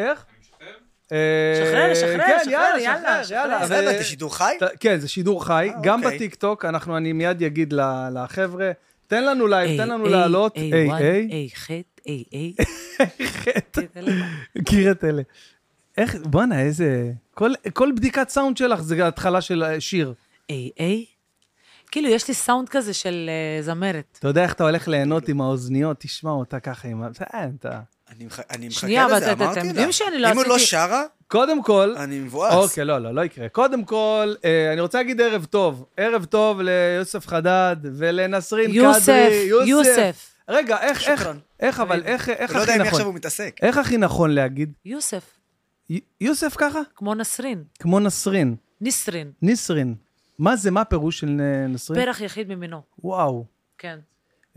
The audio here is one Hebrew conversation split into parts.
איך? שחרר, אה, שחרר, כן, שחרר, יאללה, יאללה, שחרר, יאללה. זה שידור חי? כן, זה שידור חי, אה, גם אוקיי. בטיקטוק, אנחנו, אני מיד אגיד ל- לחבר'ה, תן לנו לייב, תן לנו לעלות, איי, איי, איי, איי, חטא, איי, איי. חטא. מכיר את אלה. איך, בואנה, איזה... כל, בדיקת סאונד שלך זה התחלה של שיר. איי, איי. כאילו, יש לי סאונד כזה של אה, זמרת. אתה יודע איך אתה הולך ליהנות עם האוזניות, תשמע אותה ככה עם ה... אתה... אני מח- אני מחכה שנייה, אבל לזה, אתם- אמרתי. יודעים שאני לא אם הוא לא עשיתי- שרה, קודם כל... אני מבואס. אוקיי, לא, לא, לא יקרה. קודם כל, אה, אני רוצה להגיד ערב טוב. ערב טוב ליוסף חדד ולנסרין יוסף, קדרי. יוסף. רגע, איך, איך, שוכרן. איך, אבל, איך, איך אני לא יודע הכי עם מי עכשיו נכון? הוא מתעסק. איך הכי נכון להגיד? יוסף, י- יוסף ככה? כמו נסרין. כמו נסרין. נסרין. ניסרין. מה זה, מה הפירוש של נסרין? פרח יחיד ממינו. וואו. כן.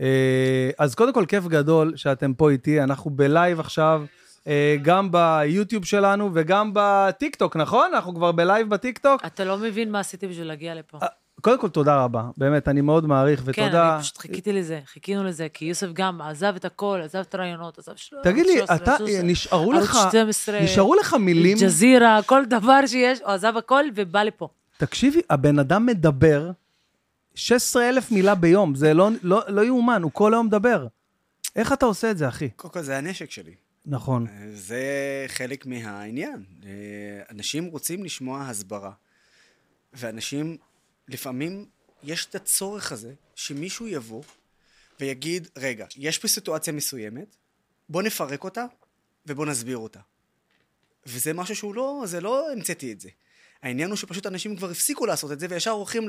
אה, אז קודם כל, כיף גדול שאתם פה איתי. אנחנו בלייב עכשיו, אה, גם ביוטיוב שלנו וגם בטיקטוק, נכון? אנחנו כבר בלייב בטיקטוק. אתה לא מבין מה עשיתי בשביל להגיע לפה. אה, קודם כל, תודה רבה. באמת, אני מאוד מעריך, כן, ותודה. אני פשוט חיכיתי לזה, חיכינו לזה, כי יוסף גם עזב את הכל, עזב את הראיונות, עזב של... תגיד לי, ערוץ 13, אתה, ערוץ 13, נשארו לך, 12, נשארו לך מילים? ג'זירה, כל דבר שיש, הוא עזב הכל ובא לפה. תקשיבי, הבן אדם מדבר 16 אלף מילה ביום, זה לא, לא, לא יאומן, הוא כל היום מדבר. איך אתה עושה את זה, אחי? קודם כל, זה הנשק שלי. נכון. זה חלק מהעניין. אה, אנשים רוצים לשמוע הסברה, ואנשים, לפעמים יש את הצורך הזה שמישהו יבוא ויגיד, רגע, יש פה סיטואציה מסוימת, בוא נפרק אותה ובוא נסביר אותה. וזה משהו שהוא לא, זה לא המצאתי את זה. העניין הוא שפשוט אנשים כבר הפסיקו לעשות את זה וישר הולכים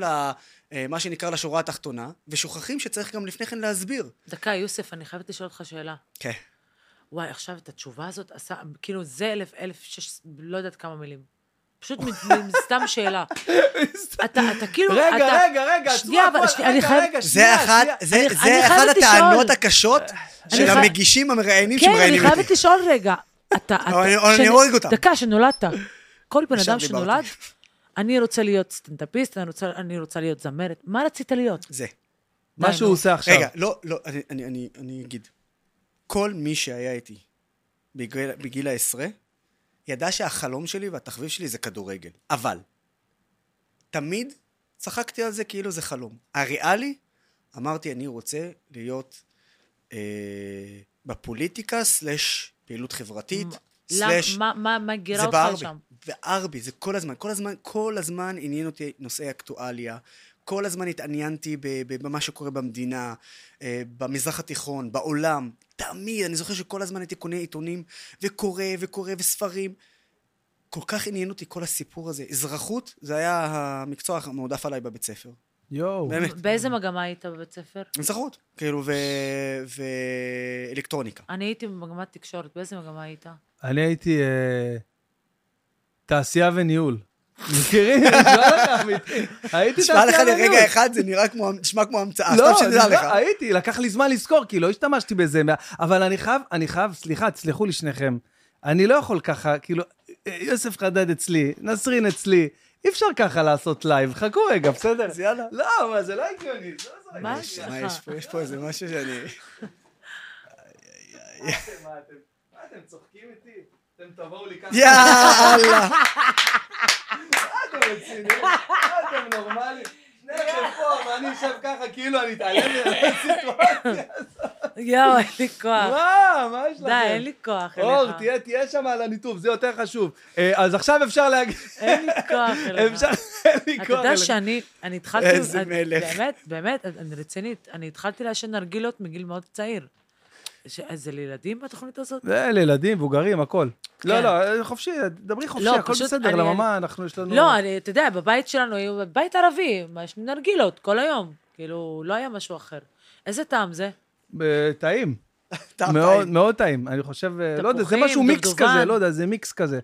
למה שנקרא לשורה התחתונה, ושוכחים שצריך גם לפני כן להסביר. דקה, יוסף, אני חייבת לשאול אותך שאלה. כן. וואי, עכשיו את התשובה הזאת עשה, כאילו זה אלף, אלף, שש, לא יודעת כמה מילים. פשוט סתם שאלה. אתה, אתה כאילו, רגע, אתה... רגע, רגע, שנייה, אבל שנייה, אני חייב- זה אחת. זה, אני- זה אני אחת הטענות. הקשות של המגישים המראיינים כן, אני שמראיינים אותי. חייבת לשאול רגע. אתה, אתה... או אני- אני הורג אותם. דקה, שנולדת. כל בן אדם. שנולד, אני רוצה להיות סטנדאפיסט, אני רוצה, אני רוצה להיות זמרת. מה רצית להיות? זה. מה שהוא. עושה עכשיו. רגע, לא, לא, אני, אני, אני, אני אגיד. כל מי שהיה איתי בגיל, בגיל העשרה, ידע שהחלום שלי והתחביב שלי זה כדורגל. אבל, תמיד צחקתי על זה כאילו זה חלום. הריאלי, אמרתי, אני רוצה להיות אה, בפוליטיקה, סלש פעילות חברתית, סלש... מה- מה מה גירה זה אותך בארבי. לשם? בארבי, זה כל הזמן, כל הזמן, כל הזמן עניין אותי נושאי אקטואליה. כל הזמן התעניינתי ב- ב- במה שקורה במדינה, אה, במזרח התיכון, בעולם. תמיד, אני זוכר שכל הזמן הייתי קונה עיתונים וקורא וקורא וספרים. כל כך עניין אותי כל הסיפור הזה. אזרחות, זה היה המקצוע המועדף עליי בבית ספר. יואו. באמת. באיזה מגמה היית בבית ספר? אזרחות, כאילו, ו... ואלקטרוניקה. אני הייתי במגמת תקשורת, באיזה מגמה היית? אני הייתי אה, תעשייה וניהול. מכירים? לך אמיתי. הייתי נשמע לך תעשייה וניהול. לרגע אחד, זה נראה כמו, נשמע כמו המצאה, לא, סתם שתדע לא, לך. הייתי, לקח לי זמן לזכור, כי לא השתמשתי בזה. אבל אני חייב, אני חייב, סליחה, תסלחו לי שניכם. אני לא יכול ככה, כאילו, יוסף חדד אצלי, נסרין אצלי, אי אפשר ככה לעשות לייב. חכו רגע, בסדר? אז יאללה. לא, מה, זה לא הגיוני. זה לא זורק. מה מה יש מה לך? יש פה? יש פה איזה משהו שאני... אתם, מה אתם מה, אתם צוחקים איתי? אתם תבואו לי ככה. יאללה. מה אתם רציניים? מה אתם נורמליים? שניכם פה, ואני אשב ככה, כאילו אני אתעלם מהסיטואציה. יואו, אין לי כוח. מה? מה יש לכם? די, אין לי כוח אור, אליך. תהיה, תהיה שם על הניתוב, זה יותר חשוב. אה, אז עכשיו אפשר להגיד... אין לי כוח אליך. אפשר, אין לי אתה כוח. יודע אליך. שאני, אני התחלתי... איזה אני- מלך. באמת, באמת, אני רצינית. אני התחלתי לעשן נרגילות מגיל מאוד צעיר. ש- זה לילדים בתוכנית הזאת? זה לילדים, מבוגרים, הכל. לא, כן. לא, חופשי, דברי חופשי, לא, הכל פשוט בסדר, אני- למה מה, אנחנו, יש לנו... לא, אני, אתה יודע, בבית שלנו, היו- בבית ערבי, מעשנים נרגילות כל היום. כאילו, לא היה משהו אחר. איזה טעם זה? טעים. מאוד. מאוד טעים. אני חושב, אה, לא יודע, זה תפוחים, משהו מיקס. כזה, לא יודע, זה מיקס כזה.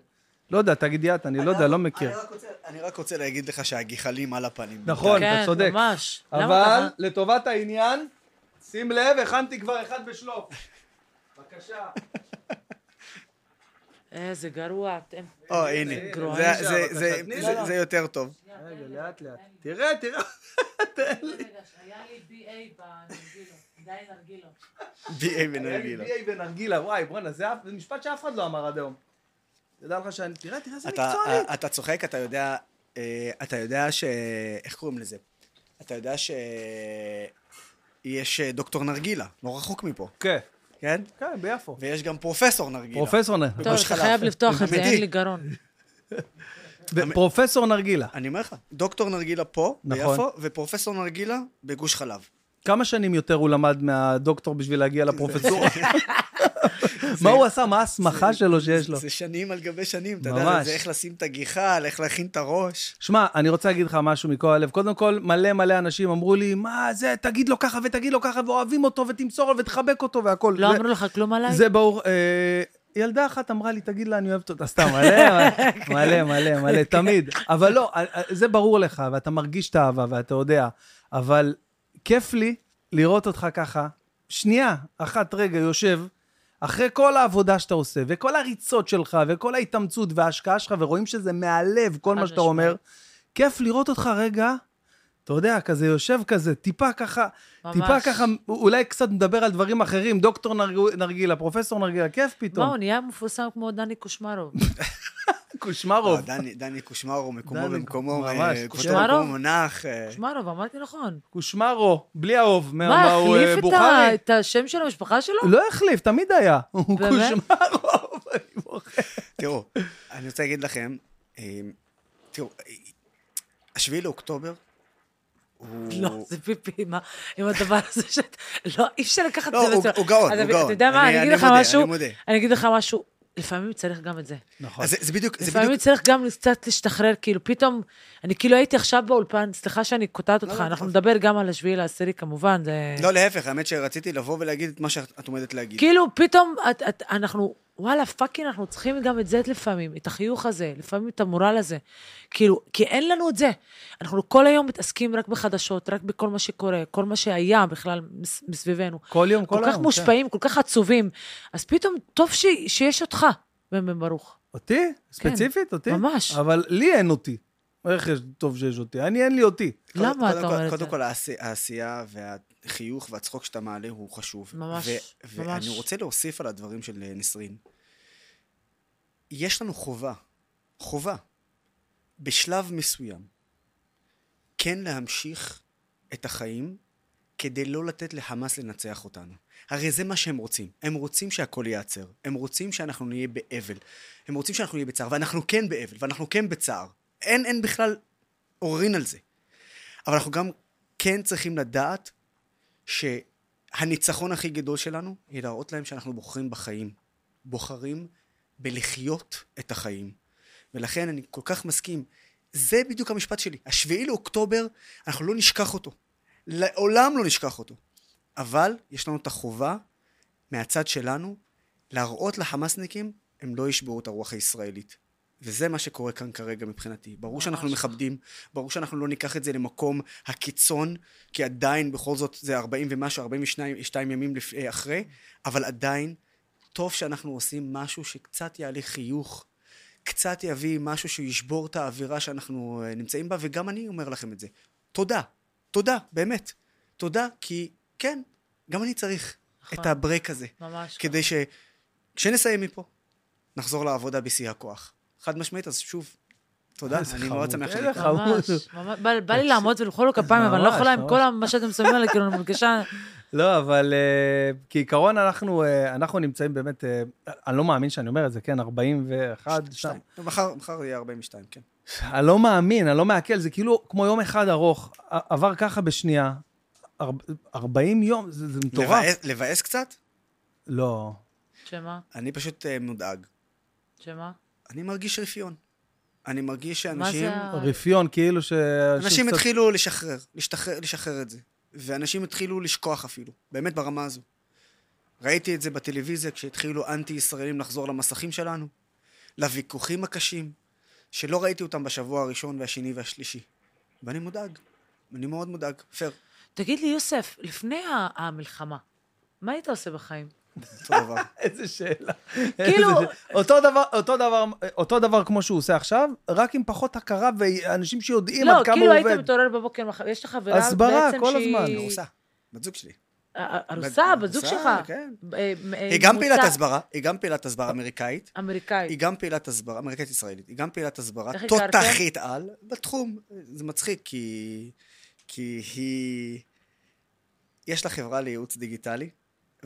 לא יודע, תגיד את, אני לא יודע, לא מכיר. אני רק רוצה- אני רק רוצה להגיד לך שהגחלים על הפנים. נכון. די. אתה צודק. כן, ממש. אבל? לטובת העניין, שים לב, הכנתי כבר אחד בשלוף. בבקשה. איזה גרוע אתם. או, הנה. גרועים. זה- יותר טוב. רגע, לאט לאט. תראה, תראה. תן לי. היה לי BA בנרגילות. די נרגילות. BA היה לי. BA ונרגילה, וואי, בואנה, זה משפט שאף אחד לא אמר עד היום. תדע לך שאני, תראה, תראה איזה מקצוענית. אתה צוחק, אתה יודע, אה, אתה יודע ש... איך קוראים לזה? אתה יודע ש... יש אה, דוקטור נרגילה, לא רחוק מפה, כן, כן? כן, ביפו. ויש גם פרופסור נרגילה. פרופסור נ- טוב, אתה חלב. חייב לפתוח את זה. אין לי גרון. פרופסור נרגילה. אני אומר לך, דוקטור נרגילה פה, נכון. ביפו, ופרופסור נרגילה בגוש חלב. כמה שנים יותר הוא למד מהדוקטור בשביל להגיע לפרופסורה? מה הוא עשה? מה ההסמכה שלו שיש לו? זה שנים על גבי שנים, אתה יודע. זה איך לשים את הגיחה, איך להכין את הראש. שמע, אני רוצה להגיד לך משהו מכל הלב. קודם כל, מלא מלא אנשים אמרו לי, מה זה, תגיד לו ככה ותגיד לו ככה, ואוהבים אותו, ותמסור לו ותחבק אותו והכל. לא אמרו לך כלום עליי? זה ברור. אה, ילדה אחת אמרה לי, תגיד לה, אני אוהבת אותה. סתם, מלא, מלא, מלא, מלא, תמיד. אבל לא, אה, אה, זה ברור לך, ואתה מרגיש את האהבה, ואתה יודע. אבל כיף לי לראות אותך ככה, שנייה, אחת רגע, יושב, אחרי כל העבודה שאתה עושה, וכל הריצות שלך, וכל ההתאמצות וההשקעה שלך, ורואים שזה מהלב, כל מה שאתה. אומר, כיף לראות אותך רגע, אתה יודע, כזה יושב כזה, טיפה ככה, ממש. טיפה ככה, אולי קצת מדבר על דברים אחרים, דוקטור נרג- נרגילה, פרופסור נרגילה, כיף מה, פתאום. הוא נהיה מפורסם כמו דני קושמרוב. קושמרוב. לא, דני- דני קושמרו, מקומו דני, במקומו, ממש, אה, קושמרו? מונח. אה, קושמרוב, אמרתי נכון. קושמרו, בלי האוב. מה, אה, החליף בוכרי? את השם של המשפחה שלו? לא החליף, תמיד היה. הוא? קושמרו. אני בוכה. תראו, אני רוצה להגיד לכם, תראו, השביעי לאוקטובר. לא, זה פיפי, מה, עם הדבר הזה שאת... לא, אי אפשר לקחת את לא, זה ברצינות. הוא גאון, הוא גאון. אתה יודע מה, אני- אגיד אני לך משהו. אני אגיד לך משהו, לפעמים צריך גם את זה. נכון. אז זה- זה בדיוק, זה לפעמים בדיוק, צריך גם קצת להשתחרר, כאילו פתאום, אני כאילו הייתי עכשיו באולפן, סליחה שאני קוטעת אותך, לא, אנחנו בכיף. נדבר גם על השביעי לעשירי כמובן, זה... לא, להפך, האמת שרציתי לבוא ולהגיד את מה שאת עומדת להגיד. כאילו, פתאום את, את, אנחנו, וואלה, fucking, אנחנו צריכים גם את זה לפעמים, את החיוך הזה, לפעמים את המורל הזה. כאילו, כי אין לנו את זה. אנחנו כל היום מתעסקים רק בחדשות, רק בכל מה שקורה, כל מה שהיה בכלל מס- מסביבנו. כל יום, כל כל היום. כך כן. מושפעים, כל כך עצובים. אז פתאום, טוב ש, שיש אותך, בן ברוך. אותי? ספציפית? אותי? כן, ממש. אבל לי אין אותי. איך יש טוב שיש אותי? אני, אין לי אותי. קודם- למה קודם אתה כל- אומר את קודם זה? כל, העשי- העשייה והחיוך והצחוק שאתה מעלה הוא חשוב. ממש, ו- ממש. ואני רוצה להוסיף על הדברים של אה, נסרין. יש לנו חובה, חובה, בשלב מסוים, כן להמשיך את החיים כדי לא לתת לחמאס לנצח אותנו. הרי זה מה שהם רוצים. הם רוצים שהכל ייעצר. הם רוצים שאנחנו נהיה באבל. הם רוצים שאנחנו נהיה בצער. ואנחנו כן באבל, ואנחנו כן בצער. אין, אין בכלל עוררין על זה. אבל אנחנו גם כן צריכים לדעת שהניצחון הכי גדול שלנו היא להראות להם שאנחנו בוחרים בחיים. בוחרים בלחיות את החיים. ולכן אני כל כך מסכים. זה בדיוק המשפט שלי. השביעי לאוקטובר, אנחנו לא נשכח אותו. לעולם לא נשכח אותו. אבל יש לנו את החובה מהצד שלנו להראות לחמאסניקים, הם לא ישברו את הרוח הישראלית. וזה מה שקורה כאן כרגע מבחינתי. ברור שאנחנו. מכבדים, ברור שאנחנו לא ניקח את זה למקום הקיצון, כי עדיין בכל זאת זה 40 ומשהו, 42 שתיים ימים לפ- אה, אחרי, אבל עדיין טוב שאנחנו עושים משהו שקצת יעלה חיוך, קצת יביא משהו שישבור את האווירה שאנחנו אה, נמצאים בה, וגם אני אומר לכם את זה. תודה, תודה, באמת. תודה, כי כן, גם אני צריך נכון. את הברייק הזה, ממש. כדי שכשנסיים מפה, נחזור לעבודה בשיא הכוח. חד משמעית, אז שוב, תודה, איזה אני מאוד שמח פה. חמוד. ממש, ממש. בא- לי לעמוד ולמחוא לו כפיים, אבל אני לא יכולה עם. כל מה שאתם שמים עליי, כאילו, אני מרגישה... לא, אבל uh, כעיקרון אנחנו, uh, אנחנו נמצאים באמת, uh, אני לא מאמין שאני אומר את זה, כן, 41, שם. שתיים. מחר, מחר יהיה 42, כן. אני לא מאמין, אני לא מעכל, זה כאילו כמו יום אחד ארוך, עבר ככה בשנייה, ארבע- 40 יום, זה, זה מטורף. לבאס- לבאס קצת? לא. שמה? אני פשוט אה, מודאג. שמה? אני מרגיש רפיון. אני מרגיש מה שאנשים... זה ה... רפיון, כאילו ש... אנשים התחילו לשחרר, לשחרר, לשחרר את זה. ואנשים התחילו לשכוח אפילו, באמת ברמה הזו. ראיתי את זה בטלוויזיה כשהתחילו אנטי-ישראלים לחזור למסכים שלנו, לוויכוחים הקשים, שלא ראיתי אותם בשבוע הראשון והשני והשלישי. ואני מודאג, אני מאוד מודאג, פייר, תגיד לי, יוסף, לפני המלחמה, מה היית עושה בחיים? איזה שאלה. כאילו- אותו דבר, אותו דבר, אותו דבר כמו שהוא עושה עכשיו, רק עם פחות הכרה ואנשים שיודעים לא, עד כמה כאילו הוא היית עובד. מתעורר בבוקר, יש לך חברה הסברה, בעצם כל שהיא... הזמן. ארוסה, בת זוג שלי. ארוסה, בת זוג שלך. כן. אה, אה, היא גם פעילת הסברה, היא גם פעילת הסברה אמריקאית. היא אמריקאית. גם פעילת הסברה, אמריקאית ישראלית, היא גם פעילת הסברה? תותחית על, בתחום. זה מצחיק, כי, כי היא... יש לה חברה לייעוץ דיגיטלי,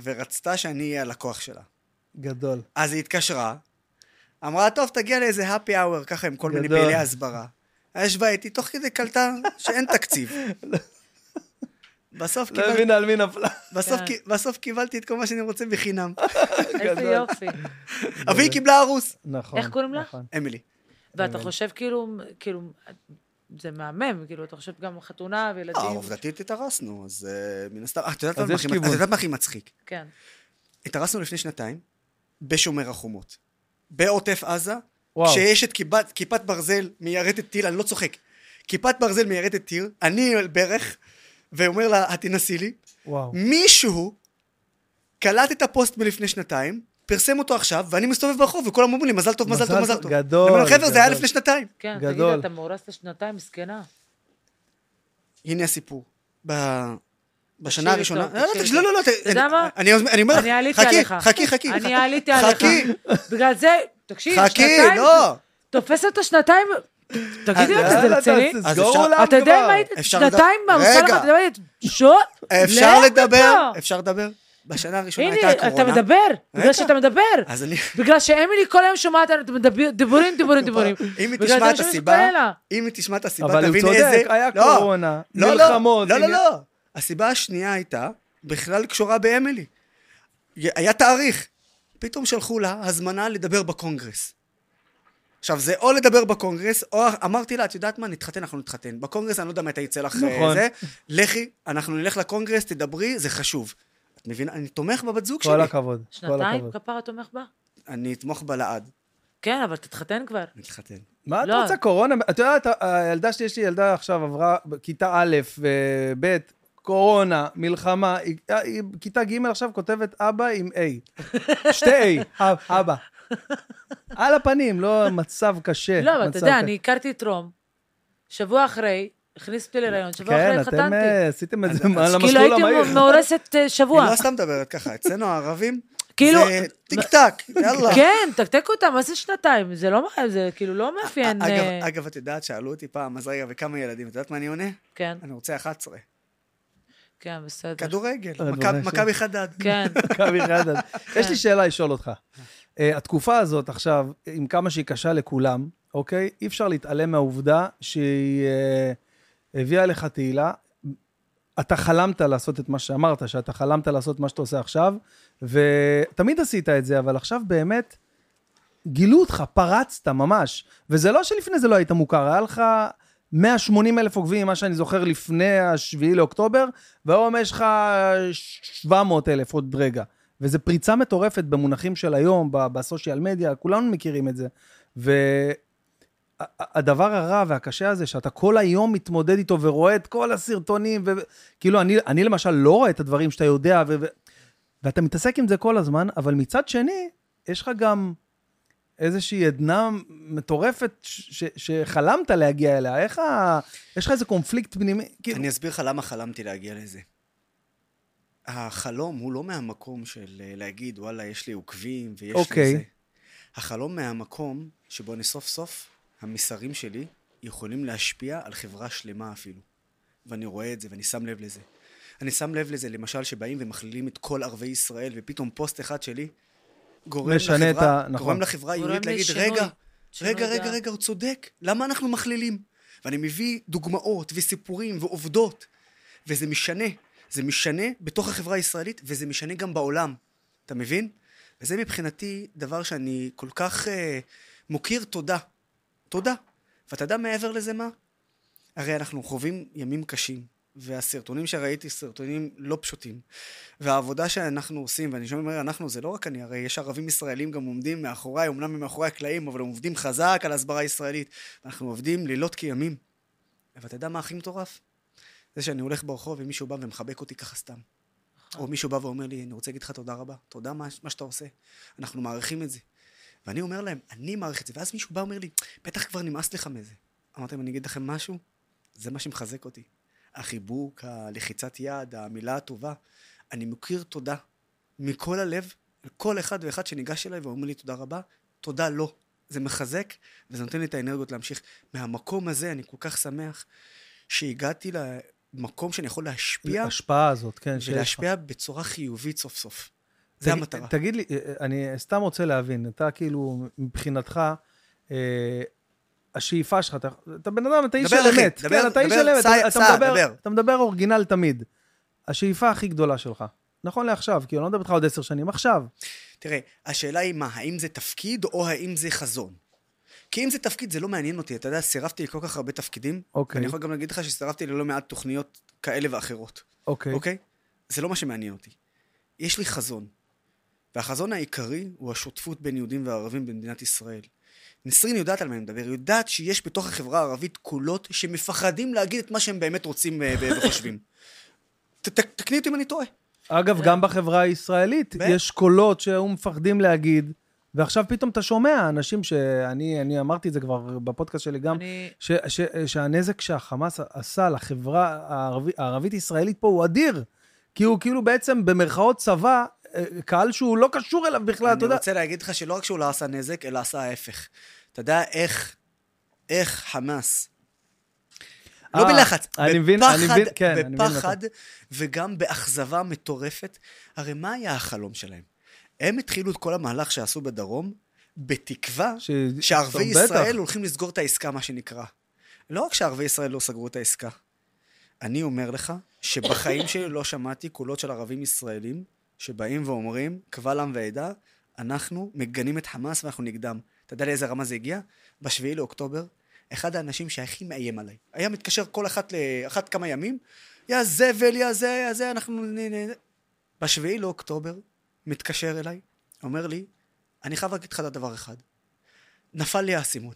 ורצתה שאני אהיה הלקוח שלה. גדול. אז היא התקשרה, אמרה, טוב, תגיע לאיזה happy hour, ככה עם כל מיני גדול. פעילי הסברה. ישבה איתי, תוך כדי קלטה שאין תקציב. בסוף לא קיבלתי, הבינה על מי נפלה. בסוף, כן. בסוף קיבלתי את כל מה שאני רוצה בחינם. איזה. יופי. אבל היא קיבלה ארוס. נכון. איך קוראים לה? נכון. אמילי. ואתה חושב כאילו, כאילו, זה מהמם, כאילו, אתה חושב גם חתונה אה, וילדים. עובדתית התארסנו, אז אה, מן הסתם... אה, את יודעת מה הכי- מצחיק? כן. התארסנו לפני שנתיים בשומר החומות. בעוטף עזה. כשיש את כיפת, כיפת ברזל מיירטת טיל, אני לא צוחק. כיפת ברזל מיירטת טיל, אני ברך, ואומר לה, את תנסי לי. וואו. מישהו קלט את הפוסט מלפני שנתיים, פרסם אותו עכשיו, ואני מסתובב ברחוב, וכולם אומרים לי, מזל טוב, מזל טוב, מזל טוב." גדול, אני אומר, חבר'ה, זה היה. לפני שנתיים. כן, גדול. תגיד, אתה מאורס לשנתיים, מסכנה. הנה הסיפור. ב... בשנה הראשונה... טוב, לא, לא, לא, לא, לא. אתה יודע מה? אני אני אומר לך, אני עליתי חכי, עליך. חכי, חכי. אני חכי. עליתי עליך. חכי, בגלל זה, תקשיב, חכי, שנתיים, לא. תופס אותו שנתיים, תגידי לי, אז זה יאללה, רציני? אפשר- אתה יודע. אם היית אפשר שנתיים לדבר- רגע. אתה יודע, שו? אפשר לך לדבר, מפה. אפשר לדבר. בשנה הראשונה הנה, הייתה אתה הקורונה. מדבר, בגלל. שאתה מדבר. אז אני... בגלל שאמילי כל היום שומעת דיבורים, דיבורים, דיבורים. אם היא תשמע את הסיבה. אם היא תשמע את הסיבה, אבל הוא תבין צודק, איזה... היה לא, קורונה, לא, לא, מלחמות, לא, לא, לא. הסיבה השנייה הייתה בכלל קשורה באמילי. היה תאריך. פתאום שלחו לה הזמנה לדבר בקונגרס. עכשיו, זה או לדבר בקונגרס, או אמרתי לה, את יודעת מה, נתחתן, אנחנו נתחתן. בקונגרס, אני לא יודע מתי יצא לך אה, נכון. זה. לכי, אנחנו נלך לקונגרס, תדברי, זה חשוב. את מבינה? אני תומך בבת זוג כל שלי. הכבוד. כל שנתיים הכבוד. כפרה תומך בה? אני אתמוך בה לעד. כן, אבל תתחתן כבר. נתחתן. מה את לא. רוצה קורונה? את יודעת, הילדה שלי, יש לי ילדה עכשיו עברה כיתה א' וב', קורונה, מלחמה, היא- היא כיתה ג' עכשיו כותבת אבא עם A. שתי A, אב- אבא. על הפנים, לא מצב קשה. לא, אבל אתה יודע. אני הכרתי את רום, שבוע אחרי, הכניס אותי להיריון, שבוע אחרי כן, אתם התחתנתי. אה, עשיתם את זה על כאילו המסלול הייתי המהיר. מאורסת אה, שבוע. היא לא סתם מדברת ככה, אצלנו הערבים, כאילו- זה טיק טק, יאללה. כן, תקתק אותה, מה זה שנתיים? זה לא, זה כאילו לא מאפיין... אגב, אה, אגב, את יודעת, שאלו אותי פעם, אז רגע, וכמה ילדים? את יודעת מה אני עונה? כן, אני רוצה 11. כן, בסדר. כדורגל, מכבי- חדד. כן, מכבי חדד. יש לי שאלה לשאול אותך. התקופה הזאת עכשיו, עם כמה שהיא קשה לכולם, אוקיי? אי אפשר להתעלם מהעובדה שהיא הביאה לך תהילה. אתה חלמת לעשות את מה שאמרת, שאתה חלמת לעשות מה שאתה עושה עכשיו, ותמיד עשית את זה, אבל עכשיו באמת גילו אותך, פרצת ממש. וזה לא שלפני זה לא היית מוכר, היה לך 180 אלף עוקבים, מה שאני זוכר לפני השביעי לאוקטובר, והיום יש לך 700 אלף עוד רגע. וזו פריצה מטורפת במונחים של היום, בסושיאל מדיה, כולנו מכירים את זה. והדבר הרע והקשה הזה, שאתה כל היום מתמודד איתו ורואה את כל הסרטונים, וכאילו, אני, אני למשל לא רואה את הדברים שאתה יודע, ו... ו- ואתה מתעסק עם זה כל הזמן, אבל מצד שני, יש לך גם איזושהי עדנה מטורפת ש- ש- שחלמת להגיע אליה. איך ה... יש לך איזה קונפליקט פנימי? כאילו, אני אסביר לך למה חלמתי להגיע לזה. החלום הוא לא מהמקום של אה, להגיד, וואלה, יש לי עוקבים ויש אוקיי. לי זה. החלום מהמקום שבו אני סוף סוף, המסרים שלי יכולים להשפיע על חברה שלמה אפילו. ואני רואה את זה ואני שם לב לזה. אני שם לב לזה, למשל, שבאים ומכלילים את כל ערביי ישראל, ופתאום פוסט אחד שלי גורם משנה את לחברה, ה- נכון. גורם לחברה היהודית להגיד, לשינוי. רגע, שינוי רגע, רגע, דעה." רגע, הוא צודק, למה אנחנו מכלילים? ואני מביא דוגמאות וסיפורים ועובדות, וזה משנה. זה משנה בתוך החברה הישראלית, וזה משנה גם בעולם. אתה מבין? וזה מבחינתי דבר שאני כל כך אה, מוקיר תודה. תודה. ואתה יודע מעבר לזה מה? הרי אנחנו חווים ימים קשים, והסרטונים שראיתי, סרטונים לא פשוטים. והעבודה שאנחנו עושים, ואני שומע אומר אנחנו, זה לא רק אני, הרי יש ערבים ישראלים גם עומדים מאחוריי, אמנם הם מאחורי הקלעים, אבל הם עובדים חזק על הסברה ישראלית. אנחנו עובדים לילות כימים. ואתה יודע מה הכי מטורף? זה שאני הולך ברחוב ומישהו בא ומחבק אותי ככה סתם. או מישהו בא ואומר לי, אני רוצה להגיד לך תודה רבה, תודה מה, מה שאתה עושה. אנחנו מעריכים את זה. ואני אומר להם, אני מעריך את זה. ואז מישהו בא ואומר לי, בטח כבר נמאס לך מזה. אמרתי להם, אני אגיד לכם משהו? זה מה שמחזק אותי. החיבוק, הלחיצת יד, המילה הטובה. אני מכיר תודה מכל הלב לכל אחד ואחד שניגש אליי ואומר לי תודה רבה, תודה לא. זה מחזק, וזה נותן לי את האנרגיות להמשיך. מהמקום הזה אני כל כך שמח שהגעתי למקום שאני יכול להשפיע, ההשפעה הזאת, כן. ולהשפיע בצורה חיובית סוף סוף. זה תגיד- המטרה. תגיד לי, אה, אני סתם רוצה להבין, אתה כאילו, מבחינתך, אה, השאיפה שלך, אתה, אתה בן אדם, אתה איש של אמת. דבר, כן, אתה איש של אמת, אתה, אתה, מדבר, דבר. אתה מדבר אורגינל תמיד. השאיפה הכי גדולה שלך, נכון לעכשיו, כי אני לא מדבר איתך עוד עשר שנים, עכשיו. תראה, השאלה היא מה, האם זה תפקיד או האם זה חזון? כי אם זה תפקיד, זה לא מעניין אותי. אתה יודע, סירבתי לכל כך הרבה תפקידים. אוקיי. ואני יכול גם להגיד לך שסירבתי ללא מעט תוכניות כאלה ואחרות. אוקיי. אוקיי? זה לא מה שמעניין אותי. יש לי חזון. והחזון העיקרי הוא השותפות בין יהודים וערבים במדינת ישראל. נסרין יודעת על מה אני מדבר, היא יודעת שיש בתוך החברה הערבית קולות שמפחדים להגיד את מה שהם באמת רוצים אה, וחושבים. ת- ת- תקני אותי אם אני טועה. אגב, גם בחברה הישראלית. יש קולות שהיו מפחדים להגיד, ועכשיו פתאום אתה שומע אנשים שאני אני אמרתי את זה כבר בפודקאסט שלי גם, אני, ש, ש, שהנזק שהחמאס עשה לחברה הערבי, הערבית-ישראלית פה הוא אדיר. כי הוא כאילו בעצם במרכאות צבא, קהל שהוא לא קשור אליו בכלל, אתה אני יודע. רוצה להגיד לך שלא רק שהוא לא עשה נזק, אלא עשה ההפך. אתה יודע איך, איך חמאס, לא אה, בלחץ, אני מבין, בפחד, אני מבין, כן, אני מבין אתה- בפחד וגם באכזבה מטורפת. הרי מה היה החלום שלהם? הם התחילו את כל המהלך שעשו בדרום, בתקווה ש- שערבי ישראל בטח. הולכים לסגור את העסקה, מה שנקרא. לא רק שערבי ישראל לא סגרו את העסקה, אני אומר לך שבחיים שלי לא שמעתי קולות של ערבים ישראלים שבאים ואומרים, קבל עם ועדה, אנחנו מגנים את חמאס ואנחנו נגדם. אתה יודע לאיזה רמה זה הגיע? בשביעי לאוקטובר, אחד האנשים שהכי מאיים עליי, היה מתקשר כל אחת לאחת כמה ימים, יא זבל, יא זה, יא זה, אנחנו... בשביעי לאוקטובר, מתקשר אליי, אומר לי, אני חייב להגיד לך את הדבר אחד. נפל לי האסימון.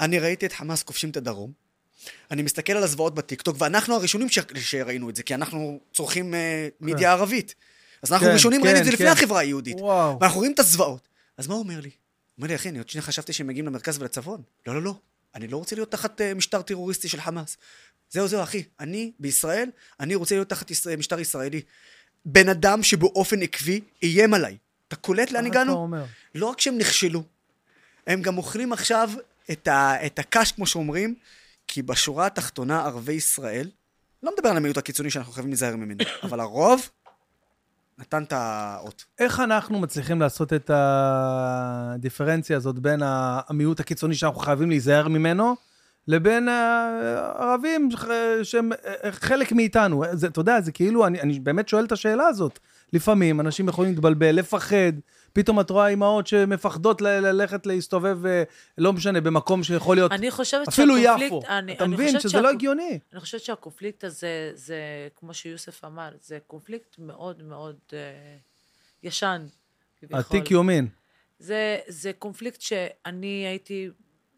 אני ראיתי את חמאס כובשים את הדרום, אני מסתכל על הזוועות בטיקטוק, ואנחנו הראשונים ש... שראינו את זה, כי אנחנו צורכים uh, מידיה ערבית. אז אנחנו כן, הראשונים כן, ראינו את זה לפני כן. החברה היהודית. וואו. ואנחנו רואים את הזוועות. אז מה הוא אומר לי? הוא אומר לי, אחי, אני עוד שנייה חשבתי שהם מגיעים למרכז ולצפון. לא, לא, לא. אני לא רוצה להיות תחת uh, משטר טרוריסטי של חמאס. זהו, זהו, אחי. אני, בישראל, אני רוצה להיות תחת ישראל, משטר ישראלי. בן אדם שבאופן עקבי איים עליי. אתה קולט לאן הגענו? לא רק שהם נכשלו, הם גם אוכלים עכשיו את, ה, את הקש, כמו שאומרים, כי בשורה התחתונה ערבי ישראל, לא מדבר על המיעוט הקיצוני שאנחנו חייבים להיזהר ממנו, אבל הרוב נתן את האות. איך אנחנו מצליחים לעשות את הדיפרנציה הזאת בין המיעוט הקיצוני שאנחנו חייבים להיזהר ממנו, לבין הערבים שהם חלק מאיתנו? זה, אתה יודע, זה כאילו, אני, אני באמת שואל את השאלה הזאת. לפעמים אנשים יכולים להתבלבל, לפחד, פתאום את רואה אימהות שמפחדות ל- ללכת להסתובב, אה, לא משנה, במקום שיכול להיות, אני חושבת אפילו שהקונפליקט... יפו. אני, אתה אני מבין שזה לא שהקונ- הגיוני. אני חושבת שהקונפליקט הזה, זה, כמו שיוסף אמר, זה קונפליקט מאוד מאוד אה, ישן. עתיק יומין. זה, זה קונפליקט שאני הייתי,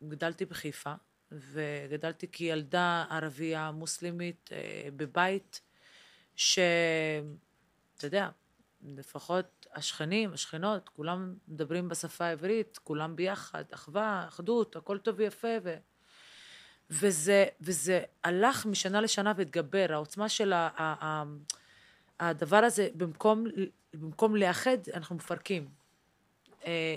גדלתי בחיפה, וגדלתי כילדה ערבייה מוסלמית אה, בבית, שאתה יודע, לפחות השכנים, השכנות, כולם מדברים בשפה העברית, כולם ביחד, אחווה, אחדות, הכל טוב ויפה, ו... וזה, וזה הלך משנה לשנה והתגבר, העוצמה של ה, ה, ה, הדבר הזה, במקום, במקום לאחד, אנחנו מפרקים. אה,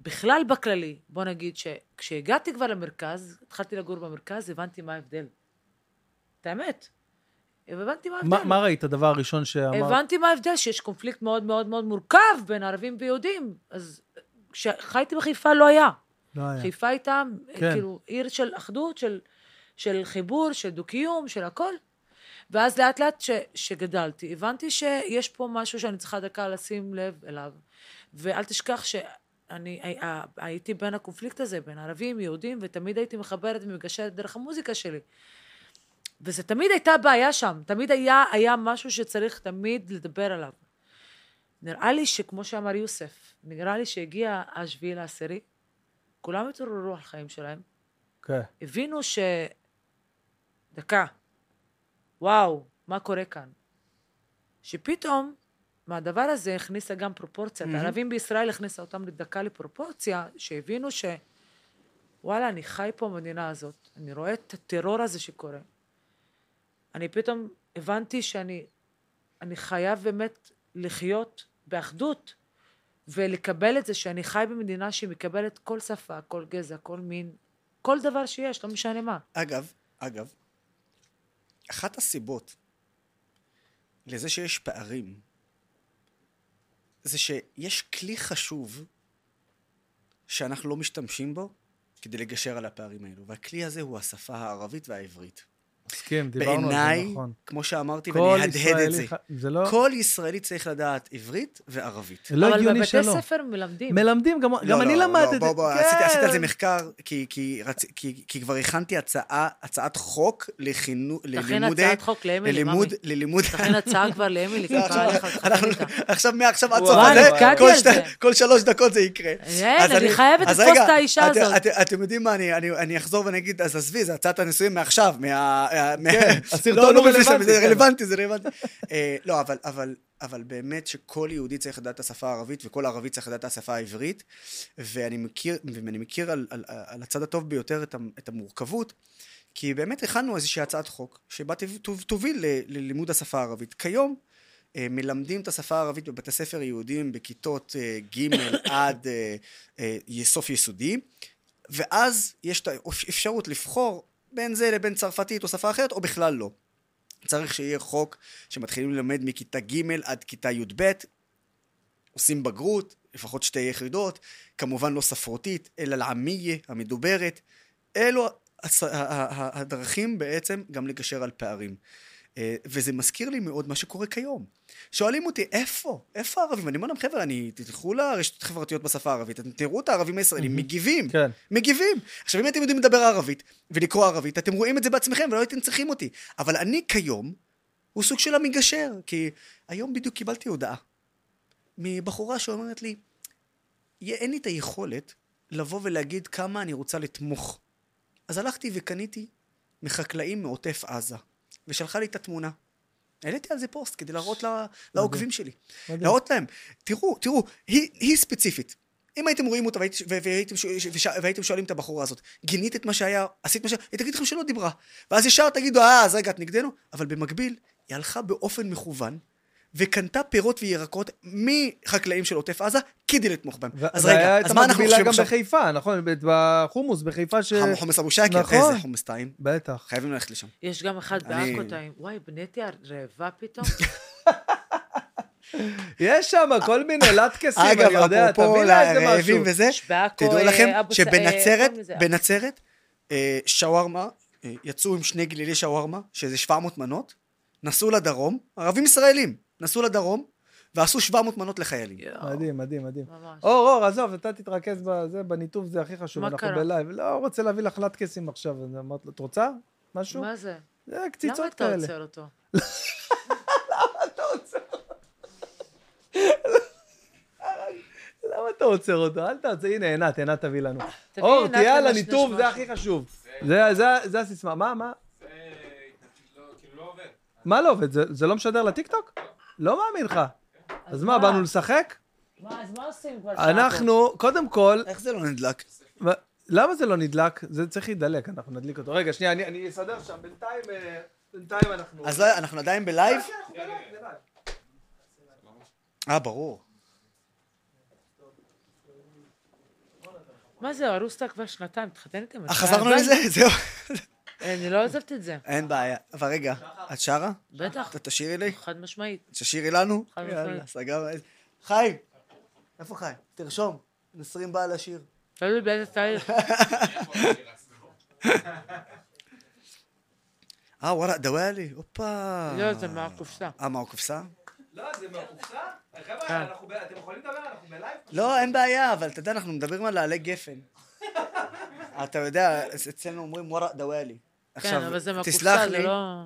בכלל בכללי, בוא נגיד שכשהגעתי כבר למרכז, התחלתי לגור במרכז, הבנתי מה ההבדל. את האמת. הבנתי מה ההבדל. מה, מה ראית, הדבר הראשון שאמרת? הבנתי מה ההבדל, שיש קונפליקט מאוד מאוד מאוד מורכב בין ערבים ויהודים. אז כשחייתי בחיפה לא היה. לא היה. חיפה הייתה כן. כאילו עיר של אחדות, של, של חיבור, של דו-קיום, של הכל. ואז לאט לאט ש, שגדלתי, הבנתי שיש פה משהו שאני צריכה דקה לשים לב אליו. ואל תשכח שאני הי- ה- הייתי בין הקונפליקט הזה, בין ערבים, יהודים, ותמיד הייתי מחברת ומגשרת דרך המוזיקה שלי. וזה תמיד הייתה בעיה שם, תמיד היה, היה משהו שצריך תמיד לדבר עליו. נראה לי שכמו שאמר יוסף, נראה לי שהגיע השביעי לעשירי, כולם התעוררו על החיים שלהם, כן. הבינו ש... דקה, וואו, מה קורה כאן? שפתאום מהדבר הזה הכניסה גם פרופורציה. מהמם. הערבים בישראל הכניסה אותם לדקה לפרופורציה, שהבינו ש... וואלה, אני חי פה במדינה הזאת, אני רואה את הטרור הזה שקורה. אני פתאום הבנתי שאני אני חייב באמת לחיות באחדות, ולקבל את זה שאני חי במדינה שהיא מקבלת כל שפה, כל גזע, כל מין, כל דבר שיש, לא משנה מה. אגב, אגב, אחת הסיבות לזה שיש פערים, זה שיש כלי חשוב שאנחנו לא משתמשים בו כדי לגשר על הפערים האלו, והכלי הזה הוא השפה הערבית והעברית. מסכים, דיברנו על זה, בעיניי, נכון. כמו שאמרתי, כל ואני אהדהד את ישראלי זה, ח- זה לא כל ישראלי צריך לדעת עברית וערבית. לא אבל הגיוני בבתי שלא. ספר מלמדים. מלמדים, גם גם לא, אני לא, למדתי. לא, בוא, בוא, כן. עשיתי, עשיתי על זה מחקר, כי, כי. כי, כי כבר הכנתי הצעה, הצעת חוק לחינוך, תכין ללימודי... הצעת חוק לאמילי, ללימוד, ממי. ללימוד... תכין הצעה כבר לאמילי, זה ככה עכשיו- לך, תכין. עכשיו, מעכשיו עד סוף הזה, כל שלוש דקות זה יקרה. אין, אז אני חייבת אז לתפוס את האישה את- הזאת. את- אתם יודעים מה, אני- אני אני אחזור ואני אגיד, אז עזבי, זה הצעת הנישואים מעכשיו, מה... כן, הסרטון לא, הוא לא רלוונטי, זה כן. רלוונטי, זה רלוונטי. אה, לא, אבל- באמת שכל יהודי צריך לדעת את השפה הערבית וכל ערבי צריך לדעת את השפה העברית ואני מכיר, על, הצד הטוב ביותר את, המורכבות כי באמת הכנו איזושהי הצעת חוק שבה תוביל ללימוד השפה הערבית. כיום אה, מלמדים את השפה הערבית בבתי ספר יהודיים בכיתות אה, ג' עד סוף יסודי ואז יש את האפשרות לבחור בין זה לבין צרפתית או שפה אחרת או בכלל לא. צריך שיהיה חוק שמתחילים ללמד מכיתה ג' עד כיתה י"ב, עושים בגרות, לפחות שתי יחידות, כמובן לא ספרותית, אלא לעמיה המדוברת. אלו הדרכים בעצם גם לגשר על פערים. אה, וזה מזכיר לי מאוד מה שקורה כיום. שואלים אותי, איפה? איפה הערבים? אני אומר להם, חבר'ה, אני, תלכו לרשתות החברתיות בשפה הערבית, אתם תראו את הערבים הישראלים מגיבים. כן. מגיבים. עכשיו, אם אתם יודעים לדבר ערבית ולקרוא ערבית, אתם רואים את זה בעצמכם ולא הייתם צריכים אותי. אבל אני כיום, הוא סוג של המגשר, כי היום בדיוק קיבלתי הודעה מבחורה שאומרת לי, "יה- אין לי את היכולת לבוא ולהגיד כמה אני רוצה לתמוך. אז הלכתי וקניתי מחקלאים מעוטף עזה, ושלחה לי את התמונה. העליתי על זה פוסט כדי להראות לה, לעוקבים שלי. להראות להם, תראו, תראו, היא, היא ספציפית. אם הייתם רואים אותה והייתם, והייתם, והייתם שואלים את הבחורה הזאת, גינית את מה שהיה, עשית מה שהיה, היא תגיד לכם שלא דיברה. ואז ישר תגידו, אה, אז רגע, את נגדנו? אבל במקביל, היא הלכה באופן מכוון, וקנתה פירות וירקות מחקלאים של עוטף עזה, כדי לתמוך בהם. ו- אז והיה רגע, את אז מה אנחנו המקבילה חושבים גם עכשיו? בחיפה, נכון? בחומוס בחיפה ש... חומוס אבו שקר, נכון. איזה חומוס טעים. בטח. חייבים ללכת לשם. יש גם אחד אני- בעכו טעים. וואי, בנטי רעבה פתאום. יש שם כל מיני לטקסים, אגב, אני יודע, אפרופו תביא לה איזה לרעבים משהו. וזה, יש בעכו, תדעו אה, לכם שבנצרת, אה? בנצרת, אה, שווארמה, יצאו עם שני גלילי שווארמה, שזה 700 מנות, נסעו לדרום, ערבים ישראלים, נסעו לדרום, ועשו 700 מנות לחיילים. יואו, מדהים, מדהים, מדהים. ממש. אור, אור, עזוב, אתה תתרכז בזה, בניתוב זה הכי חשוב, מה אנחנו קרה? בלייב. לא רוצה להביא לך לטקסים עכשיו, אמרת לו, את רוצה? משהו? מה זה? זה למה קציצות אתה כאלה. עוצר אותו? למה אתה עוצר אותו? אל תעצר, הנה, עינת, עינת תביא לנו. אור, תהיה על הניתוב, זה. הכי חשוב. זה- זה- זה הסיסמה. מה, מה? זה לא, כאילו לא עובד. מה לא עובד? זה- זה לא משדר לטיקטוק? לא מאמין לך. אז מה, באנו לשחק? מה, אז מה עושים כבר שעה? אנחנו, קודם כל, איך זה לא נדלק? למה זה לא נדלק? זה צריך להידלק, אנחנו נדליק אותו. רגע, שנייה, אני- אסדר שם, בינתיים, אה, בינתיים אנחנו... אז לא, אנחנו עדיין בלייב? כן, אנחנו בלייב. אה, ברור. מה זה, ארוסה כבר שנתיים, מתחתנת איתם. אה, חזרנו לזה? זהו. אני לא עוזבת את זה. אין בעיה. אבל רגע, את שרה? בטח, אתה תשאירי לי? חד משמעית. תשאירי לנו? חד משמעית. חיים, איפה חיים? תרשום. נסרים בא לשיר. תלוי באיזה תהליך. אה, וואלה, דוואלי, הופה. לא, זה מהקופסה. אה, מהקופסה? לא, זה מהקופסה? כן. חבר'ה, ב- אתם יכולים לדבר, אנחנו בלייב? לא, אין בעיה, אבל אתה יודע, אנחנו מדברים על העלי גפן. אתה יודע, אצלנו אומרים וואלה דוואלי. עכשיו, כן, תסלח לי, לא-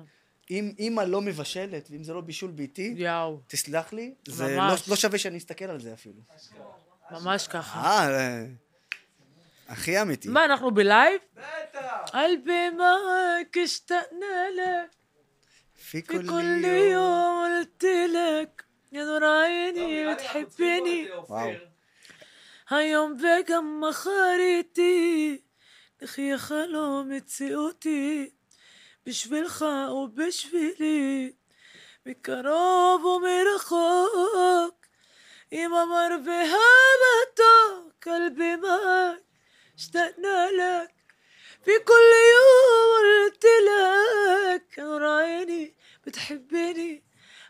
אם אימא לא מבשלת, ואם זה לא בישול ביתי, תסלח לי, זה לא-, לא, שווה שאני אסתכל על זה אפילו. ממש ככה. אה, אה הכי אמיתי. מה, אנחנו בלייב? בטח. על במה כשתנה לק, פי כל יום אל תלק, ינור עיני ותחבני. היום וגם מחר איתי. נחיה חלום מציאותי בשבילך ובשבילי מקרוב ומרחוק, עם אמר והבתו, قلبي معك اشتقنا لك في كل يوم قلت لك عيني بتحبني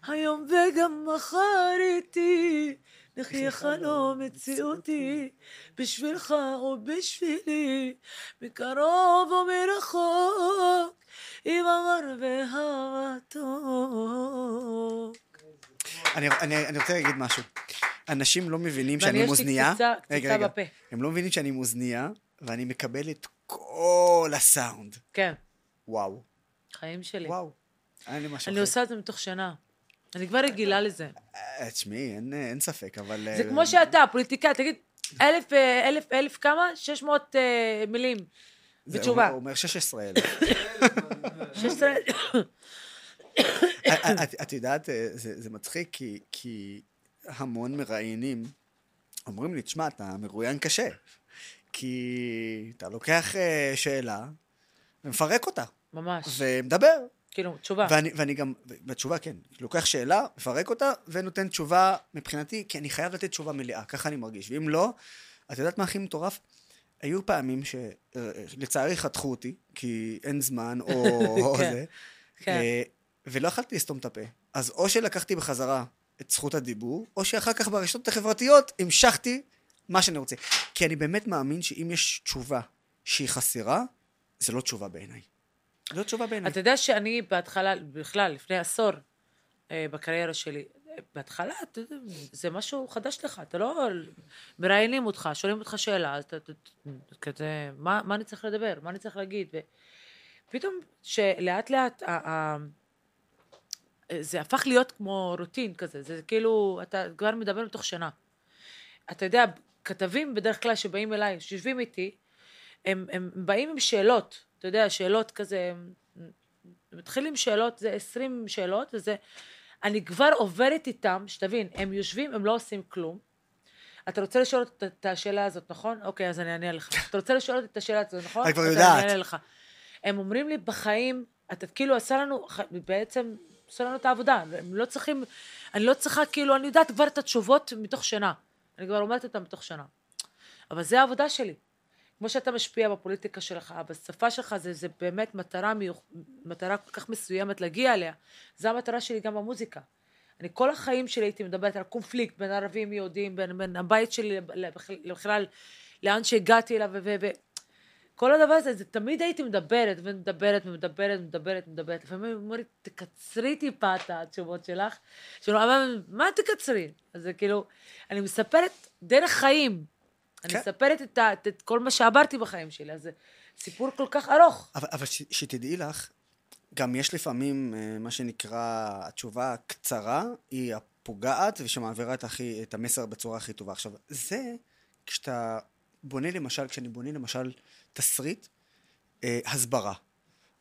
هيوم بجمع خارطي נחי חלום לא, מציאותי, בשבילך או בשבילי, מקרוב או מרחוק, עם המר והמתוק. אני, רוצה להגיד משהו. אנשים לא מבינים שאני עם אוזנייה. ואני יש לי קציצה בפה. הם לא מבינים שאני עם אוזנייה, ואני מקבל את כל הסאונד. כן. וואו. חיים שלי. וואו. אני עושה את זה מתוך שנה. אני כבר רגילה לזה. אה, תשמעי, אין, אין ספק, אבל... זה אה, כמו שאתה, פוליטיקאי, תגיד, אלף, אה, אלף, אלף כמה? 600 אה, מילים. בתשובה. הוא אומר 16,000. 16... את, את, יודעת, אה, זה, זה מצחיק, כי, כי המון מראיינים אומרים לי, תשמע, אתה מרואיין קשה. כי אתה לוקח אה, שאלה ומפרק אותה, ממש. ומדבר. כאילו, תשובה. ואני, ואני גם, בתשובה כן, לוקח שאלה, מפרק אותה, ונותן תשובה מבחינתי, כי אני חייב לתת תשובה מלאה, ככה אני מרגיש. ואם לא, את יודעת מה הכי מטורף? היו פעמים שלצערי חתכו אותי, כי אין זמן, או, או כן, זה, כן. אה, ולא יכלתי לסתום את הפה. אז או שלקחתי בחזרה את זכות הדיבור, או שאחר כך ברשתות החברתיות המשכתי מה שאני רוצה. כי אני באמת מאמין שאם יש תשובה שהיא חסרה, זה לא תשובה בעיניי. לא תשובה בעיניי. אתה יודע שאני בהתחלה, בכלל, לפני עשור אה, בקריירה שלי, בהתחלה, אתה יודע, זה משהו חדש לך, אתה לא... מראיינים אותך, שואלים אותך שאלה, אז אתה... כזה, מה, מה אני צריך לדבר? מה אני צריך להגיד? ופתאום, שלאט לאט, זה הפך להיות כמו רוטין כזה, זה כאילו, אתה כבר מדבר מתוך שינה. אתה יודע, כתבים בדרך כלל שבאים אליי, שיושבים איתי, הם, הם באים עם שאלות, אתה יודע, שאלות כזה, מתחילים שאלות, זה 20 שאלות, וזה, אני כבר עוברת איתם, שתבין, הם יושבים, הם לא עושים כלום. אתה רוצה לשאול את, השאלה הזאת, נכון? אוקיי, אז אני אענה לך. אתה רוצה לשאול את השאלה הזאת, נכון? את כבר אז יודעת. אני אענה לך. הם אומרים לי בחיים, אתה כאילו עשה לנו, בעצם עושה לנו את העבודה, הם לא צריכים, אני לא צריכה, כאילו, אני יודעת כבר את התשובות מתוך שינה. אני כבר אומרת אותן מתוך שינה. אבל זה העבודה שלי. כמו שאתה משפיע בפוליטיקה שלך, בשפה שלך, זה, זה באמת מטרה, מיוח, מטרה כל כך מסוימת להגיע אליה. זו המטרה שלי גם במוזיקה. אני כל החיים שלי הייתי מדברת על קונפליקט בין ערבים יהודים, בין, בין הבית שלי בכ- בכלל, לאן שהגעתי אליו, ו... ו, כל הדבר הזה, זה תמיד הייתי מדברת, ומדברת, ומדברת, ומדברת, מדברת. לפעמים הם אומרים, תקצרי טיפה את התשובות שלך. אבל מה תקצרי? אז זה כאילו, אני מספרת דרך חיים. אני כן. מספרת את, ה, את, את כל מה שעברתי בחיים שלי, אז זה סיפור כל כך ארוך. אבל, אבל ש, שתדעי לך, גם יש לפעמים אה, מה שנקרא, התשובה הקצרה היא הפוגעת ושמעבירה את, הכי, את המסר בצורה הכי טובה. עכשיו, זה כשאתה בונה למשל, כשאני בונה למשל תסריט, אה, הסברה.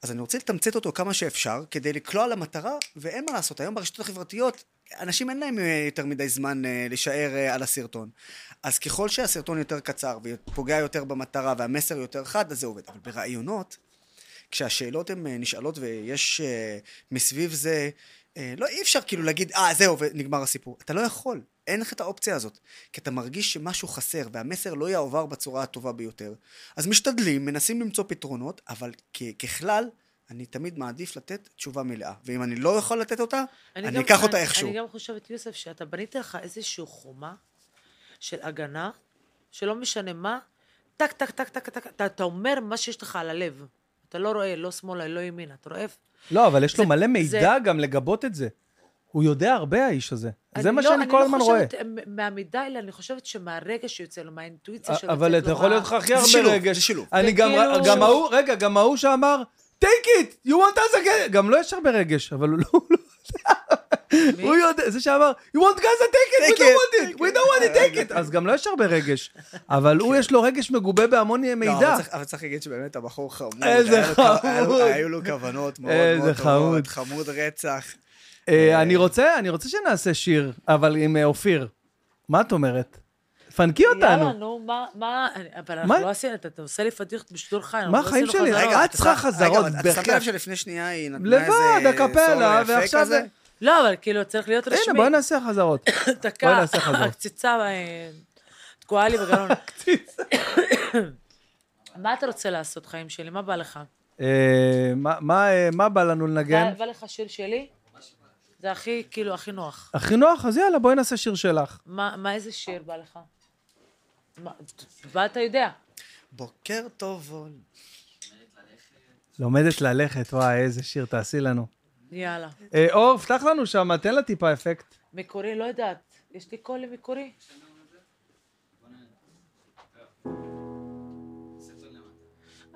אז אני רוצה לתמצת אותו כמה שאפשר כדי לקלוע למטרה, ואין מה לעשות, היום ברשתות החברתיות, אנשים אין להם אה, יותר מדי זמן אה, להישאר אה, על הסרטון. אז ככל שהסרטון יותר קצר ופוגע יותר במטרה והמסר יותר חד, אז זה עובד. אבל ברעיונות, כשהשאלות הן אה, נשאלות ויש אה, מסביב זה, אה, לא, אי אפשר כאילו להגיד, אה, זהו, ונגמר הסיפור. אתה לא יכול, אין לך את האופציה הזאת. כי אתה מרגיש שמשהו חסר והמסר לא יעבור בצורה הטובה ביותר. אז משתדלים, מנסים למצוא פתרונות, אבל כ- ככלל, אני תמיד מעדיף לתת תשובה מלאה. ואם אני לא יכול לתת אותה, אני, גם- אקח אותה אני- איכשהו. אני גם חושבת, יוסף, שאתה בנית לך איזושהי חומה של הגנה, שלא משנה מה, טק, טק, טק, טק, טק, אתה, אתה אומר מה שיש לך על הלב. אתה לא רואה לא שמאלה, לא ימינה, אתה רואה... לא, אבל יש לו זה- מלא זה- מידע גם לגבות את זה. הוא יודע הרבה, האיש הזה. זה מה לא- שאני כל הזמן רואה. אני לא חושבת מהמידע, אלא אני חושבת שמהרגע שיוצא לו, מהאינטואיציה שיוצאת לו. אבל אתה יכול להיות לך הכי הרבה שילוב, רגש. זה שילוב. אני גם, וכאילו- גם ההוא, רגע, גם ההוא שאמר, take it, you want us again, גם לא יש הרבה רגש, אבל הוא לא, הוא לא יודע. הוא יודע, זה שאמר, you want Gaza, take it, we don't want it, we don't want it, take it. אז גם לא יש הרבה רגש. אבל הוא יש לו רגש מגובה בהמון לא, מידע. אבל צריך- אבל צריך להגיד שבאמת הבחור חמוד. איזה לו לו- חמוד. היו לו כוונות מאוד מאוד חמוד. טובות, חמוד רצח. אה, אני רוצה, אני רוצה שנעשה שיר, אבל עם אה, אופיר. מה את אומרת? פנקי אותנו. יאללה, נו, מה, מה, אבל? אנחנו לא עשינו, אתה אתה עושה לי פדיחות בשידור חי. אנחנו מה לא החיים שלי? רגע, את צריכה רגע, חזרות, אבל אתה שמת בכלל. לב שלפני שנייה היא נתנה לבד, איזה הקפלה, סולו יפה ועכשיו כזה? זה... לא, אבל כאילו, צריך להיות רשמי. הנה, בואי נעשה חזרות. דקה. הקציצה אה, תקועה לי בגרון. מה אתה רוצה לעשות, חיים שלי? מה בא לך? אה, מה- אה, בא לנו לנגן? בא לך שיר שלי? זה הכי, כאילו, הכי נוח. הכי נוח? אז יאללה, בואי נעשה שיר שלך. מה, מה, איזה שיר בא לך? מה, מה אתה יודע? בוקר טוב, אול. לומדת ללכת, וואי, איזה שיר, תעשי לנו. יאללה. אה, אור, פתח לנו שם, תן לה טיפה אפקט. מקורי, לא יודעת. יש לי קול מקורי?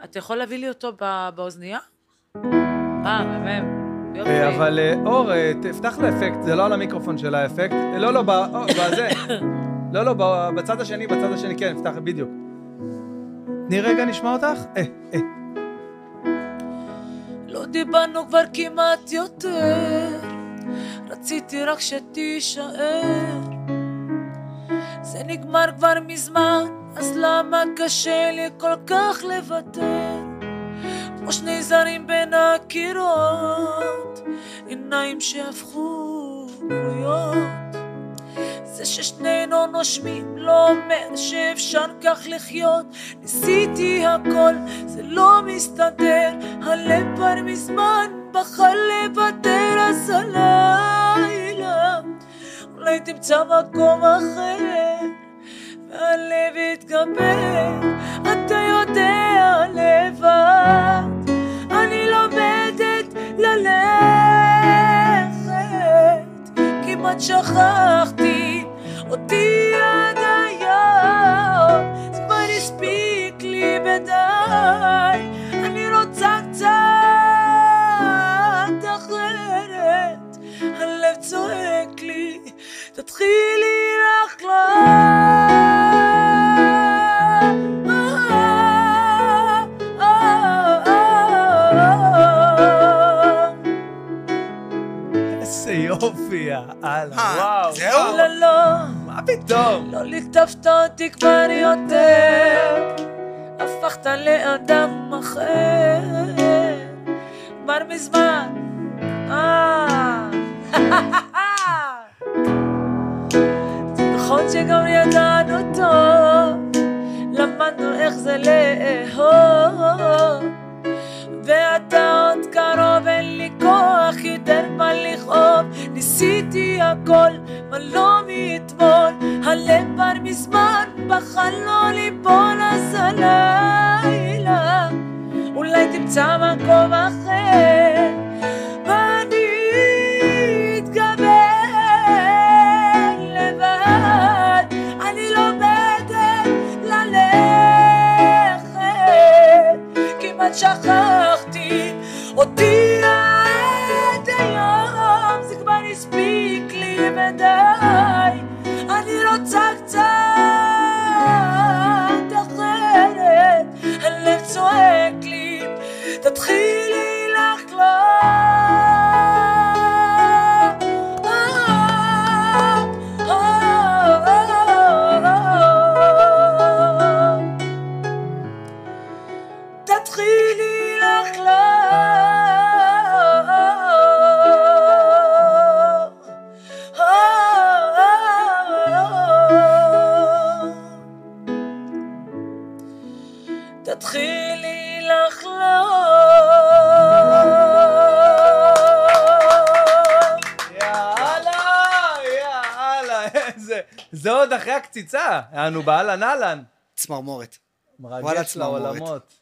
אתה יכול להביא לי אותו ב- באוזנייה? אה, מהמם. אה, אבל אה, אור, אה, תפתח לה אפקט, זה לא על המיקרופון של האפקט. לא, לא, בזה. לא, לא, בצד השני, בצד השני, כן, פתח, בדיוק. תני רגע, נשמע אותך? אה, אה. לא דיברנו כבר כמעט יותר, רציתי רק שתישאר. זה נגמר כבר מזמן, אז למה קשה לי כל כך לוותר? כמו שני זרים בין הקירות, עיניים שהפכו גלויות. זה ששנינו נושמים לא אומר שאפשר כך לחיות. ניסיתי הכל, זה לא מסתדר. הלב כבר מזמן בחר לוותר אז הלילה אולי תמצא מקום אחר. והלב יתגבר יודע לבד אני לומדת ללכת. כמעט שכחתי אותי עד היום כבר הספיק לי בדי. אני רוצה קצת אחרת הלב צועק לי תתחילי לחלום יאללה, אה, וואו. זהו? לא לא מה פתאום? לא ליטפת אותי כבר יותר, הפכת לאדם אחר, כבר מזמן. אה. נכון שגם ידענו טוב, למדנו איך זה לאהוב, ואתה עוד קרוב, אין כוח יותר מה לכאוב, ניסיתי הכל, מה לא מאתמול, הלב כבר מזמן בחר לא ליפול אז הלילה, אולי תמצא מקום אחר, כמעט שכחתי אותי הספיק לי מדי, אני רוצה קצת אחרת, הלב צועק לי, תתחילי לחלום. זה עוד אחרי הקציצה. אנו באהלן אהלן. צמרמורת. מרגש וואלה, צמרמורת. לעולמות.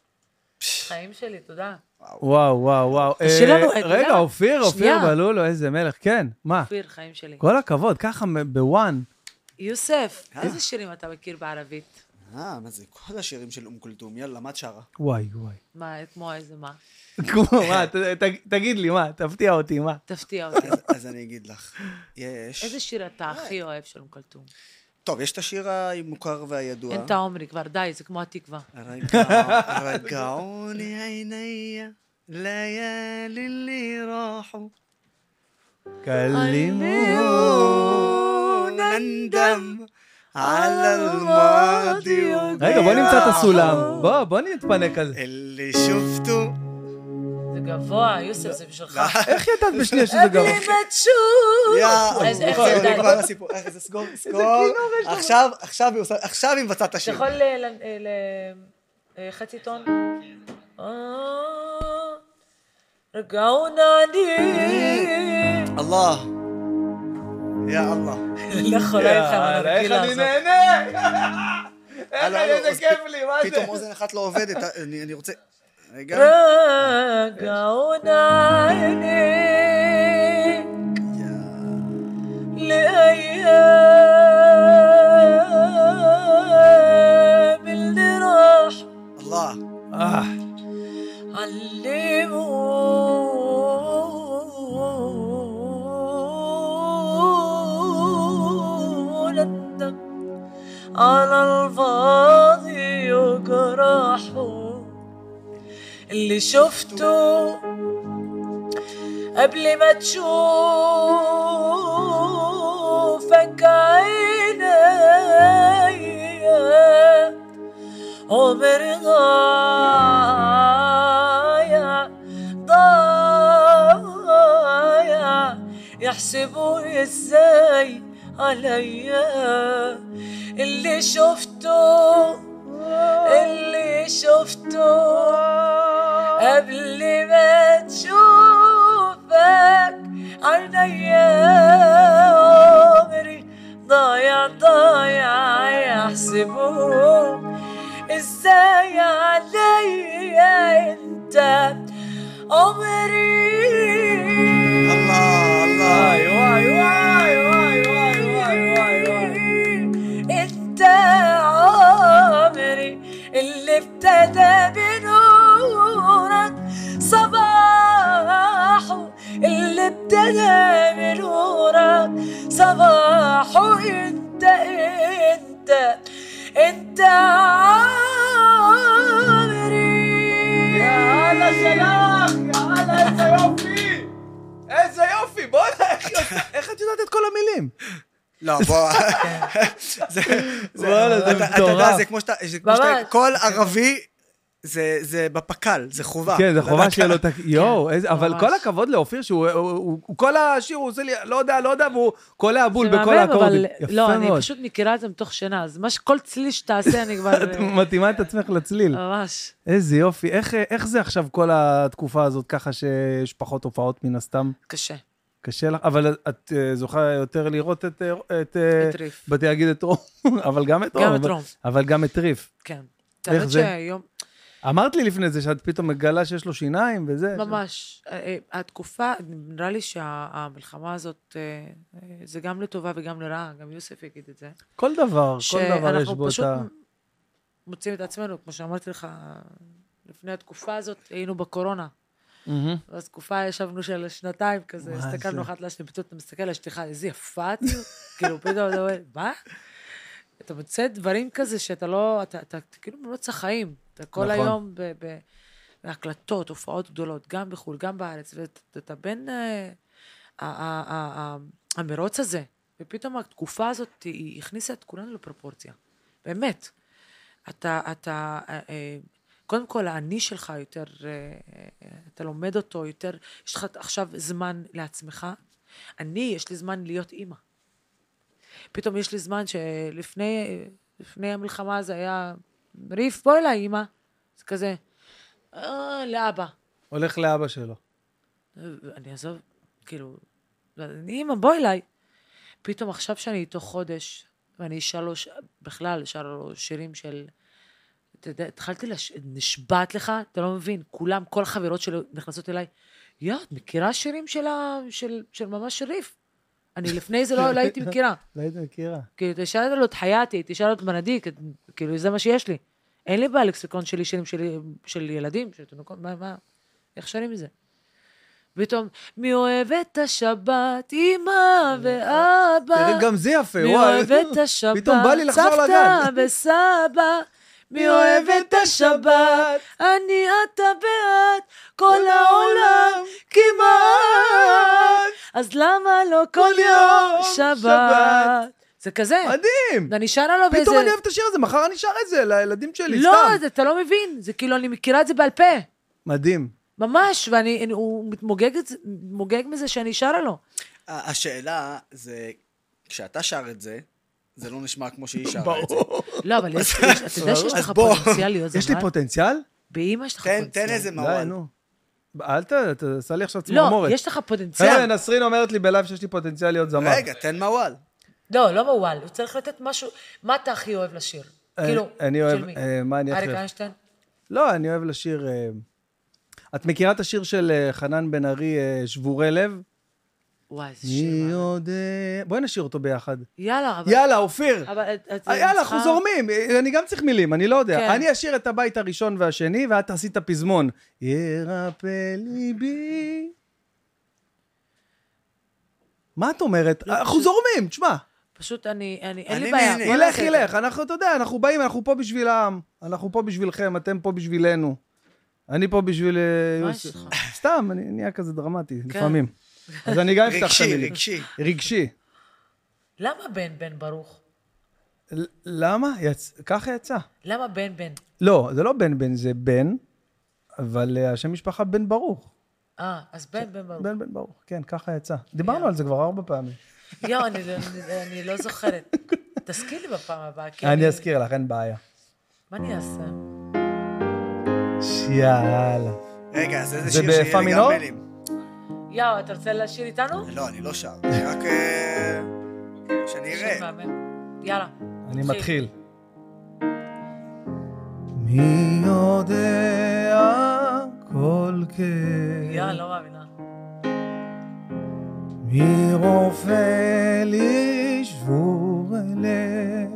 חיים שלי, תודה. וואו, וואו, וואו. תשאיר אה, לנו, יודע, רגע, אופיר, אופיר. בלולו, איזה מלך, כן, מה? אופיר, חיים שלי. כל הכבוד, ככה בוואן. יוסף, אה. איזה שירים אתה מכיר בערבית? אה, מה זה? כל השירים של אום כולתום. יאללה, מה את שרה? וואי, וואי. מה, כמו איזה מה? כמו, מה, ת- ת- תגיד לי, מה, תפתיע אותי, מה? תפתיע אותי. אז אני אגיד לך. יש... איזה שיר אתה הכי אוהב של אום כלתום? טוב, יש את השיר המוכר והידוע. אין את העומרי כבר, די, זה כמו התקווה. רגע- רגעוני עיניי, ליאלי לי ראחו. קלימו. ננדם על الماضي רגע, בוא נמצא את הסולם. בוא, בוא נתפנק על זה. اللي شفته זה גבוה, יוסף, זה בשבילך. איך ידעת בשנייה שזה גבוה? בלי מצ'ור. יא, אז איך ידעת? הסיפור. איך זה סגור, סגור. עכשיו, עכשיו היא עושה, עכשיו היא מבצעת את אתה השיר. יכול ל... ל- ל- אה, חצי טון? אה, רגעונה לי. אללה. יא אללה. לא יכולה איתך איך אני. נהנה! איך אני, איזה כיף לי, מה זה? פתאום אוזן אחת לא עובדת, אני אני רוצה... كون عينيك لأيام اللي راح الله آه على الفاضي وجراحه اللي شفته قبل ما تشوفك عينيا. عمر ضايع ضايع يحسبوا إزاي عليا. اللي شفته اللي شفته قبل ما تشوفك. عينيا عمري ضايع ضايع يحسبوه إزاي عليا أنت عمري؟ الله الله. أيوه أيوه. اللي ابتدى بنورك صباحه اللي ابتدى بنورك صباحه انت انت انت عمري יאללה שלח, יאללה, איזה יופי! איזה יופי, בוא'נה, איך היא עושה- איך את יודעת את כל המילים? לא, בוא... זה, זה, וואלה, זה אתה- אתה מטורף. יודע, זה כמו שאתה, זה כמו שאתה, ממש. כל ערבי, זה זה בפק"ל, זה חובה. כן, זה חובה שיהיה לו את ה... יואו, איזה- אבל ממש. כל הכבוד לאופיר, שהוא הוא- הוא- הוא כל השיר, הוא עושה לי, לא יודע, לא יודע, והוא קולע בול זה בכל מהמם, האקורדים. אבל יפה לא, אני מאוד. פשוט מכירה את זה מתוך שינה, אז מה שכל צליל שתעשה, אני כבר... את מתאימה את עצמך לצליל. ממש. איזה יופי. איך- איך זה עכשיו כל התקופה הזאת, ככה שיש פחות הופעות מן הסתם? קשה. קשה לך, אבל את אה, זוכה יותר לראות את, אה, את, אה, את ריף. באתי להגיד את רום, אבל גם את רום. גם את אבל- רום. אבל גם את ריף. כן. איך זה? שהיום, אמרת לי לפני זה שאת פתאום מגלה שיש לו שיניים וזה. ממש, התקופה, נראה לי שהמלחמה הזאת, זה גם לטובה וגם לרעה, גם יוסף יגיד את זה. כל דבר, כל דבר יש שאנחנו בו את פשוט ה... מוצאים את עצמנו, כמו שאמרתי לך, לפני התקופה הזאת היינו בקורונה. מהמם. אז תקופה ישבנו של שנתיים כזה, הסתכלנו? אחת לשנייה, פתאום אתה מסתכל על אשתך, איזה יפה את, כאילו, כאילו פתאום אתה אומר, מה? אתה מוצא דברים כזה שאתה לא, אתה, אתה, אתה כאילו במרוץ החיים, אתה כל נכון. היום ב, ב, בהקלטות, הופעות גדולות, גם בחו"ל, גם בארץ, ואתה בין אה, המרוץ הזה, ופתאום התקופה הזאת, היא הכניסה את כולנו לפרופורציה, באמת. אתה, אתה, אה, אה, קודם כל, האני שלך יותר, אה, אה, אתה לומד אותו יותר, יש לך עכשיו זמן לעצמך. אני, יש לי זמן להיות אימא. פתאום יש לי זמן שלפני לפני המלחמה זה היה, ריף, בוא אליי, אימא. זה כזה, אה, לאבא. הולך לאבא שלו. אני אעזוב, כאילו, אני, אימא, בוא אליי. פתאום עכשיו שאני איתו חודש, ואני אשאל לו, בכלל, אשאל לו שירים של... אתה יודע, התחלתי, לש... נשבעת לך, אתה לא מבין, כולם, כל החברות שלי נכנסות אליי, יא, את מכירה שירים של, ה... של, של ממש ריף? אני לפני זה לא, לא הייתי מכירה. לא היית מכירה. כאילו, תשאל לו את חייתי, תשאל את בנדיק, את- כאילו, זה מה שיש לי. אין לי בלקסיקון שלי שירים של, של ילדים, של תינוקות, מה, מה, איך שרים את זה? פתאום, מי אוהב את השבת, אמא ואבא? תראה, גם זה יפה, מי וואי. אוהב את השבת? סבתא. וסבא, מי אוהב את השבת? אני, אתה ואת, כל העולם כמעט. אז למה לא כל יום שבת? זה כזה. מדהים. ואני שרה לו באיזה... פתאום אני אוהב את השיר הזה, מחר אני שר את זה לילדים שלי, לא, סתם. זה- אתה לא מבין. זה כאילו, אני מכירה את זה בעל פה. מדהים, ממש, ואני, אני- הוא מתמוגג מזה שאני שרה לו. השאלה זה, כשאתה שר את זה, זה לא נשמע כמו שהיא שרה את זה. ברור. לא, אבל אתה יודע שיש לך. פוטנציאל להיות זמר? יש לי פוטנציאל? באמא יש לך תן, פוטנציאל. תן איזה. נו. אל ת... תעשה לי עכשיו לא, צמרמורת. יש לך חבר'ה, פוטנציאל. נסרין אומרת לי בלייב שיש לי פוטנציאל להיות זמר. רגע, תן מוואל. לא, לא מוואל, הוא צריך לתת משהו... מה אתה הכי אוהב לשיר? כאילו, אני של אוהב- מי? אה, מה אני הכי אריק אוהב? איינשטיין? לא, אני אוהב לשיר... אה, את מכירה את השיר של אה, חנן בן ארי, שבורי לב? וואי, איזה מי שיר. מה. יודע... בואי נשיר אותו ביחד. יאללה, אבל... יאללה, אופיר. אבל את- אה, יאללה, אנחנו זורמים. אה, אני גם צריך מילים, אני לא יודע. כן. אני אשיר את הבית הראשון והשני, ואת תעשי את הפזמון. ירפא ליבי. מה את אומרת? אנחנו זורמים, תשמע. פשוט אני, אני, אין לי בעיה. ילך. ילך. אנחנו, אתה יודע, אנחנו באים, אנחנו פה בשביל העם. אנחנו פה בשבילכם, אתם פה בשבילנו. אני פה בשביל... אה, מה. יש לך? סתם, אני נהיה כזה דרמטי, כן. לפעמים. אז אני גם אפתח את המילים. רגשי. רגשי. למה בן בן ברוך? למה? יצ... ככה יצא. למה בן בן? לא, זה לא בן בן, זה בן, אבל אה, השם משפחה בן ברוך. אה, אז בן בן ברוך. בן בן ברוך, כן, ככה יצא. דיברנו על זה כבר ארבע פעמים. יואו, אני, לא- לא זוכרת. תזכיר לי בפעם הבאה. אני אזכיר לך, אין בעיה. מה אני אעשה? יאללה. רגע, אז איזה זה שיר שיהיה בפה יואו, אתה רוצה לשיר איתנו? לא, אני לא שר. אני רק... אה, שאני אראה. יאללה. אני. מתחיל. מי יודע כל כן, יאללה, לא מאמינה. מי רופא לי שבור לב,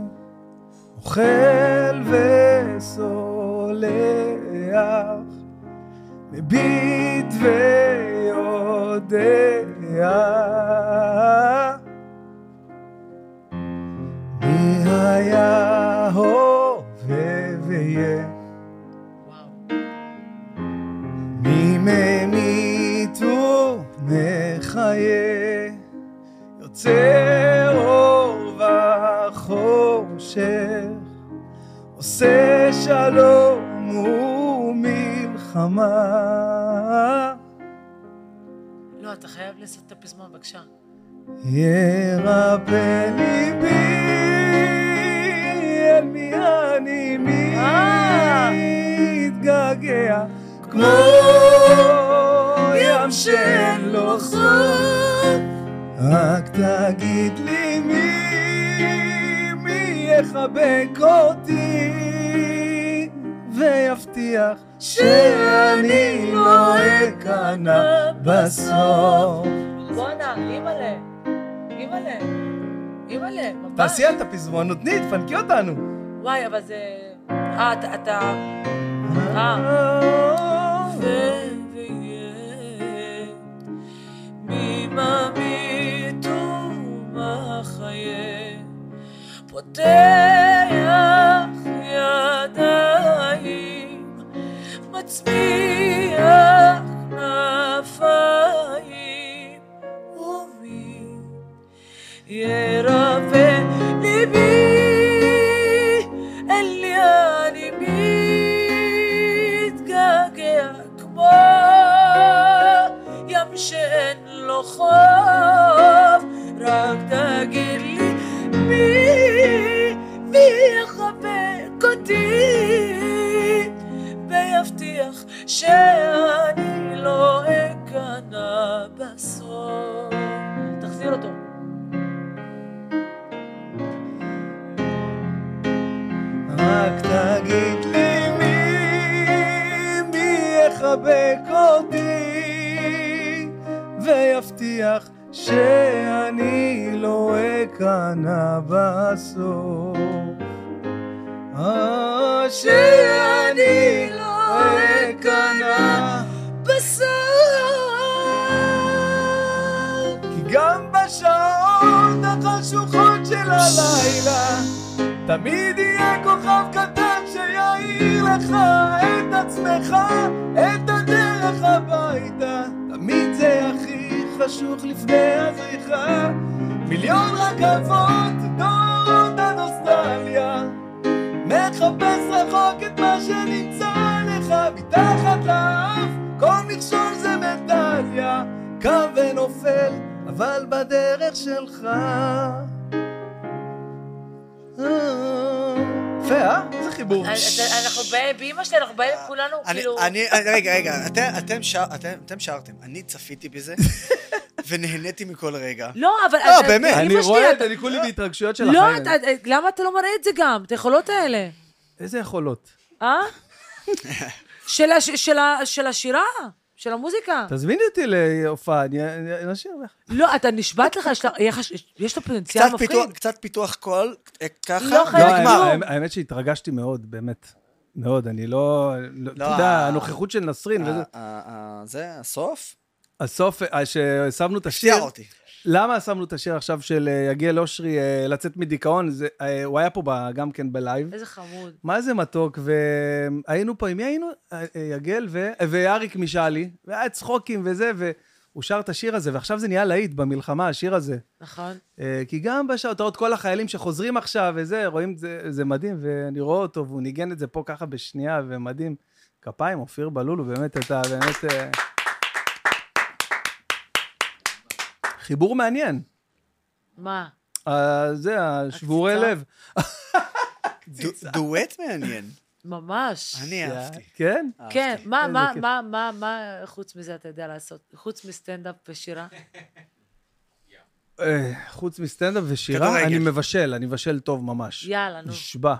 אוכל וסולח, מביט ויודע. מי היה הווה ויהיה. מי ממית ומחיה, יוצר אור וחושך, עושה שלום ומלחמה. אתה חייב לעשות את הפזמון, בבקשה. ירפא ליבי, אל מי אני אה. מתגעגע, כמו ים שאין לו סוף. רק תגיד לי מי, מי יחבק אותי, ויבטיח שאני לא אכנע בסוף. בואנה, אימא'לה. אימא'לה. אימא'לה, ממש. תעשי את הפזמון, נותני, תפנקי אותנו. וואי, אבל זה... אה, אתה... אה. ויהיה ומחיה פותח שאני לא אכנע בסוף. אה, שאני לא אכנע בסוף. כי גם בשעות החשוכות של הלילה תמיד יהיה כוכב קטן שיעיר לך את עצמך, את הדרך הביתה. תמיד זה חשוך לפני הזריחה. מיליון רכבות, דורות הנוסטליה. מחפש רחוק את מה שנמצא לך מתחת לאף. כל שנייה, קם ונופל, אבל בדרך שלך. אה, יפה, אה? איזה חיבור. אנחנו באים, באמא שלי, אנחנו באים כולנו, אני, כאילו... רגע, רגע, אתם, אתם, שר, אתם, אתם שרתם, אני צפיתי בזה, ונהניתי מכל רגע. לא, אבל... לא, באמת. אני רואה את אני כולי בהתרגשויות של לא, החיים. אתה- למה אתה לא מראה את זה גם? את היכולות האלה. איזה יכולות? אה? של הש- של ה- של השירה, של המוזיקה. תזמיני אותי להופעה, אני אני- נשאיר לך. לא, אתה נשבעת לך, יש לה- יש- יש לו פוטנציאל קצת פיתוח, מפחיד. קצת פיתוח קול, אה, ככה, לא חייב לא, כלום. האמת- האמת שהתרגשתי מאוד, באמת. מאוד, אני לא... לא- אתה יודע, ה- הנוכחות של נסרין וזה. ה- ה- ה- זה, הסוף, הסוף, אה, ששמנו את הפתיע השיר, אותי. למה שמנו את השיר עכשיו של אה, יגיל אושרי, אה, לצאת מדיכאון? זה, אה, הוא היה פה גם כן בלייב. איזה חמוד. מה זה מתוק, והיינו פה, עם מי היינו? יגל ו... ואריק משאלי, והיה צחוקים וזה, והוא שר את השיר הזה, ועכשיו זה נהיה להיט במלחמה, השיר הזה. נכון? כי גם בשעות, אתה רואה את כל החיילים שחוזרים עכשיו וזה, רואים, זה, זה מדהים, ואני רואה אותו, והוא ניגן את זה פה ככה בשנייה, ומדהים. כפיים, אופיר בלול, הוא באמת, אתה באמת... חיבור מעניין. מה? אה, זה, השבורי? לב. דו- דואט מעניין, ממש. אני אהבתי. כן? כן. מה, איזה מה. מה, מה, מה חוץ מזה אתה יודע לעשות? חוץ מסטנדאפ ושירה? אה, חוץ מסטנדאפ ושירה. אני מבשל, אני מבשל טוב ממש. יאללה, נו. נשבע.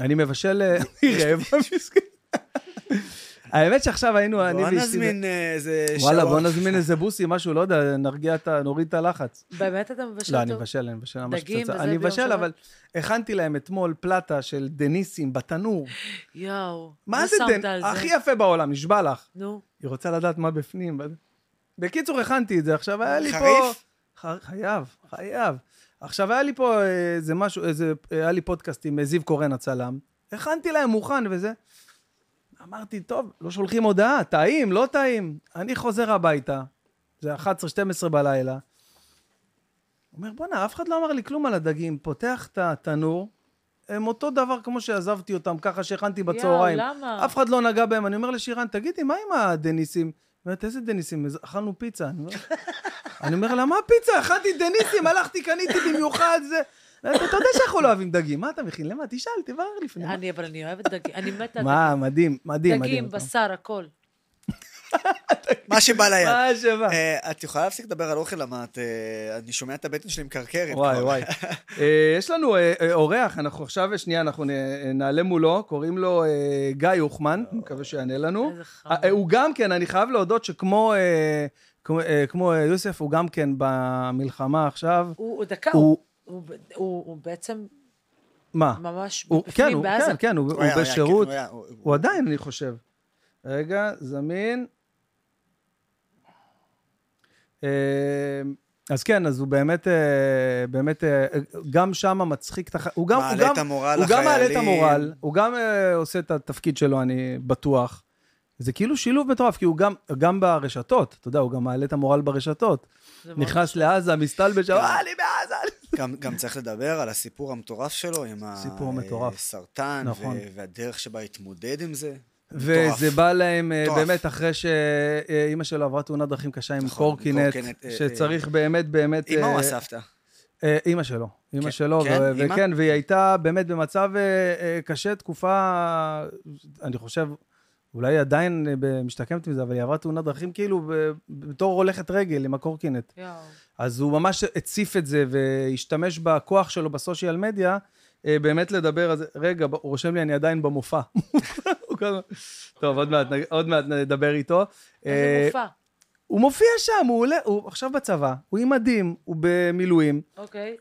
אני מבשל... אה, היא רעבה מסכן. האמת שעכשיו היינו, אני בוא ואשתי... נזמין אה, איזה שעות. וואלה, בוא נזמין איזה בוסי, משהו, לא יודע, נרגיע את ה... נוריד את הלחץ. באמת אתה מבשל לא, טוב? אני מבשל, אני מבשל ממש דגים פצצה. וזה אני מבשל? אבל הכנתי להם אתמול פלטה של דניסים בתנור. יואו. מה זה שמת דנ... על זה? הכי יפה בעולם, נשבע לך. נו. היא רוצה לדעת מה בפנים. בקיצור, הכנתי את זה, עכשיו היה לי פה... חריף? חייב, חייב. עכשיו היה לי פה איזה משהו, איזה, היה לי פודקאסט עם זיו קורן הצלם, הכנתי להם מוכן וזה. אמרתי, טוב, לא שולחים הודעה, טעים, לא טעים. אני חוזר הביתה, זה 11-12 בלילה. אומר, בואנה, אף אחד לא אמר לי כלום על הדגים. פותח את התנור, הם אותו דבר כמו שעזבתי אותם, ככה שהכנתי בצהריים. יואו, למה? אף אחד לא נגע בהם. אני אומר לשירן, תגידי, מה עם הדניסים? היא אומרת, איזה דניסים? אכלנו פיצה. אני אומר, אני אומר לה, מה פיצה? אכלתי דניסים, הלכתי, קניתי במיוחד, זה... אתה יודע שאנחנו לא אוהבים דגים, מה אתה מכין? למה? תשאל, תברר לפני. אני, אבל אני אוהבת דגים, אני מתה על מה, מדהים, מדהים, דגים. מדהים. דגים, בשר, הכל. מה שבא ליד. מה שבא? אה, את יכולה להפסיק לדבר על אוכל, למה את... אה, אני שומע את הבטן שלי מקרקרת. וואי. וואי. אה, יש לנו אורח, אנחנו עכשיו, שנייה, אנחנו נעלה מולו, קוראים לו גיא הוחמן, אני מקווה שיענה לנו. הוא גם כן, אני חייב להודות שכמו כמו, כמו יוסף, הוא גם כן במלחמה עכשיו. הוא, הוא דקה, הוא- הוא, הוא, הוא, בעצם מה? ממש הוא- כן, בפנים הוא- בעזה. כן, כן, הוא הוא הוא היה- הוא היה- בשירות. הוא היה- הוא- הוא עדיין, אני חושב. רגע, זמין. אה, אז כן, אז הוא באמת, אה, באמת, אה, גם שם מצחיק את החיים. הוא גם, מעלה את המורל הוא גם מעלה את לחיילים. המורל, הוא גם עושה את התפקיד שלו, אני בטוח. זה כאילו שילוב מטורף, כי הוא גם, גם ברשתות, אתה יודע, הוא גם מעלה את המורל ברשתות. נכנס לעזה, מסתלבט שם, אה, אני בעזה. גם, גם צריך לדבר על הסיפור המטורף שלו עם סיפור מטורף. הסרטן, נכון. ו- והדרך שבה התמודד עם זה. וזה. בא להם אה. באמת אחרי שאימא שלו עברה תאונת דרכים קשה עם נכון, קורקינט, קורקינט, אה, שצריך באמת באמת... אמא או אה, הסבתא? אה, אימא שלו, אימא כן, שלו, כן, ו- אימא? וכן, והיא הייתה באמת במצב אה, אה, קשה תקופה, אני חושב, אולי היא עדיין אה, משתקמת מזה, אבל היא עברה תאונת דרכים כאילו בתור הולכת רגל עם הקורקינט. יואו. אז הוא ממש הציף את זה והשתמש בכוח שלו בסושיאל מדיה, אה, באמת לדבר על זה. רגע, הוא רושם לי, אני עדיין במופע. טוב, עוד מעט, עוד מעט נדבר איתו. איזה אה, מופע. הוא מופיע שם, הוא עולה, הוא עכשיו בצבא, הוא עם מדים, הוא במילואים, אוקיי.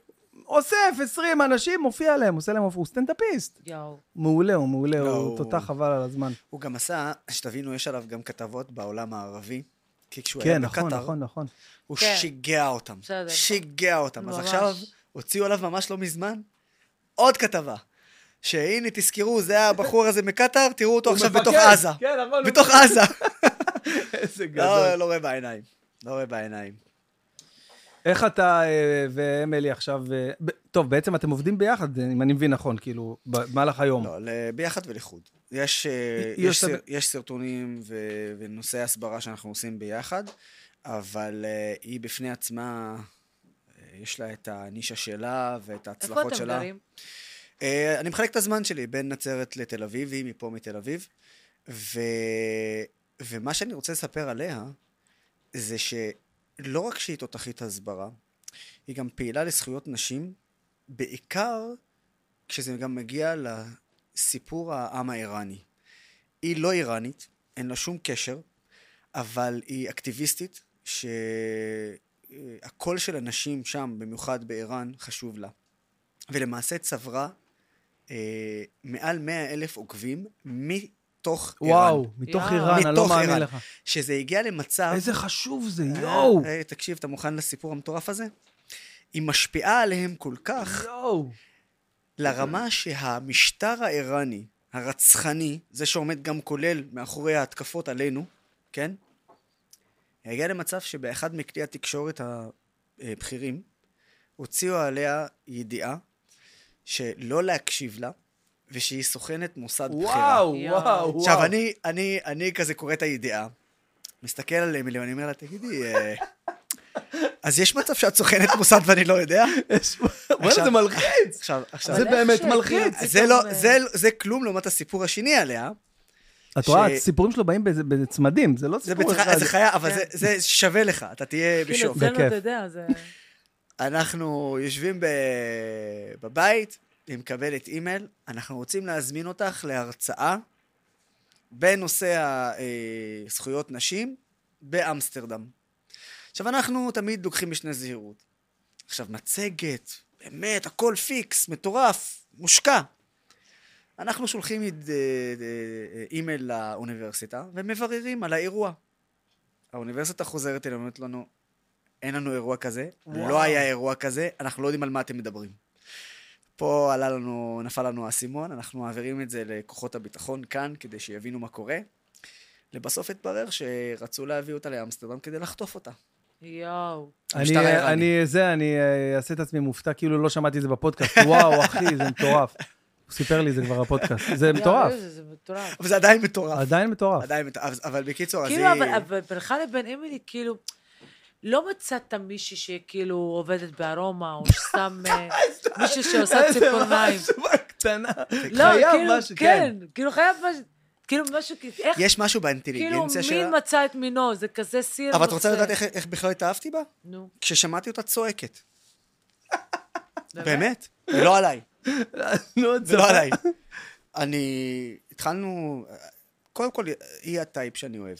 אוסף 20 אנשים, מופיע להם, עושה להם, הוא סטנדאפיסט. יואו. מעולה, הוא מעולה, לא, הוא תותח חבל על הזמן. הוא גם עשה, שתבינו, יש עליו גם כתבות בעולם הערבי. כי כשהוא היה כן, נכון, בקטאר, נכון, נכון. הוא כן. שיגע אותם. בסדר. שיגע אותם. אז ממש. עכשיו הוציאו עליו ממש לא מזמן עוד כתבה. שהנה, תזכרו, זה הבחור הזה מקטאר, תראו אותו עכשיו מפקד. בתוך עזה. כן, נכון. בתוך עזה. איזה לא, גדול. לא רואה בעיניים. לא רואה בעיניים. איך אתה אה, ואמילי עכשיו... אה, טוב, בעצם אתם עובדים ביחד, אם אני מבין נכון, כאילו, במהלך היום. לא, ביחד ולחוד. יש, אה, היא יש, סר, יש סרטונים ו, ונושאי הסברה שאנחנו עושים ביחד, אבל היא בפני עצמה, יש לה את הנישה שלה ואת איפה ההצלחות אתם שלה. גרים? אה, אני מחלק את הזמן שלי בין נצרת לתל אביב, והיא מפה מתל אביב. ו... ומה שאני רוצה לספר עליה, זה שלא רק שהיא תותחית הסברה, היא גם פעילה לזכויות נשים, בעיקר כשזה גם מגיע לסיפור העם האיראני. היא לא איראנית, אין לה שום קשר, אבל היא אקטיביסטית, שהקול של הנשים שם, במיוחד באיראן, חשוב לה. ולמעשה צברה אה, מעל 100 אלף עוקבים מתוך וואו, איראן. מתוך יואו. איראן, אני לא מתוך מאמין איראן. לך. שזה הגיע למצב... איזה חשוב זה, יואו! אה, תקשיב, אתה מוכן לסיפור המטורף הזה? היא משפיעה עליהם כל כך, יואו! לרמה שהמשטר האיראני, הרצחני, זה שעומד גם כולל מאחורי ההתקפות עלינו, כן? הגיע למצב שבאחד מכלי התקשורת הבכירים, הוציאו עליה ידיעה שלא להקשיב לה, ושהיא סוכנת מוסד בכירה. וואו, יואו. וואו, וואו. עכשיו, אני, אני, אני כזה קורא את הידיעה, מסתכל על אמילי, ואני אומר לה, תגידי, אה, אז יש מצב שאת סוכנת מוסד ואני לא יודע? וואלה, זה מלחיץ! עכשיו, עכשיו, זה באמת מלחיץ. זה לא, אה, זה, זה כלום לעומת הסיפור השני עליה. את רואה, הסיפורים שלו באים בצמדים, זה לא זה, סיפור. אחד. זה חיה, אבל כן. זה, זה שווה לך, אתה תהיה כאילו, בשוק. אצלנו, בכיף. אתה יודע, זה... אנחנו יושבים ב... בבית, היא מקבלת אימייל, אנחנו רוצים להזמין אותך להרצאה בנושא ה- אה, זכויות נשים באמסטרדם. עכשיו, אנחנו תמיד לוקחים משנה זהירות. עכשיו, מצגת, באמת, הכל פיקס, מטורף, מושקע. אנחנו שולחים אה, אה, אימייל לאוניברסיטה ומבררים על האירוע. האוניברסיטה חוזרת אלינו ואומרת לנו, אין לנו אירוע כזה, וואו. לא היה אירוע כזה, אנחנו לא יודעים על מה אתם מדברים. פה עלה לנו, נפל לנו האסימון, אנחנו מעבירים את זה לכוחות הביטחון כאן, כדי שיבינו מה קורה. לבסוף התברר שרצו להביא אותה לאמסטרדם כדי לחטוף אותה. יואו. אני. אני, זה, אני אה, אעשה את עצמי מופתע, כאילו לא שמעתי את זה בפודקאסט. וואו, אחי, זה מטורף. הוא סיפר לי את זה כבר בפודקאסט. זה מטורף. זה זה מטורף. אבל זה עדיין מטורף. עדיין מטורף. עדיין מטורף. אבל בקיצור, אז כאילו, היא... אבל אבל בינך לבין אמילי, כאילו, לא מצאת מישהי שכאילו עובדת בארומה, או שסתם אה, מישהו שעושה ציפורניים. איזה משהו בקטנה. לא, כאילו, כן. כאילו חייב משהו, כאילו משהו, איך, יש משהו כאילו באינטליגנציה שלה. מין מצא את מינו, זה כזה סיר אבל את רוצה. לדעת איך- בכלל התאהבתי בה? נו, כששמעתי אותה צועקת. באמת? ולא עליי. נו, זה לא עליי. אני... התחלנו... קודם כל, היא הטייפ שאני אוהב.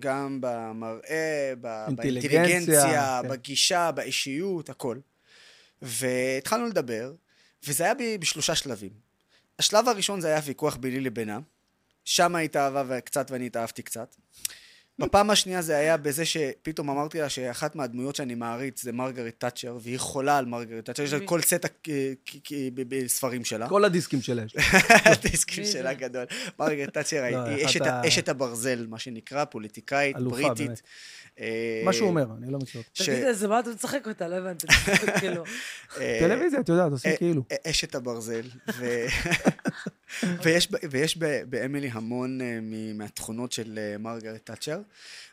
גם במראה, אינטליגנציה, באינטליגנציה, כן. בגישה, באישיות, הכל. והתחלנו לדבר, וזה היה ב- בשלושה שלבים. השלב הראשון זה היה ויכוח ביני לבינה. שם היא התאהבה קצת ואני התאהבתי קצת. בפעם השנייה זה היה בזה שפתאום אמרתי לה שאחת מהדמויות שאני מעריץ זה מרגרט תאצ'ר, והיא חולה על מרגרט תאצ'ר, יש לה? כל סט בספרים שלה. כל הדיסקים שלה יש. הדיסקים שלה? גדול. מרגרט תאצ'ר לא, היא אשת הברזל, מה שנקרא, פוליטיקאית, בריטית. אה, מה שהוא אומר, אני לא מכיר אותו. תגיד, אז מה אתה מצחק אותה? לא הבנתי. כאילו, אה, טלוויזיה, את יודעת, עושים אה, כאילו. אשת הברזל. ויש, ויש באמילי המון אה, מהתכונות של אה, מרגרט תאצ'ר.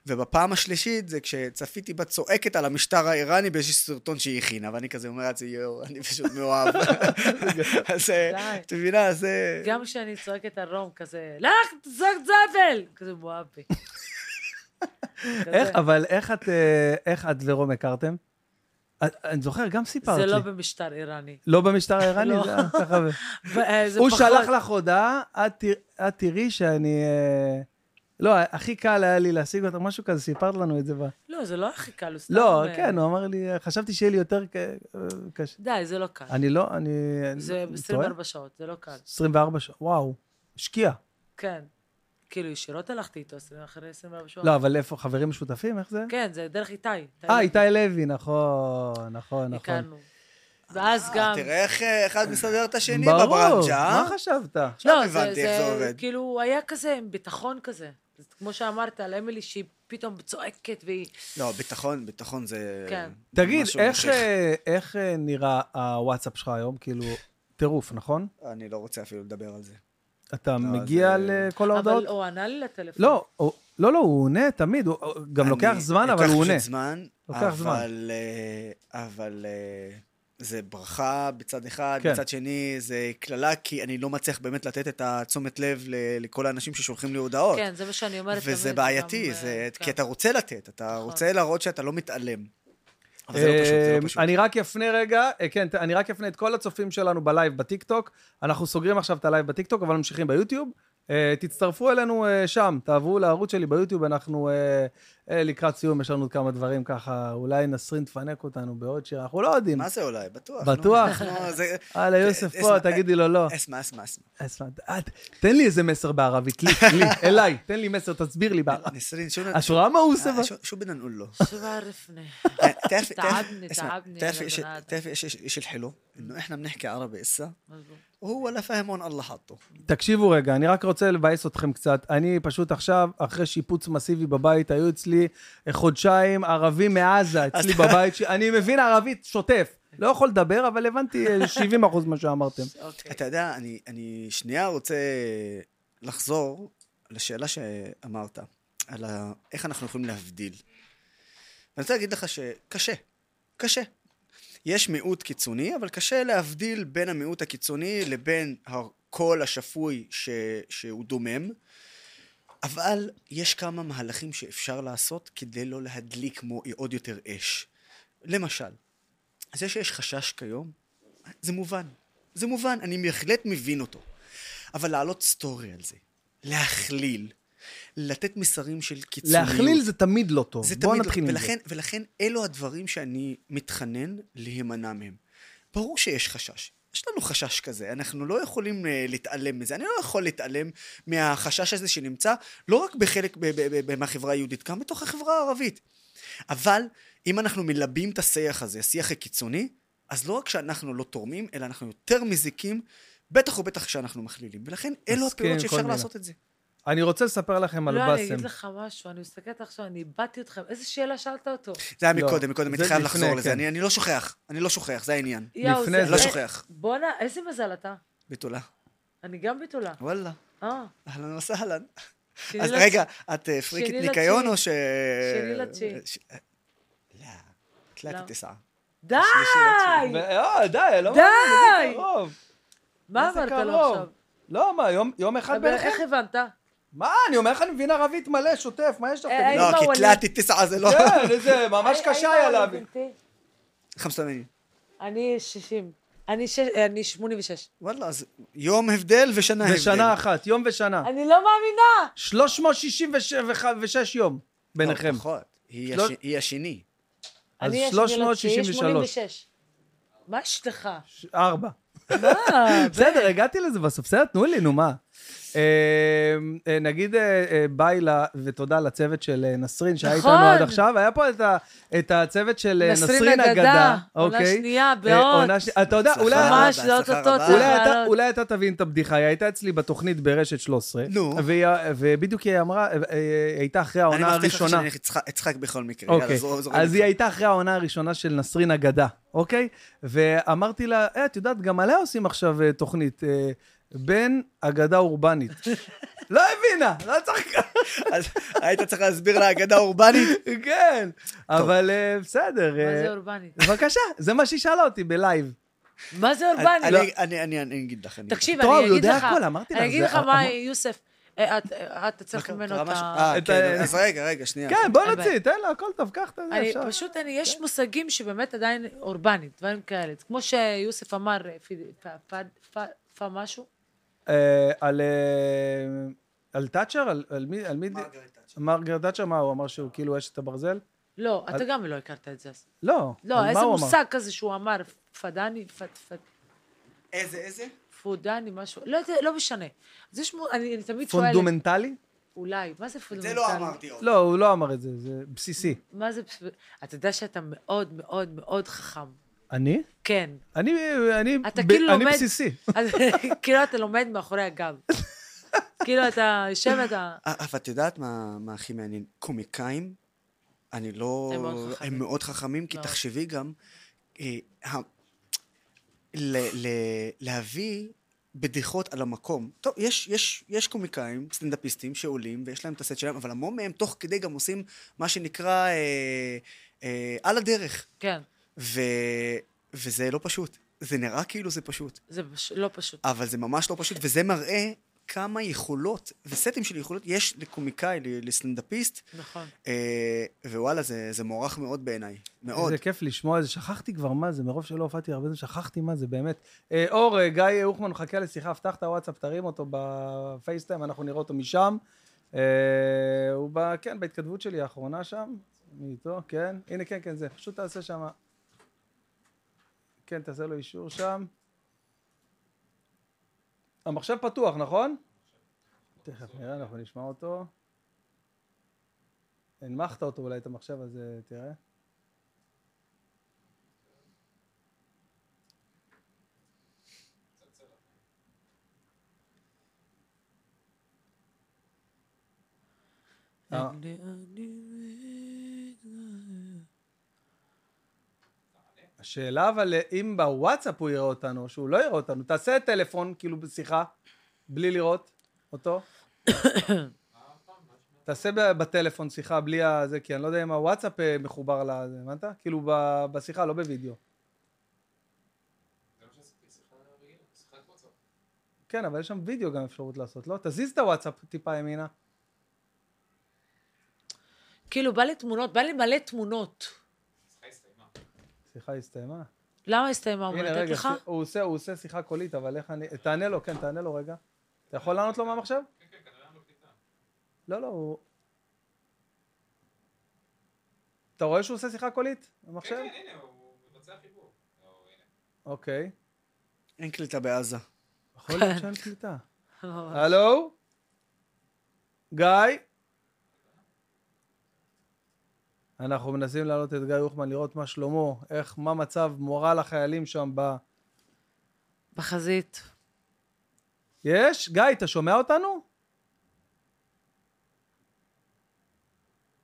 ובפעם השלישית זה כשצפיתי בה צועקת על המשטר האיראני באיזשהו סרטון שהיא הכינה, ואני כזה אומר לעצמי, יואו, אני פשוט מאוהב. אז אה. את מבינה, אז... אה, גם כשאני צועקת על רום, כזה, לך, תזרוק זבל! כזה מואב בי. איך, אבל איך את, איך את ורום הכרתם? אני זוכר, גם סיפרת זה לי. לא במשטר איראני. לא במשטר האיראני? לא. זה אה, זה הוא. שלח לך הודעה, את תרא- את תראי שאני... אה, לא, הכי קל היה לי להשיג אותך, משהו כזה, סיפרת לנו את זה. לא, זה לא הכי קל, הוא סתם... לא, אה, כן, הוא אמר לי, חשבתי שיהיה לי יותר קשה. די, זה לא קל. אני לא, אני... זה אני 24 שעות, זה לא קל. 24 שעות, וואו, השקיע. כן. כאילו, ישירות הלכתי איתו אחרי 24 שעות. לא, אבל איפה, חברים משותפים? איך זה? כן, זה דרך איתי. אה, איתי לוי, נכון, נכון, נכון. הכרנו. ואז גם... תראה איך אה, אחד מסדר את השני ברור, בברנצ'ה, אה? מה חשבת? עכשיו לא, זה, הבנתי איך זה עובד. כאילו, היה כזה עם ביטחון כזה. כמו שאמרת על אמילי, שהיא פתאום צועקת והיא... לא, ביטחון, ביטחון זה... כן. תגיד. אה, איך אה, נראה הוואטסאפ שלך היום? כאילו, טירוף, נכון? אני לא רוצה אפילו לדבר על זה. אתה לא, מגיע זה- לכל ההודעות? אבל הוא ענה לי לטלפון. לא, לא, לא, הוא עונה תמיד, הוא גם אני- לוקח זמן, אבל הוא עונה. זמן, לוקח זמן. אבל, אה, אבל אה, זה ברכה בצד אחד, כן. בצד שני זה קללה, כי אני לא מצליח באמת לתת את התשומת לב ל- לכל האנשים ששולחים לי הודעות. כן, זה מה שאני אומרת תמיד. וזה בעייתי, גם, זה, אה, כי כן. אתה רוצה לתת, אתה נכון. רוצה להראות שאתה לא מתעלם. אבל זה לא פשוט, זה לא פשוט. אני רק אפנה רגע, אה, כן, אני רק אפנה את כל הצופים שלנו בלייב בטיקטוק. אנחנו סוגרים עכשיו את הלייב בטיקטוק, אבל ממשיכים ביוטיוב. אה, תצטרפו אלינו אה, שם, תעברו לערוץ שלי ביוטיוב, אנחנו לקראת סיום, יש לנו עוד כמה דברים ככה, אולי נסרין תפנק אותנו בעוד שיר, אנחנו לא יודעים. מה זה אולי? בטוח. בטוח? נו, אנחנו- זה- הלאה, יוסף אס- פה, אס- תגידי לו לא. אסמע, אסמע, אסמע. אסמע, אה, תן לי איזה מסר בערבית, לי, לי, אליי, תן לי מסר, תסביר לי בערבית. נסרין, شو את רואה מה הוא עושה? ב- شو شو بدنا نقول له؟ شو بعرفني تعرفي تعبني- اسمع، تعبني تعرفي يا ايش بني آدم. تعرفي ايش ايش الحلو؟ انه احنا بنحكي عربي اسا مزبوط. وهو ولا فاهم وين الله حاطه תקשיבו רגע, אני רק רוצה לבאס אתכם קצת. אני פשוט עכשיו, אחרי שיפוץ מסיבי בבית, היו אצלי אה, חודשיים ערבים מעזה אצלי בבית. ש- אני מבין ערבית שוטף. לא יכול לדבר, אבל הבנתי אה, 70 אחוז מה שאמרתם. אוקיי. אתה יודע, אני, אני שנייה רוצה לחזור לשאלה שאמרת, על ה... איך אנחנו יכולים להבדיל. ואני רוצה להגיד לך שקשה, קשה. יש מיעוט קיצוני, אבל קשה להבדיל בין המיעוט הקיצוני לבין הקול השפוי ש... שהוא דומם. אבל יש כמה מהלכים שאפשר לעשות כדי לא להדליק כמו עוד יותר אש. למשל, זה שיש חשש כיום, זה מובן. זה מובן, אני בהחלט מבין אותו. אבל להעלות סטורי על זה, להכליל, לתת מסרים של קיצוניות. להכליל זה תמיד לא טוב. זה בואו תמיד נתחיל לא, עם זה. ולכן, ולכן אלו הדברים שאני מתחנן להימנע מהם. ברור שיש חשש. יש לנו חשש כזה, אנחנו לא יכולים uh, להתעלם מזה. אני לא יכול להתעלם מהחשש הזה שנמצא לא רק בחלק מהחברה היהודית, גם בתוך החברה הערבית. אבל אם אנחנו מלבים את השיח הזה, השיח הקיצוני, אז לא רק שאנחנו לא תורמים, אלא אנחנו יותר מזיקים, בטח ובטח כשאנחנו מכלילים. ולכן אלו הפעולות שאפשר. לעשות את זה. אני רוצה לספר לכם על לא, אני באסם. אגיד לך משהו, אני מסתכלת עכשיו, אני איבדתי אתכם. איזה שאלה שאלת אותו? זה היה לא, מקודם, מקודם, הייתי זה חייב לחזור לזה. כן. אני, אני לא שוכח, אני לא שוכח, זה העניין. לפני זה- לא אה, שוכח. בואנה, איזה מזל אתה. בתולה. אני גם בתולה. וואלה, אה, אהלן וסהלן. אז. רגע, את אה, פריקית ניקיון. או ש... שני לתשיעי. ש- לא, תלת לא. תשעה. די! ו- אה, די, לא די! מאמין, קרוב. מה אמרת לו. עכשיו? לא, מה, יום- יום אחד ביניכם? איך הבנת? מה, אני אומר לך, אני מבין ערבית מלא, שוטף, מה יש לך? אה? אה, לא, כי. תלת תשעה זה לא... כן, איזה, ממש קשה היה להבין. 85. אני 60. אני שש- אני 86. וואלה, אז יום הבדל ושנה הבדל. בשנה אחת, יום ושנה. אני לא מאמינה! 366 יום ביניכם. פחות. היא לא- הש- היא השני. אז אני השני 363. לתשיעי, 86. מה יש לך? ארבע. בסדר, הגעתי לזה בסוף. בסדר, תנו לי, נו מה. אה, אה, נגיד אה, אה, ביי ותודה לצוות של נסרין שהיה נכון. איתנו עד עכשיו. היה פה את ה- את הצוות של נסרין נסרין אגדה, אגדה. עונה אוקיי? שנייה. עונה ש- אתה יודע, אולי... ממש, זה בהצלחה אוטוטו רבה. צריך אולי אתה, לעלות. אולי אתה תבין את הבדיחה, היא הייתה אצלי בתוכנית ברשת 13. נו. והיא, ובדיוק היא אמרה, אה, היא הייתה אחרי אני העונה מבטיח לך הראשונה. שאני אצחק- אצחק בכל מקרה. יאללה, אוקיי, זור- זורם אז איתך. היא הייתה אחרי העונה הראשונה של נסרין אגדה, אוקיי? ואמרתי לה, אה, את יודעת, גם עליה עושים עכשיו אה, תוכנית, אה, בין אגדה אורבנית. לא הבינה, לא צריך... אז היית צריך להסביר לה אגדה אורבנית? כן, אבל אה, בסדר. מה אה, זה אורבני? בבקשה, זה מה שהיא שאלה אותי בלייב. מה זה אני- אורבני? אני- אני- אני אני אגיד לך. אני אגיד לך. תקשיב, טוב, אני הוא אגיד יודע לך, הכל, אמרתי אני לך, אגיד זה- לך מה, יוסף, אה, את- אתה צריך ממנו את? ה... כן, ה- אז רגע, רגע, שנייה. כן, בוא נוציא. תן לה, הכל טוב, קח את זה, אני אפשר. פשוט, אני, יש מושגים שבאמת עדיין אורבנית, דברים כאלה. כמו שיוסף אמר, אה, פ- פ- פ- פ- פ- משהו. אה, על... אה, על תאצ'ר? על על מי? על מי? מרגרט תאצ'ר. מרגרט תאצ'ר, מה, הוא אמר שהוא כאילו אשת הברזל? לא, על- אתה גם לא הכרת את זה. אז. לא. לא, איזה? מושג כזה שהוא אמר, פדני, פ- פ- איזה, איזה? פודני, משהו, לא יודע, לא משנה. אז יש, מו- אני אני תמיד שואלת, פונדומנטלי? אולי, מה זה את פונדמנטלי? זה לא אמרתי עוד. לא, הוא לא אמר את זה, זה בסיסי. מה זה, פס- אתה יודע שאתה מאוד מאוד מאוד חכם. אני? כן. אני, אני, אתה ב- כאילו אני לומד- בסיסי. אז כאילו אתה לומד מאחורי הגב. כאילו אתה יושב ואתה... אה, אבל את יודעת מה, מה הכי מעניין? קומיקאים, אני לא... הם מאוד חכמים. הם מאוד חכמים, כי. תחשבי גם, אה, ה- ל- ל- להביא בדיחות על המקום. טוב, יש, יש, יש קומיקאים, סטנדאפיסטים שעולים ויש להם את הסט שלהם, אבל המון מהם תוך כדי גם עושים מה שנקרא אה, אה, על הדרך. כן, ו, וזה לא פשוט. זה נראה כאילו זה פשוט. זה פש- לא פשוט. אבל זה ממש לא פשוט, וזה מראה כמה יכולות, וסטים של יכולות יש לקומיקאי, לסטנדאפיסט, נכון. אה, ווואלה, זה, זה מוערך מאוד בעיניי. מאוד. איזה כיף לשמוע את זה, שכחתי כבר מה זה, מרוב שלא הופעתי הרבה זמן, שכחתי מה זה, באמת. אה, אור, אה, גיא אוחמן מחכה לשיחה, פתח את הוואטסאפ, תרים אותו בפייסטיים, אנחנו נראה אותו משם. אה, הוא ב... כן, בהתכתבות שלי האחרונה שם, אני איתו, כן. הנה, כן, כן, זה, פשוט תעשה שם. כן, תעשה לו אישור שם. המחשב פתוח, נכון? תכף נראה, אנחנו נשמע אותו. הנמכת אותו אולי, את המחשב הזה, תראה. השאלה אבל אם בוואטסאפ הוא יראה אותנו, או שהוא לא יראה אותנו, תעשה טלפון, כאילו בשיחה, בלי לראות אותו. תעשה ב- בטלפון שיחה בלי הזה, כי אני לא יודע אם הוואטסאפ אה, מחובר לזה, הבנת? כאילו ב- בשיחה, לא בווידאו. כן, אבל יש שם וידאו גם אפשרות לעשות, לא? תזיז את הוואטסאפ טיפה ימינה. כאילו, בא לי תמונות, בא לי מלא תמונות. השיחה הסתיימה. למה הסתיימה? הוא לתת רגע, לך? ש- הוא עושה, הוא עושה שיחה קולית, אבל איך אני... תענה לו, כן, תענה לו רגע. אתה יכול לענות לו מהמחשב? כן, כן, כנראה לו קליטה. לא, לא, הוא... אתה רואה שהוא עושה שיחה קולית במחשב? כן, כן, הנה, הוא מבצע חיבור. אוקיי. אין קליטה בעזה. יכול להיות שאין קליטה. הלו? גיא? אנחנו מנסים להעלות את גיא אוחמן, לראות מה שלמה, איך, מה מצב מורל החיילים שם ב... בחזית. יש? גיא, אתה שומע אותנו?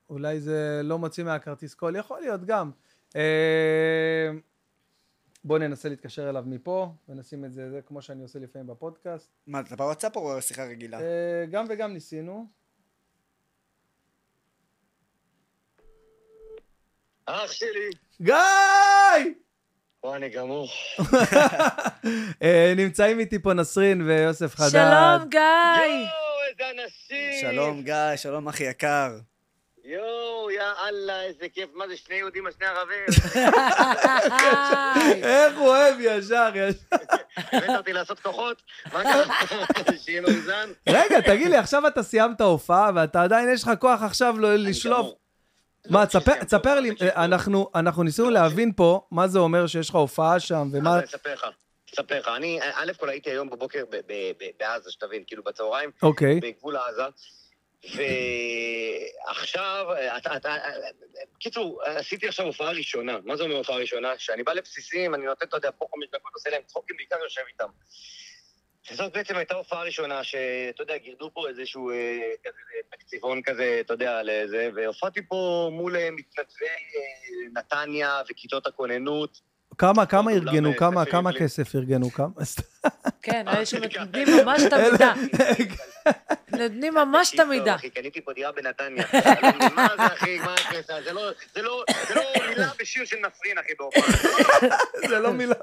אולי זה לא מוציא מהכרטיס קול, יכול להיות גם. אה, בואו ננסה להתקשר אליו מפה, ונשים את זה, זה כמו שאני עושה לפעמים בפודקאסט. מה, אתה בוואטסאפ או שיחה רגילה? אה, גם וגם ניסינו. אח שלי. גיא! וואי, אני גמור. אה, נמצאים איתי פה נסרין ויוסף חדד. שלום, גיא! יואו, איזה אנשים! שלום גיא, שלום אחי יקר. יואו, יא אללה, איזה כיף. מה זה, שני יהודים על שני ערבים? איך הוא אוהב ישר, ישר. הבאת אותי לעשות כוחות? מה קרה? שיהיה מאוזן? רגע, תגיד לי, עכשיו אתה סיימת הופעה ואתה עדיין יש לך כוח עכשיו לא- לשלוף. מה, לא, תספר, הופעה, לי, טוב. אנחנו, אנחנו ניסינו להבין פה מה זה אומר שיש לך הופעה שם ומה... אני אספר לך. אספר לך. אני, א' כל הייתי היום בבוקר בעזה, שתבין, כאילו בצהריים, אוקיי, בגבול עזה. ועכשיו, אתה, קיצור, עשיתי עכשיו הופעה ראשונה. מה זה אומר הופעה ראשונה? שאני בא לבסיסים, אני נותן, אתה יודע, פה חמש דקות, עושה להם צחוקים, בעיקר יושב איתם. וזאת בעצם הייתה הופעה ראשונה, שאתה יודע, גירדו פה איזשהו אה, כזה תקציבון כזה, אתה יודע, לזה, והופעתי פה מול אה, מתנדבי אה, נתניה וכיתות הכוננות. כמה, כמה כולם, ארגנו, אה, כמה, כמה. כסף ארגנו, כמה? כן, אלה שנותנים ממש את המידה. נותנים ממש את המידה. אחי, קניתי פה דירה בנתניה. אני, מה זה, אחי, מה הקטע? זה לא- זה לא זה לא מילה בשיר של נסרין, אחי, בהופעה. זה לא מילה.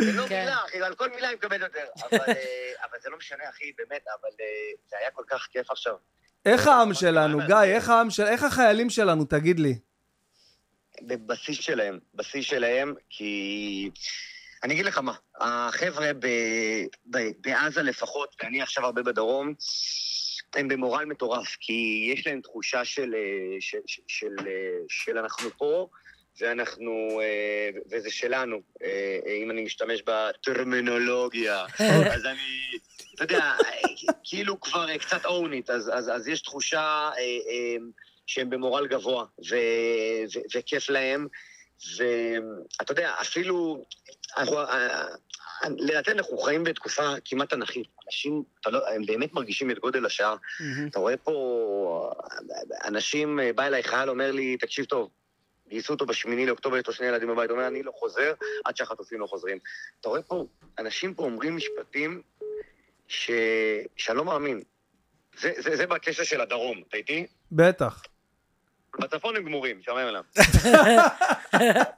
זה לא כן. מילה, אחי, על כל מילה היא מקבלת יותר. אבל, אה, זה לא משנה, אחי, באמת, אבל אה, זה היה כל כך כיף עכשיו. איך העם שלנו, גיא, איך העם של... איך החיילים שלנו, תגיד לי. בשיא שלהם, בשיא שלהם, כי... אני אגיד לך מה, החבר'ה ב... ב... בעזה לפחות, ואני עכשיו הרבה בדרום, הם במורל מטורף, כי יש להם תחושה של, אה, של, של, של, אה, של אנחנו פה, ואנחנו, אה, וזה שלנו, אם אני משתמש בטרמינולוגיה. אז אני, אתה יודע, כאילו כבר קצת own it, אז, אז, אז יש תחושה שהם במורל גבוה, ו, ו, וכיף להם. ואתה יודע, אפילו, אנחנו, אה, לדעתי אנחנו חיים בתקופה כמעט אנכית. אנשים, לא, הם באמת מרגישים את גודל השעה. אתה רואה פה אנשים, בא אליי חייל, אומר לי, תקשיב טוב, גייסו אותו בשמיני לאוקטובר, יש לו שני ילדים בבית, הוא אומר, אני לא חוזר עד שהחטופים לא חוזרים. אתה רואה פה, אנשים פה אומרים משפטים ש... שאני לא מאמין. זה, זה, זה בקשר של הדרום, אתה איתי? בטח. בצפון הם גמורים, שומעים עליהם.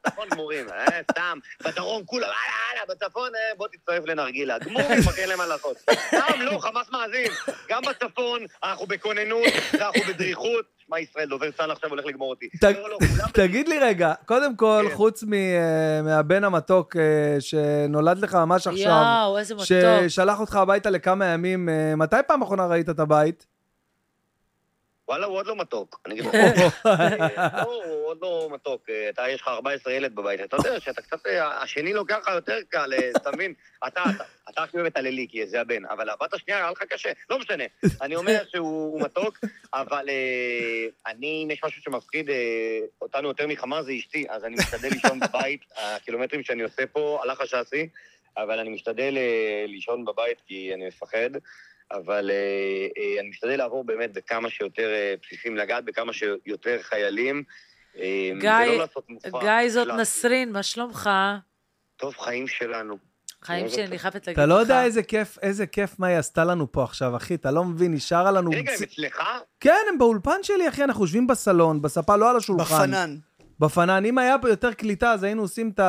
בצפון גמורים, אה, סתם. בדרום כולם, הלאה, הלאה, בצפון, אה, בוא תצטרף לנרגילה. גמורים, רק אין להם מה לעשות. סתם, לא, חמאס מאזין. גם בצפון, אנחנו בכוננות, אנחנו בדריכות. מה ישראל, דובר צה"ל עכשיו הולך לגמור אותי. לא, לא, תגיד לי רגע, קודם כל, כן. חוץ מ- אה, מהבן המתוק שנולד לך ממש עכשיו, יואו, איזה מתוק. ששלח אותך הביתה לכמה ימים, מתי פעם אחרונה ראית את הבית? וואלה, הוא עוד לא מתוק. אני אגיד לך. אה, הוא עוד לא מתוק. אה, אתה, יש לך 14 ילד בבית. אתה יודע שאתה קצת... אה, השני לוקח לך יותר קל, אתה מבין? אתה, אתה, אתה הכי אוהב את הלילי, כי זה הבן. אבל הבת השנייה היה לך קשה. לא משנה. אני אומר שהוא הוא מתוק, אבל אני, אם יש משהו שמפחיד אותנו יותר מחמה, זה אשתי. אז אני משתדל לישון בבית. הקילומטרים שאני עושה פה, הלך השאסי, אבל אני משתדל לישון בבית כי אני מפחד. אבל אה, אה, אני משתדל לעבור באמת בכמה שיותר אה, בסיסים, לגעת בכמה שיותר חיילים. אה, גיא. גיא, זאת. נסרין, מה שלומך? טוב, חיים שלנו. חיים שלי, אני חייבת להגיד לך. אתה לא יודע איזה כיף, איזה כיף מה היא עשתה לנו פה עכשיו, אחי, אתה לא מבין, נשארה לנו... רגע, הם אצלך? כן, הם באולפן שלי, אחי, אנחנו יושבים בסלון, בספה, לא על השולחן. בפנן. בפנן. אם היה פה יותר קליטה, אז היינו עושים את.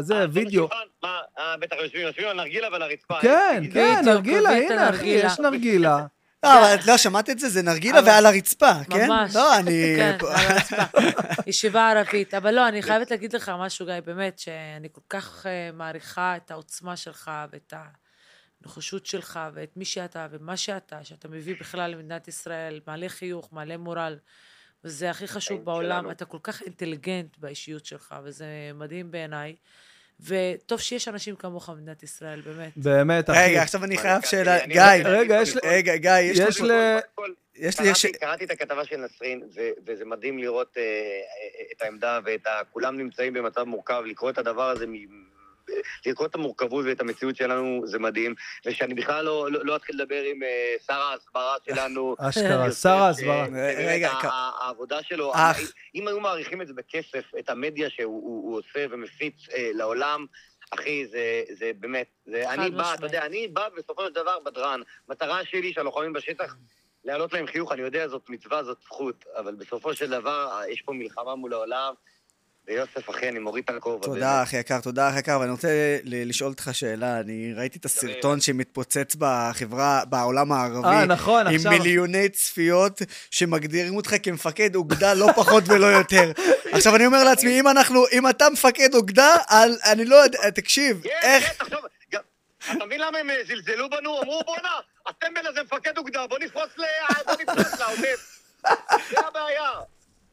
זה, אה, וידאו. בשולחן? מה, אה, בטח יושבים, יושבים על נרגילה ועל הרצפה. כן, אה, כן, נרגילה, הנה, אחי. יש נרגילה. לא, אבל את לא שמעת את זה? זה נרגילה ועל הרצפה, כן? ממש. לא, אני... כן, על הרצפה. ישיבה ערבית. אבל לא, אני חייבת להגיד לך משהו, גיא, באמת, שאני כל כך אה, מעריכה את העוצמה שלך ואת הנחישות שלך ואת מי שאתה ומה שאתה, שאתה מביא בכלל למדינת ישראל, מעלה חיוך, מעלה מורל. וזה הכי חשוב בעולם, שלנו. אתה כל כך אינטליגנט באישיות שלך, וזה מדהים בעיניי. וטוב שיש אנשים כמוך במדינת ישראל, באמת. באמת, אחי. רגע, עכשיו אני חייב שאלה. גיא, רגע, יש לי- רגע, גיא, יש לי... יש לי... קראתי, את הכתבה של נסרין, וזה מדהים לראות אה, אה, את העמדה ואת ה... כולם נמצאים במצב מורכב, לקרוא את הדבר הזה, לקרוא את המורכבות ואת המציאות שלנו, זה מדהים. ושאני בכלל לא, לא, לא אתחיל לדבר עם אה, שר ההסברה שלנו. אשכרה, שר ההסברה. שבאמת רגע, העבודה שלו. אם היו מעריכים את זה בכסף, את המדיה שהוא הוא, הוא עושה ומפיץ אה, לעולם, אחי, זה, זה באמת, זה, אני בא. אתה יודע, אני בא בסופו של דבר בדרן. מטרה שלי שהלוחמים בשטח, להעלות להם חיוך, אני יודע, זאת מצווה, זאת זכות, אבל בסופו של דבר, אה, יש פה מלחמה מול העולם, ויוסף, אחי, אני מוריד את הכובע. תודה, אחי יקר, תודה, אחי יקר, ואני רוצה לשאול אותך שאלה. אני ראיתי את הסרטון שמתפוצץ בחברה, בעולם הערבי. אה, נכון, עם עכשיו- מיליוני צפיות שמגדירים אותך כמפקד אוגדה, לא פחות ולא יותר. עכשיו, אני אומר לעצמי, אם אנחנו, אם אתה מפקד אוגדה, אני לא יודע, תקשיב, כן, איך... כן, אתה מבין למה הם אה, זלזלו בנו? אמרו, בואנה, הטמבל הזה מפקד אוגדה, בוא נפרוץ ל... בוא נפרוץ לעוטף. זה הבעיה.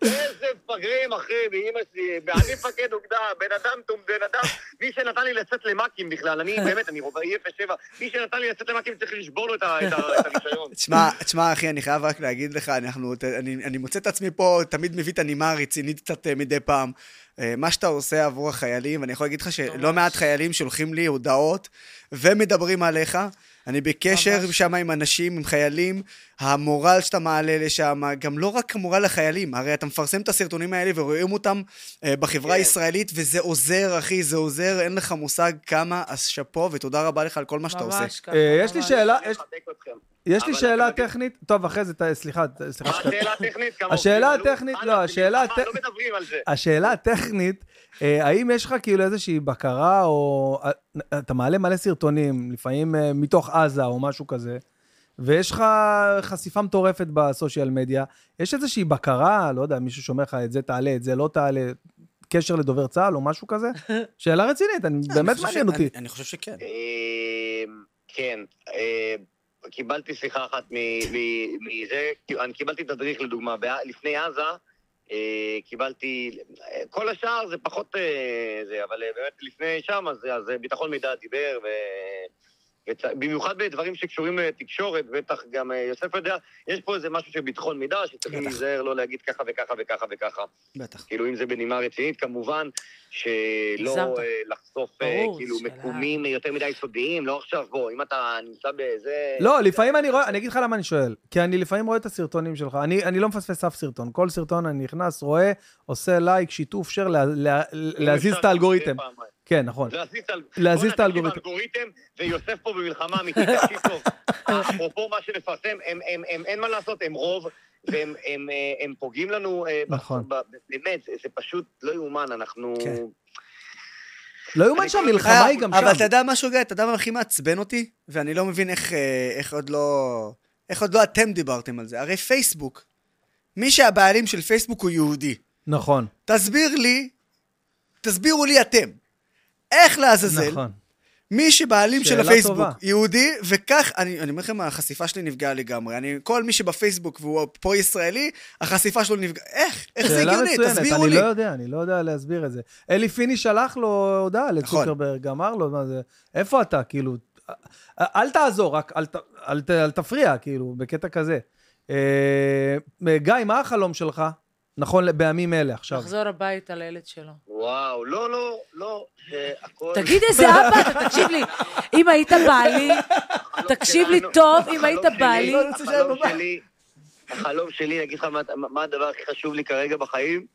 איזה מפגרים, אחי, באמא שלי, אני מפקד אוגדה, בן אדם טום, בן אדם, מי שנתן לי לצאת למ"כים בכלל, אני באמת, אני רובעי 07, מי שנתן לי לצאת למ"כים צריך לשבור לו את הרישיון. תשמע, תשמע, אחי, אני חייב רק להגיד לך, אנחנו, אני, אני מוצא את עצמי פה, תמיד מביא את הנימה הרצינית קצת אה, מדי פעם. אה, מה שאתה עושה עבור החיילים, ואני יכול להגיד לך שלא. מעט חיילים שולחים לי הודעות ומדברים עליך. אני בקשר ממש. שם עם אנשים, עם חיילים, המורל שאתה מעלה לשם, גם לא רק המורל לחיילים, הרי אתה מפרסם את הסרטונים האלה ורואים אותם אה, בחברה כן. הישראלית, וזה עוזר, אחי, זה עוזר, אין לך מושג כמה, אז שאפו, ותודה רבה לך על כל מה שאתה עושה. ממש ככה, אה, יש לי ממש. שאלה, אני יש- מחבק אתכם. יש לי שאלה טכנית, טוב, אחרי זה, סליחה, סליחה. מה שקט- השאלה הטכנית? כמה השאלה? הטכנית, לא, השאלה במלחמה, הט- לא מדברים על זה. השאלה הטכנית, אה, האם יש לך כאילו איזושהי בקרה, או אה, אתה מעלה מלא סרטונים, לפעמים אה, מתוך עזה או משהו כזה, ויש לך חשיפה מטורפת בסושיאל מדיה, יש איזושהי בקרה, לא יודע, מישהו שאומר לך, את זה תעלה, את זה לא תעלה, קשר לדובר צה"ל או משהו כזה? שאלה רצינית, אני אני באמת מעניין אותי. אני- חושב שכן. אה, כן, אה, קיבלתי שיחה אחת מזה, אני קיבלתי תדריך לדוגמה, לפני עזה, אה, קיבלתי, כל השאר זה פחות אה, זה, אבל אה, באמת לפני שם, אז אז ביטחון מידע דיבר, ו... וצ... במיוחד בדברים שקשורים לתקשורת, בטח גם אה, יוסף יודע, יש פה איזה משהו של ביטחון מידה, שצריכים. להיזהר לא להגיד ככה וככה וככה וככה. בטח. כאילו, אם זה בנימה רצינית, כמובן שלא. אה, לחשוף אה, ברור, כאילו שאלה. מקומים יותר מדי סודיים, לא עכשיו, בוא, אם אתה נמצא באיזה... לא, לפעמים אני רואה, אני אגיד לך למה אני שואל. כי אני לפעמים רואה את הסרטונים שלך. אני, אני לא מפספס אף סרטון. כל סרטון אני נכנס, רואה, עושה לייק, שיתוף, שר, לה, לה, להזיז את האלגוריתם. כן, נכון. להזיז את האלגוריתם. ויוסף פה במלחמה אמיתית, תקשיב טוב. אפרופו מה שנפרסם, הם- הם- הם- אין מה לעשות, הם רוב, והם הם, אה, הם פוגעים לנו, אה, נכון. ב- ב- באמת, זה- זה פשוט לא יאומן, אנחנו... כן. לא יאומן שהמלחמה היא גם אבל אתה שם. יודע משהו, גיא? אתה יודע מה הכי מעצבן אותי? ואני לא מבין איך, אה, איך עוד לא... איך עוד לא אתם דיברתם על זה. הרי פייסבוק, מי שהבעלים של פייסבוק הוא יהודי. נכון, תסביר לי, תסבירו לי אתם, איך לעזאזל, נכון. מי שבעלים של הפייסבוק טובה. יהודי, וכך, אני, אני אומר לכם, החשיפה שלי נפגעה לגמרי. אני, כל מי שבפייסבוק והוא פה ישראלי, החשיפה שלו נפגעה. איך? איך זה הגיוני? מצוינת, תסבירו אני לי. לא יודע, אני לא יודע להסביר את זה. אלי פיני שלח לו הודעה נכון. לצוקרברג, אמר לו, מה זה, איפה אתה, כאילו, אל תעזור, רק אל, ת- אל, ת- אל תפריע, כאילו, בקטע כזה. אה, גיא, מה החלום שלך? נכון, בימים אלה, עכשיו. לחזור הביתה לילד שלו. וואו, לא, לא, לא, שהכל... תגיד איזה אבא אתה, תקשיב לי. אם היית בעלי, תקשיב לי טוב, אם היית בעלי... החלום. שלי, החלום שלי, אני אגיד לך מה- מה הדבר הכי חשוב לי כרגע בחיים?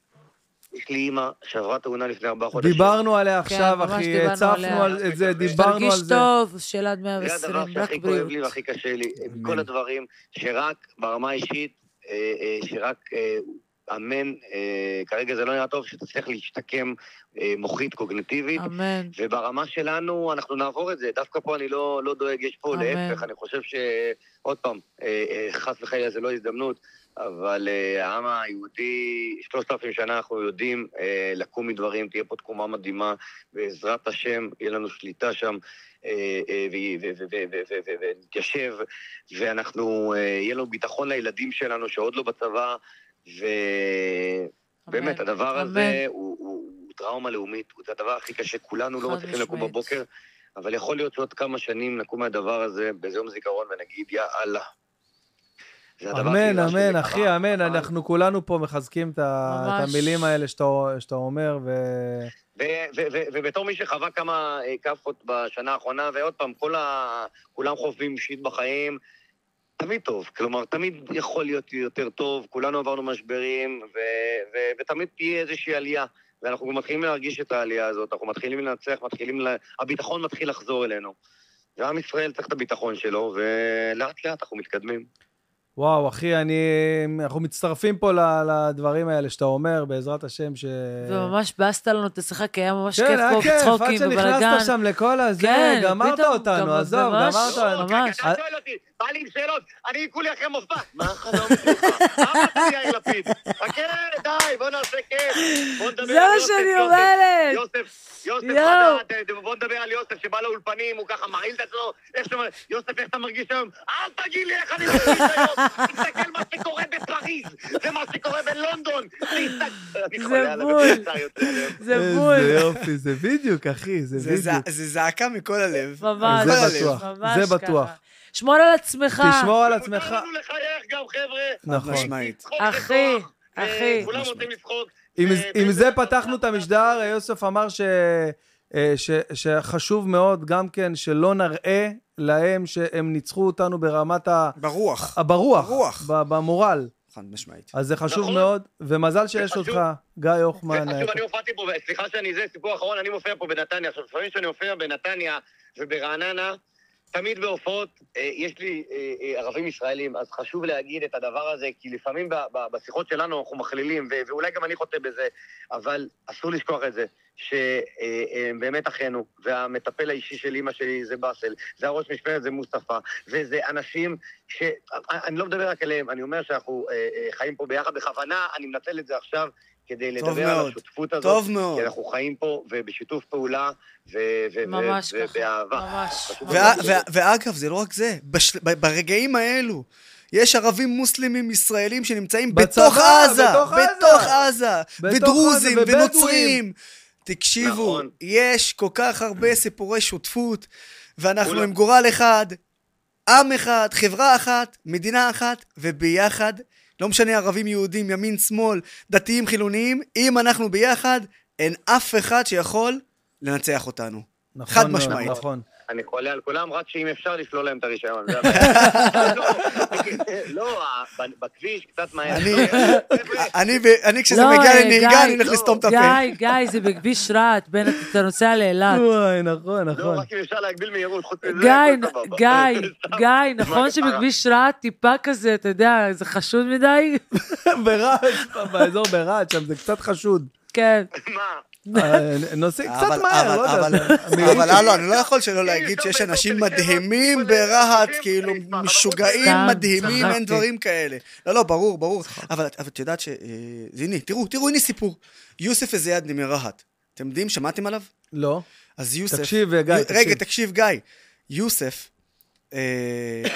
יש לי אימא שעברה תאונה לפני ארבעה חודשים. דיברנו עליה עכשיו, ממש אחי, דיברנו הצפנו. על זה, דיברנו תרגיש על זה. טוב, של עד זה 120, הדבר רק שהכי כואב בריאות. לי והכי קשה לי. כל הדברים שרק ברמה האישית, אה, אה, שרק אה, אמן, אה, כרגע זה לא נראה טוב, שתצליח להשתקם אה, מוחית, קוגניטיבית. אמן. וברמה שלנו, אנחנו נעבור את זה. דווקא פה אני לא, לא דואג, יש פה אמן. להפך, אני חושב ש... עוד פעם, אה, אה, חס וחלילה זה לא הזדמנות, אבל אה, העם היהודי, שלושת אלפים שנה אנחנו יודעים אה, לקום מדברים, תהיה פה תקומה מדהימה, בעזרת השם, יהיה לנו שליטה שם, אה, אה, ונתיישב, ואנחנו, אה, יהיה לנו ביטחון לילדים שלנו שעוד לא בצבא, ובאמת. הדבר. הזה הוא, הוא, הוא טראומה לאומית, זה הדבר הכי קשה, כולנו לא מצליחים לקום. בבוקר, אבל יכול להיות שעוד כמה שנים נקום מהדבר הזה באיזה יום זיכרון ונגיד, יא אללה. אמן, אמן, אחי, אמן, אנחנו כולנו פה מחזקים את. המילים האלה שאתה אומר, ו... ובתור מי שחווה כמה אה, כאפות בשנה האחרונה, ועוד פעם. כולם חווים שיט בחיים, תמיד טוב. כלומר, תמיד יכול להיות יותר טוב, כולנו עברנו משברים, ו- ו- ותמיד תהיה איזושהי עלייה. ואנחנו גם מתחילים להרגיש את העלייה הזאת, אנחנו מתחילים לנצח, מתחילים... ל... הביטחון מתחיל לחזור אלינו. ועם ישראל צריך את הביטחון שלו, ולאט לאט אנחנו מתקדמים. וואו, אחי, אני... אנחנו מצטרפים פה ל- לדברים האלה שאתה אומר, בעזרת השם, ש... וממש באסת לנו את השיחה, כי היה ממש כן, כיף היה פה, כיף, עד צחוקים ובלאגן. שנכנסת שם לכל הזה, כן, גמרת פתאום, אותנו, גם עזוב, ממש- גמרת אותנו. ממש. אתה שואל אותי, בא לי עם שאלות, אני כולי אחרי מופע. מה החלום שלך? מה לי יאיר לפיד? חכה, די, בוא נעשה כיף. בוא נדבר זה על מה יוסף, שאני יוסף. אומרת. יוסף, יוסף. חדד, בוא נדבר על יוסף שבא לאולפנים, הוא ככה מרעיל את עצמו, יוסף, איך אתה מרגיש היום? אל תגיד לי איך אני מרגיש היום, תסתכל מה שקורה בפריז, ומה שקורה בלונדון, על בול. זה איזה בול. יופי, זה בדיוק, אחי, זה זה בדיוק. זה זעקה מכל הלב. ממש. זה הלב. בטוח, זה בטוח. שמור על עצמך. תשמור על מותר עצמך. לנו לחייך גם, חבר'ה. נכון. זה אחי, אחי. וכולם משמעית. רוצים לצחוק. עם, ו- זה פתחנו את המשדר, יוסף אמר ש, אה, ש, שחשוב מאוד גם כן שלא נראה להם שהם ניצחו אותנו ברמת ה... ברוח. ה- ברוח, ברוח. ב- במורל. חד משמעית. אז זה חשוב נכון. מאוד, ומזל שיש וחשוב- אותך, גיא הוחמן. וחשוב, אני הופעתי פה, סליחה שאני זה, סיפור אחרון, אני מופיע פה בנתניה. עכשיו, לפעמים כשאני מופיע בנתניה וברעננה, תמיד בהופעות אה, יש לי אה, אה, ערבים ישראלים, אז חשוב להגיד את הדבר הזה, כי לפעמים בשיחות שלנו אנחנו מכלילים, ואולי גם אני חוטא בזה, אבל אסור לשכוח את זה, שהם באמת אחינו, והמטפל האישי של אימא שלי זה באסל, זה הראש משמרת, זה מוסטפא, וזה אנשים ש... אני לא מדבר רק עליהם, אני אומר שאנחנו חיים פה ביחד בכוונה, אני מנצל את זה עכשיו כדי לדבר על מאוד. השותפות הזאת. טוב מאוד. כי אנחנו חיים פה ובשיתוף פעולה ו- ו- ממש ו- ככה. ובאהבה. ממש. וה- וה- ואגב, זה לא רק זה, בש- ב- ברגעים האלו, יש ערבים מוסלמים ישראלים שנמצאים בצבא, בתוך עזה, בתוך עזה. בתוך עזה, בתוך ודרוזים, עזה, ובדואים. ונוצרים. תקשיבו, נכון. יש כל כך הרבה סיפורי שותפות, ואנחנו כולם. עם גורל אחד, עם אחד, חברה אחת, מדינה אחת, וביחד, לא משנה ערבים, יהודים, ימין, שמאל, דתיים, חילוניים, אם אנחנו ביחד, אין אף אחד שיכול לנצח אותנו. נכון חד משמעית. נכון. אני חולה על כולם, רק שאם אפשר לשלול להם את הרישיון. לא, לא, בכביש קצת מהר. אני- כשזה לא, מגיע אה, לנהיגה, אני הולך לא. לסתום את הפה. גיא, גיא, זה בכביש רהט, בין, אתה נוסע לאילת. וואי, נכון, לא, נכון. רק אם אפשר להגביל מהירות, חוץ מזה, גיא, הכל סבבה. גיא, נכון? שבכביש רהט טיפה כזה, אתה יודע, זה חשוד מדי? ברהט, באזור ברהט, שם זה קצת חשוד. כן. מה? אה, נוסעים קצת אבל- מהר, אבל- לא יודע. אבל- הלו, אני לא יכול שלא אם להגיד שיש אנשים מדהימים ברהט, כאילו אבל משוגעים, מדהימים, אין. דברים כאלה. לא, לא, ברור, ברור. אבל אבל את יודעת ש... אה, הנה, תראו, תראו, הנה סיפור. יוסף א-זיאדני מרהט. אתם יודעים, שמעתם עליו? לא. אז יוסף... תקשיב, גיא, יו- רגע, תקשיב. תקשיב, גיא. יוסף אה,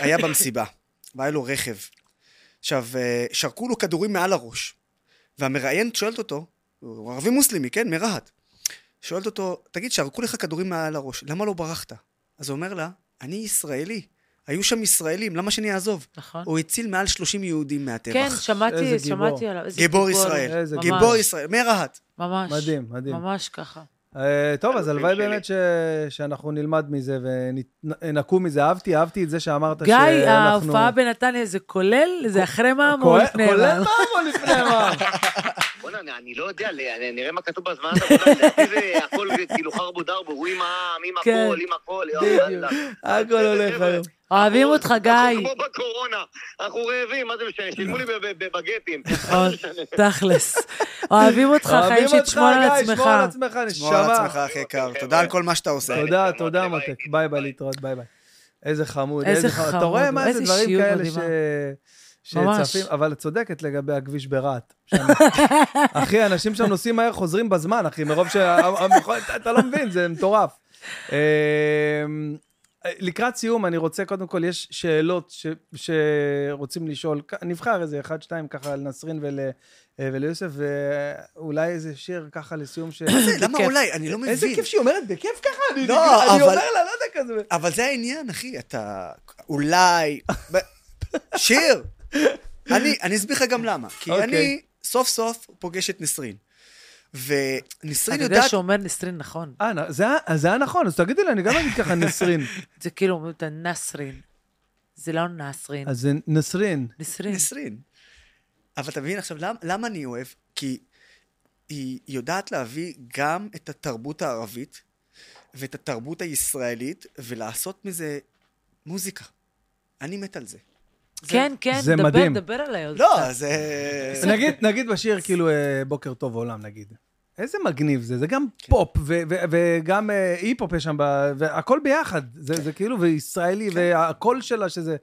היה במסיבה, והיה לו רכב. עכשיו, שרקו לו כדורים מעל הראש, והמראיינת שואלת אותו, הוא ערבי מוסלמי, כן, מרהט. שואלת אותו, תגיד, שרקו לך כדורים מעל הראש, למה לא ברחת? אז הוא אומר לה, אני ישראלי. היו שם ישראלים, למה שאני אעזוב? נכון. הוא הציל מעל 30 יהודים מהטבח. כן, שמעתי, איזה גיבור. שמעתי עליו. איזה גיבור ישראל. איזה ממש, גיבור ישראל, מרהט. ממש. מדהים, מדהים. ממש ככה. אה, טוב, אז הלוואי. באמת ש- שאנחנו נלמד מזה ונקום מזה. אהבתי, אהבתי את זה שאמרת גיא, שאנחנו... ההופעה בנתניה זה כולל? זה אחרי מע"מ או כולל- לפני כולל מע"מ? מע"מ או לפני מע"מ? בוא'נה, אני- לא יודע, נראה מה כתוב בהזמנת עבודה, לדעתי זה הכל כאילו חרבו דרבו, הוא עם העם, עם כן. הכל, עם הכל. יאללה. הכל הולך היום. אוהבים אותך, אנחנו גיא. כמו בקורונה, אנחנו רעבים, מה זה משנה? שילמו לי בבגטים. נכון, תכלס. אוהבים אותך, חיים אוהבים אותך, שתשמור על גיא, עצמך. שמור על עצמך, שמור על נשמה. עצמך, אחי יקר. תודה על כל מה שאתה עושה. תודה, להתראות, תודה, ביי. מותק. ביי ביי, להתראות, ביי ביי. איזה חמוד, איזה חמוד. אתה רואה מה זה דברים כאלה ש... שצפים, אבל את צודקת לגבי הכביש ברהט. אחי, אנשים שם נוסעים מהר, חוזרים בזמן, אחי, מרוב ש... אתה לא מבין, זה מטורף. אמ, לקראת סיום, אני רוצה, קודם כל, יש שאלות ש... שרוצים לשאול. נבחר איזה אחד, שתיים, ככה, לנסרין ול... וליוסף, ואולי איזה שיר ככה לסיום ש... למה. אולי? אני לא מבין. איזה כיף שהיא אומרת, בכיף ככה? אני לא, אני אבל- אומר לה, לא יודע כזה. אבל זה העניין, אחי, אתה... אולי... שיר! אני, אני אסביר לך גם למה. כי אוקיי. אני סוף סוף פוגש את נסרין. ונסרין אתה יודע יודעת... שהוא אומר נסרין נכון. אה, נ- זה היה- זה היה נכון, אז תגידי לי, אני גם אגיד ככה נסרין. זה כאילו אומרים את הנסרין. זה לא נסרין. אז זה נסרין. נסרין. נסרין. אבל אתה מבין עכשיו, למ, למה אני אוהב? כי היא יודעת להביא גם את התרבות הערבית ואת התרבות הישראלית, ולעשות מזה מוזיקה. אני מת על זה. כן, כן, זה דבר, מדהים. דבר עליי עוד לא, קצת. זה... נגיד, נגיד בשיר כאילו אה, בוקר טוב עולם, נגיד. איזה מגניב זה, זה גם כן. פופ ו- ו- וגם אה, אי-פופ יש שם, והכל ביחד. זה זה כאילו, וישראלי, והקול שלה שזה...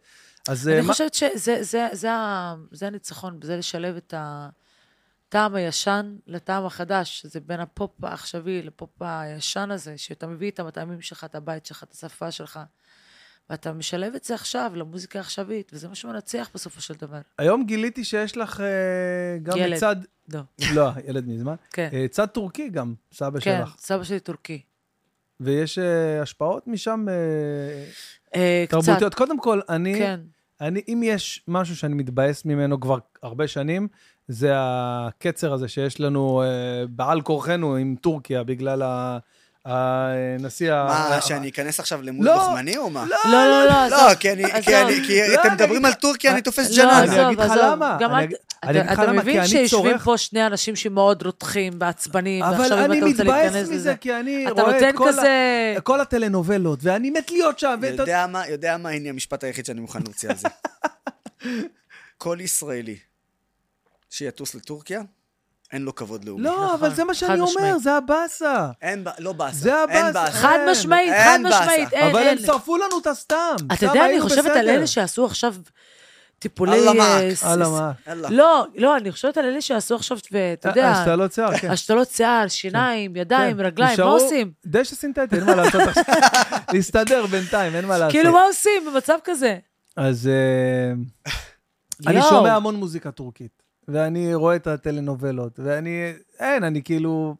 אז אה, אני מה- חושבת שזה זה, זה, ה- זה הניצחון, זה לשלב את הטעם הישן לטעם החדש, זה בין הפופ העכשווי לפופ הישן הזה, שאתה מביא את המטעמים שלך, את הבית שלך, את השפה שלך, ואתה משלב את זה עכשיו למוזיקה העכשווית, וזה מה שמנצח בסופו של דבר. היום גיליתי שיש לך אה, גם ילד. צד... לא, לא, ילד מזמן. כן, אה, צד טורקי גם, סבא כן, שלך. סבא שלי טורקי. ויש אה, השפעות משם אה, קצת, תרבותיות. קודם כל, אני... כן. אני, אם יש משהו שאני מתבאס ממנו כבר הרבה שנים, זה הקצר הזה שיש לנו אה, בעל כורחנו עם טורקיה, בגלל ה- הנשיא ה... מה, שאני אכנס עכשיו למוד לא, לוחמני או מה? לא, לא, לא, לא, לא. כי אני- עזוב. כי אני- כי לא, אתם מדברים על טורקיה, אני תופס לא, ג'ננה. אני אגיד לך. למה. אתה- מבין שיושבים פה שני אנשים שמאוד רותחים, ועצבנים, אבל ועכשיו אם אני אתה רוצה מתבאס להיכנס מזה, לזה. כי אני אתה רואה את כל, הטלנובלות, ואני מת להיות שם. ואתה- יודע מה, יודע מה, הנה המשפט היחיד שאני מוכן להוציא על זה. כל ישראלי שיטוס לטורקיה, אין לו כבוד לאומי. לא, נכון, אבל זה מה שאני אומר. זה הבאסה. אין, לא באסה. זה הבאסה. אין באסה. חד אין, משמעית, אין חד. משמעית, אין, אבל הם אין. שרפו לנו את הסתם. אתה יודע, אני חושבת על. אלה שעשו עכשיו טיפולי... אללה אה, אללה. לא, לא, אני חושבת על אלה שעשו עכשיו, ואתה יודע, השתלות שיער, כן. השתלות שיער, שיניים, ידיים, כן. רגליים, מה עושים? דשא סינתטי, אין מה לעשות עכשיו. להסתדר בינתיים, אין מה לעשות. כאילו, מה עושים במצב כזה? אז אה, אני יואו. שומע המון מוזיקה טורקית, ואני רואה את הטלנובלות, ואני, אין, אני כאילו,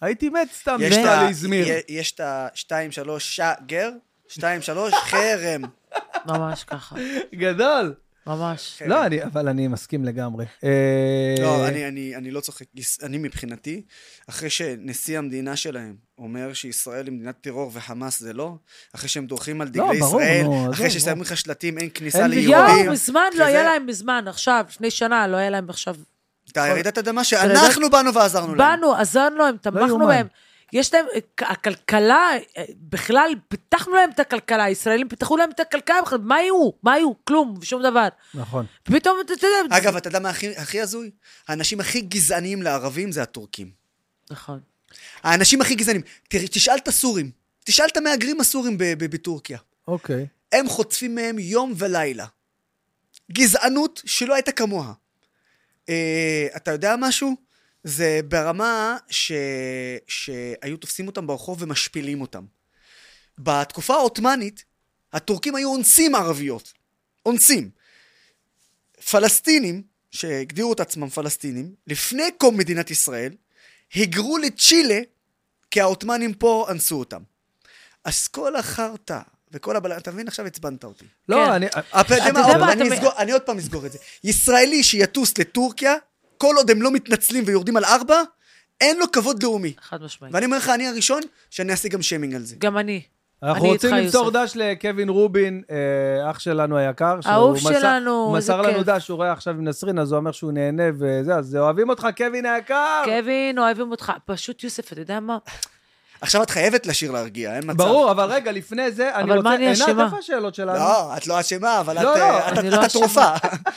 הייתי מת סתם יש את ה- לאזמיר. יה- יש את השתיים, שלוש, שגר, שתיים, שלוש, חרם. ממש ככה, גדול. ממש. כן. לא, אני, אבל אני מסכים לגמרי. אה, לא, אני, אני, אני לא צוחק. אני מבחינתי, אחרי שנשיא המדינה שלהם אומר שישראל היא מדינת טרור וחמאס זה לא, אחרי שהם דורכים על לא, דגלי ברור, ישראל, אחרי ששמים. לך שלטים אין כניסה ליהודים. יואו, מזמן לא היה להם מזמן, עכשיו, לפני שנה, לא היה להם עכשיו. את הרעידת אדמה שאנחנו באנו ועזרנו להם. באנו, עזרנו להם, תמכנו יאומן. בהם. יש להם, הכלכלה, בכלל, פיתחנו להם את הכלכלה, הישראלים פיתחו להם את הכלכלה, מה היו? מה היו? כלום, שום דבר. נכון. פתאום, אתה יודע... אגב, אתה יודע מה הכי, הכי הזוי? האנשים הכי גזעניים לערבים זה הטורקים. נכון. האנשים הכי גזעניים. תשאל את הסורים. תשאל את המהגרים הסורים ב- ב- בטורקיה. אוקיי. הם חוטפים מהם יום ולילה. גזענות שלא הייתה כמוה. אה, אתה יודע משהו? זה ברמה ש... שהיו תופסים אותם ברחוב ומשפילים אותם. בתקופה העות'מאנית, הטורקים היו אונסים ערביות. אונסים. פלסטינים, שהגדירו את עצמם פלסטינים, לפני קום מדינת ישראל, היגרו לצ'ילה, כי העות'מאנים פה אנסו אותם. אז כל החרטא וכל הבלגן, אתה מבין? עכשיו עצבנת אותי. לא, כן. אני... אתה יודע מה, אני עוד פעם אסגור את זה. ישראלי שיטוס לטורקיה, כל עוד הם לא מתנצלים ויורדים על ארבע, אין לו כבוד לאומי. חד משמעית. ואני אומר לך, אני הראשון שאני אעשה גם שיימינג על זה. גם אני. אנחנו אני רוצים למסור. דש לקווין רובין, אה, אח שלנו היקר. אהוב שלנו, הוא איזה מסר לנו כיף. דש, הוא רואה עכשיו עם נסרין, אז הוא אומר שהוא נהנה וזה, אז אוהבים אותך, קווין היקר. קווין, אוהבים אותך. פשוט, יוסף, אתה יודע מה? עכשיו את חייבת לשיר להרגיע, אין מצב. ברור, אבל רגע, לפני זה, אני אבל רוצה... מה אני עינת, אשמה? איפה השאלות שלנו? לא, את לא אשמה, אבל לא, את, לא, אה, לא. התרופה.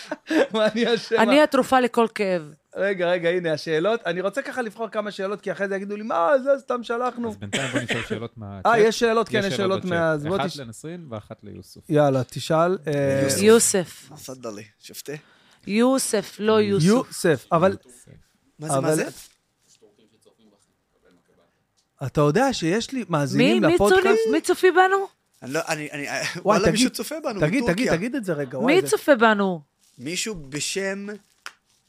מה אני אשמה? אני התרופה לכל כאב. רגע, רגע, הנה השאלות. אני רוצה ככה לבחור כמה שאלות, כי אחרי זה יגידו לי, מה, זה סתם שלחנו. אז בינתיים בוא נשאל שאלות מהצ'אט. אה, יש שאלות, כן, יש שאלות בצ'אט. מה... אחת לנסרין ואחת ליוסוף. יאללה, תשאל. אה, יוסף. יוסף. תפדלי, שפתה. יוסף, לא יוסוף. יוסף, אבל מה זה, מה אבל- זה? אתה יודע שיש לי מאזינים מי לפודקאסט? מי צופי בנו? אני לא, אני, אני, וואי, וואלה, תגיד, מישהו צופה בנו תגיד, בטורקיה. תגיד, תגיד את זה רגע. וואי, מי זה- צופה בנו? מישהו בשם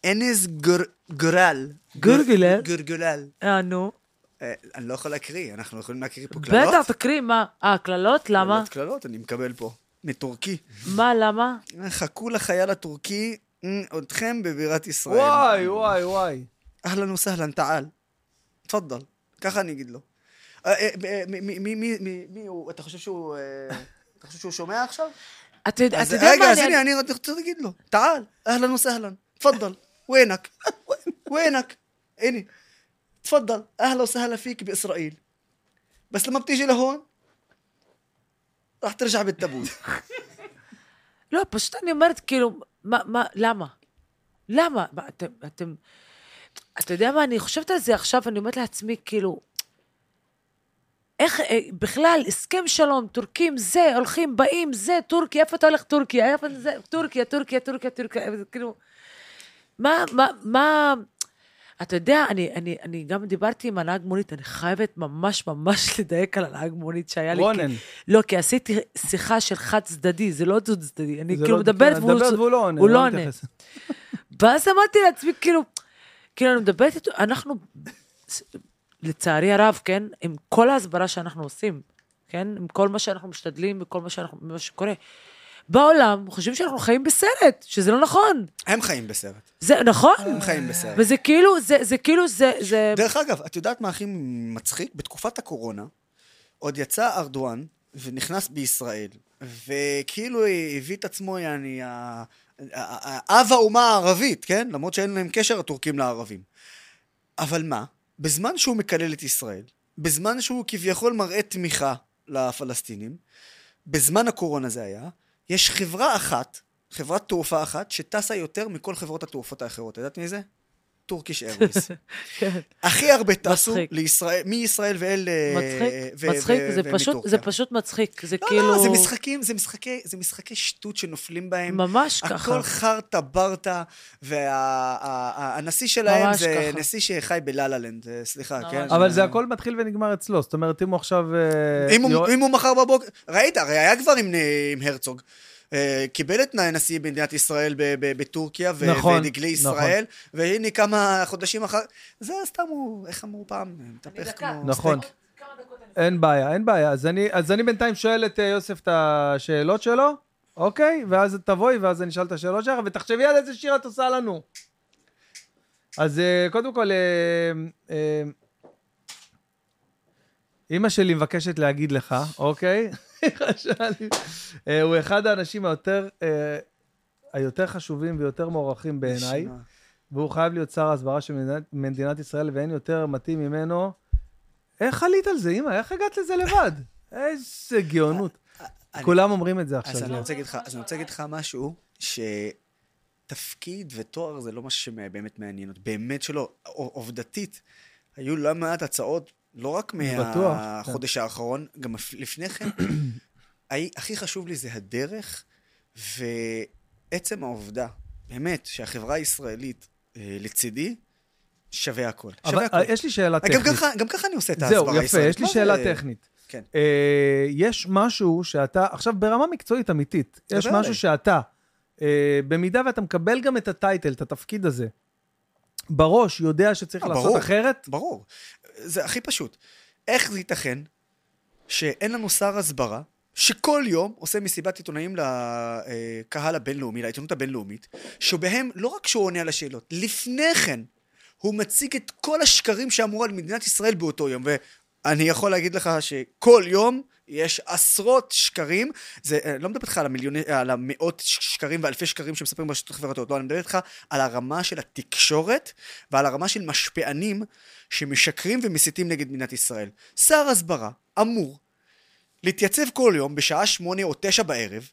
אנס גורל. גורגלר? גורגלל. אה, נו. אה, אני לא יכול להקריא, אנחנו יכולים להקריא פה קללות? בטח, תקריא, מה? אה, קללות? למה? קללות, קללות, אני מקבל פה. מטורקי. מה, למה? חכו לחייל הטורקי, אה, אתכם בבירת ישראל. וואי, וואי, וואי. אהלן וסהלן, תעל. תפדל. ככה אני אגיד לו. אה, אה, אה, מי- מי- מי- מי מי- מי הוא? אתה חושב שהוא... אה, אתה חושב שהוא שומע עכשיו? אתה יודע אז אתה יודע רגע, מה? אז אני- הנה, אני רוצה להגיד לו. תעל, אהלן וסהלן. תפדל. وينك? وينك? הנה. تفضل اهلا وسهلا فيك باسرائيل بس لما بتيجي لهون راح ترجع بالتابوت לא, פשוט אני אומרת, כאילו, מה, מה, למה? למה? מה, אתם, אתם... אתה יודע מה, אני חושבת על זה עכשיו, אני אומרת לעצמי, כאילו, איך, אה, בכלל, הסכם שלום, טורקים, זה, הולכים, באים, זה, טורקיה, איפה אתה הולך טורקיה? איפה זה, טורקיה, טורקיה, טורקיה, טורקיה, כאילו... מה, מה, מה... אתה יודע, אני, אני, אני גם דיברתי עם הנהג מונית, אני חייבת ממש ממש לדייק על הנהג מונית שהיה לי. רונן. כי, לא, כי עשיתי שיחה של חד צדדי, זה לא דו צדדי. אני כאילו לא- מדברת והוא, והוא לא עונה. הוא לא לא עונה. ואז אמרתי לעצמי, כאילו, כאילו, אני מדברת איתו, אנחנו, לצערי הרב, כן, עם כל ההסברה שאנחנו עושים, כן, עם כל מה שאנחנו משתדלים וכל מה, שאנחנו, מה שקורה, בעולם חושבים שאנחנו חיים בסרט, שזה לא נכון. הם חיים בסרט. זה נכון? הם חיים בסרט. וזה כאילו, זה, זה כאילו, זה, זה... דרך אגב, את יודעת מה הכי מצחיק? בתקופת הקורונה, עוד יצא ארדואן ונכנס בישראל, וכאילו הביא את עצמו, יעני, אב האומה הערבית, כן? למרות שאין להם קשר הטורקים לערבים. אבל מה? בזמן שהוא מקלל את ישראל, בזמן שהוא כביכול מראה תמיכה לפלסטינים, בזמן הקורונה זה היה, יש חברה אחת, חברת תעופה אחת, שטסה יותר מכל חברות התעופות האחרות. את יודעת מי זה? טורקיש איירוויס. כן. הכי הרבה טסו. לישראל, מישראל ואל... אה, מצחיק, ו- מצחיק, ו- זה פשוט. זה פשוט מצחיק, זה לא, כאילו... לא, זה משחקים, זה משחקי, זה משחקי שטות שנופלים בהם. ממש ככה. הכל חרטה ברטה, והנשיא שלהם זה ככה. נשיא שחי בלה-לה-לנד, אה, סליחה, כן? אבל זה הכל מתחיל ונגמר אצלו, זאת אומרת, אם הוא עכשיו... אה, אם הוא, מחר בבוקר, ראית, הרי היה כבר עם הרצוג. אה, קיבל את נשיא מדינת ישראל ב- ב- בטורקיה, ו- נכון, ודגלי נכון. ישראל, והנה כמה חודשים אחר... זה סתם הוא, איך אמרו פעם? מתהפך. כמו נכון. סטייק. אין בעיה, אין בעיה. אז אני, אז אני בינתיים שואל את אה, יוסף את השאלות שלו, אוקיי? ואז תבואי, ואז אני אשאל את השאלות שלך, ותחשבי על איזה שיר את עושה לנו. אז אה, קודם כל, אה, אה, אימא שלי מבקשת להגיד לך, אוקיי? אה, הוא אחד האנשים היותר, אה, היותר חשובים ויותר מוערכים בעיניי. והוא חייב להיות שר ההסברה של מדינת, ישראל, ואין יותר מתאים ממנו. איך עלית על זה, אמא? איך הגעת לזה לבד? איזה גאונות. אני- כולם אומרים את זה עכשיו. אז אני רוצה להגיד לך משהו, שתפקיד ותואר זה לא מה שבאמת מעניין אותי, באמת שלא. עובדתית, היו לא מעט הצעות, לא רק מהחודש האחרון, גם לפ- לפני כן, הכי חשוב לי זה הדרך, ועצם העובדה, באמת, שהחברה הישראלית אה, לצידי, שווה הכל. אבל שווה הכל. אה, יש לי שאלה גם טכנית. ככה, גם ככה אני עושה את ההסברה זהו, הישראלית. יפה, יש לי מה שאלה זה- טכנית. כן. אה, יש משהו שאתה, עכשיו ברמה מקצועית אמיתית, יש משהו עליי. שאתה, אה, במידה ואתה מקבל גם את הטייטל, את התפקיד הזה, בראש יודע שצריך אה, לעשות ברור. אחרת, ברור. זה הכי פשוט. איך זה ייתכן שאין לנו שר הסברה שכל יום עושה מסיבת עיתונאים לקהל הבינלאומי, לעיתונות הבינלאומית, שבהם לא רק שהוא עונה על השאלות, לפני כן הוא מציג את כל השקרים שאמרו על מדינת ישראל באותו יום, ואני יכול להגיד לך שכל יום יש עשרות שקרים, זה, אני לא מדבר איתך על, המיליוני, על המאות שקרים ואלפי שקרים שמספרים ברשתות החברתיות, לא, אני מדבר איתך על הרמה של התקשורת ועל הרמה של משפיענים שמשקרים ומסיתים נגד מדינת ישראל. שר הסברה אמור להתייצב כל יום בשעה שמונה או תשע בערב,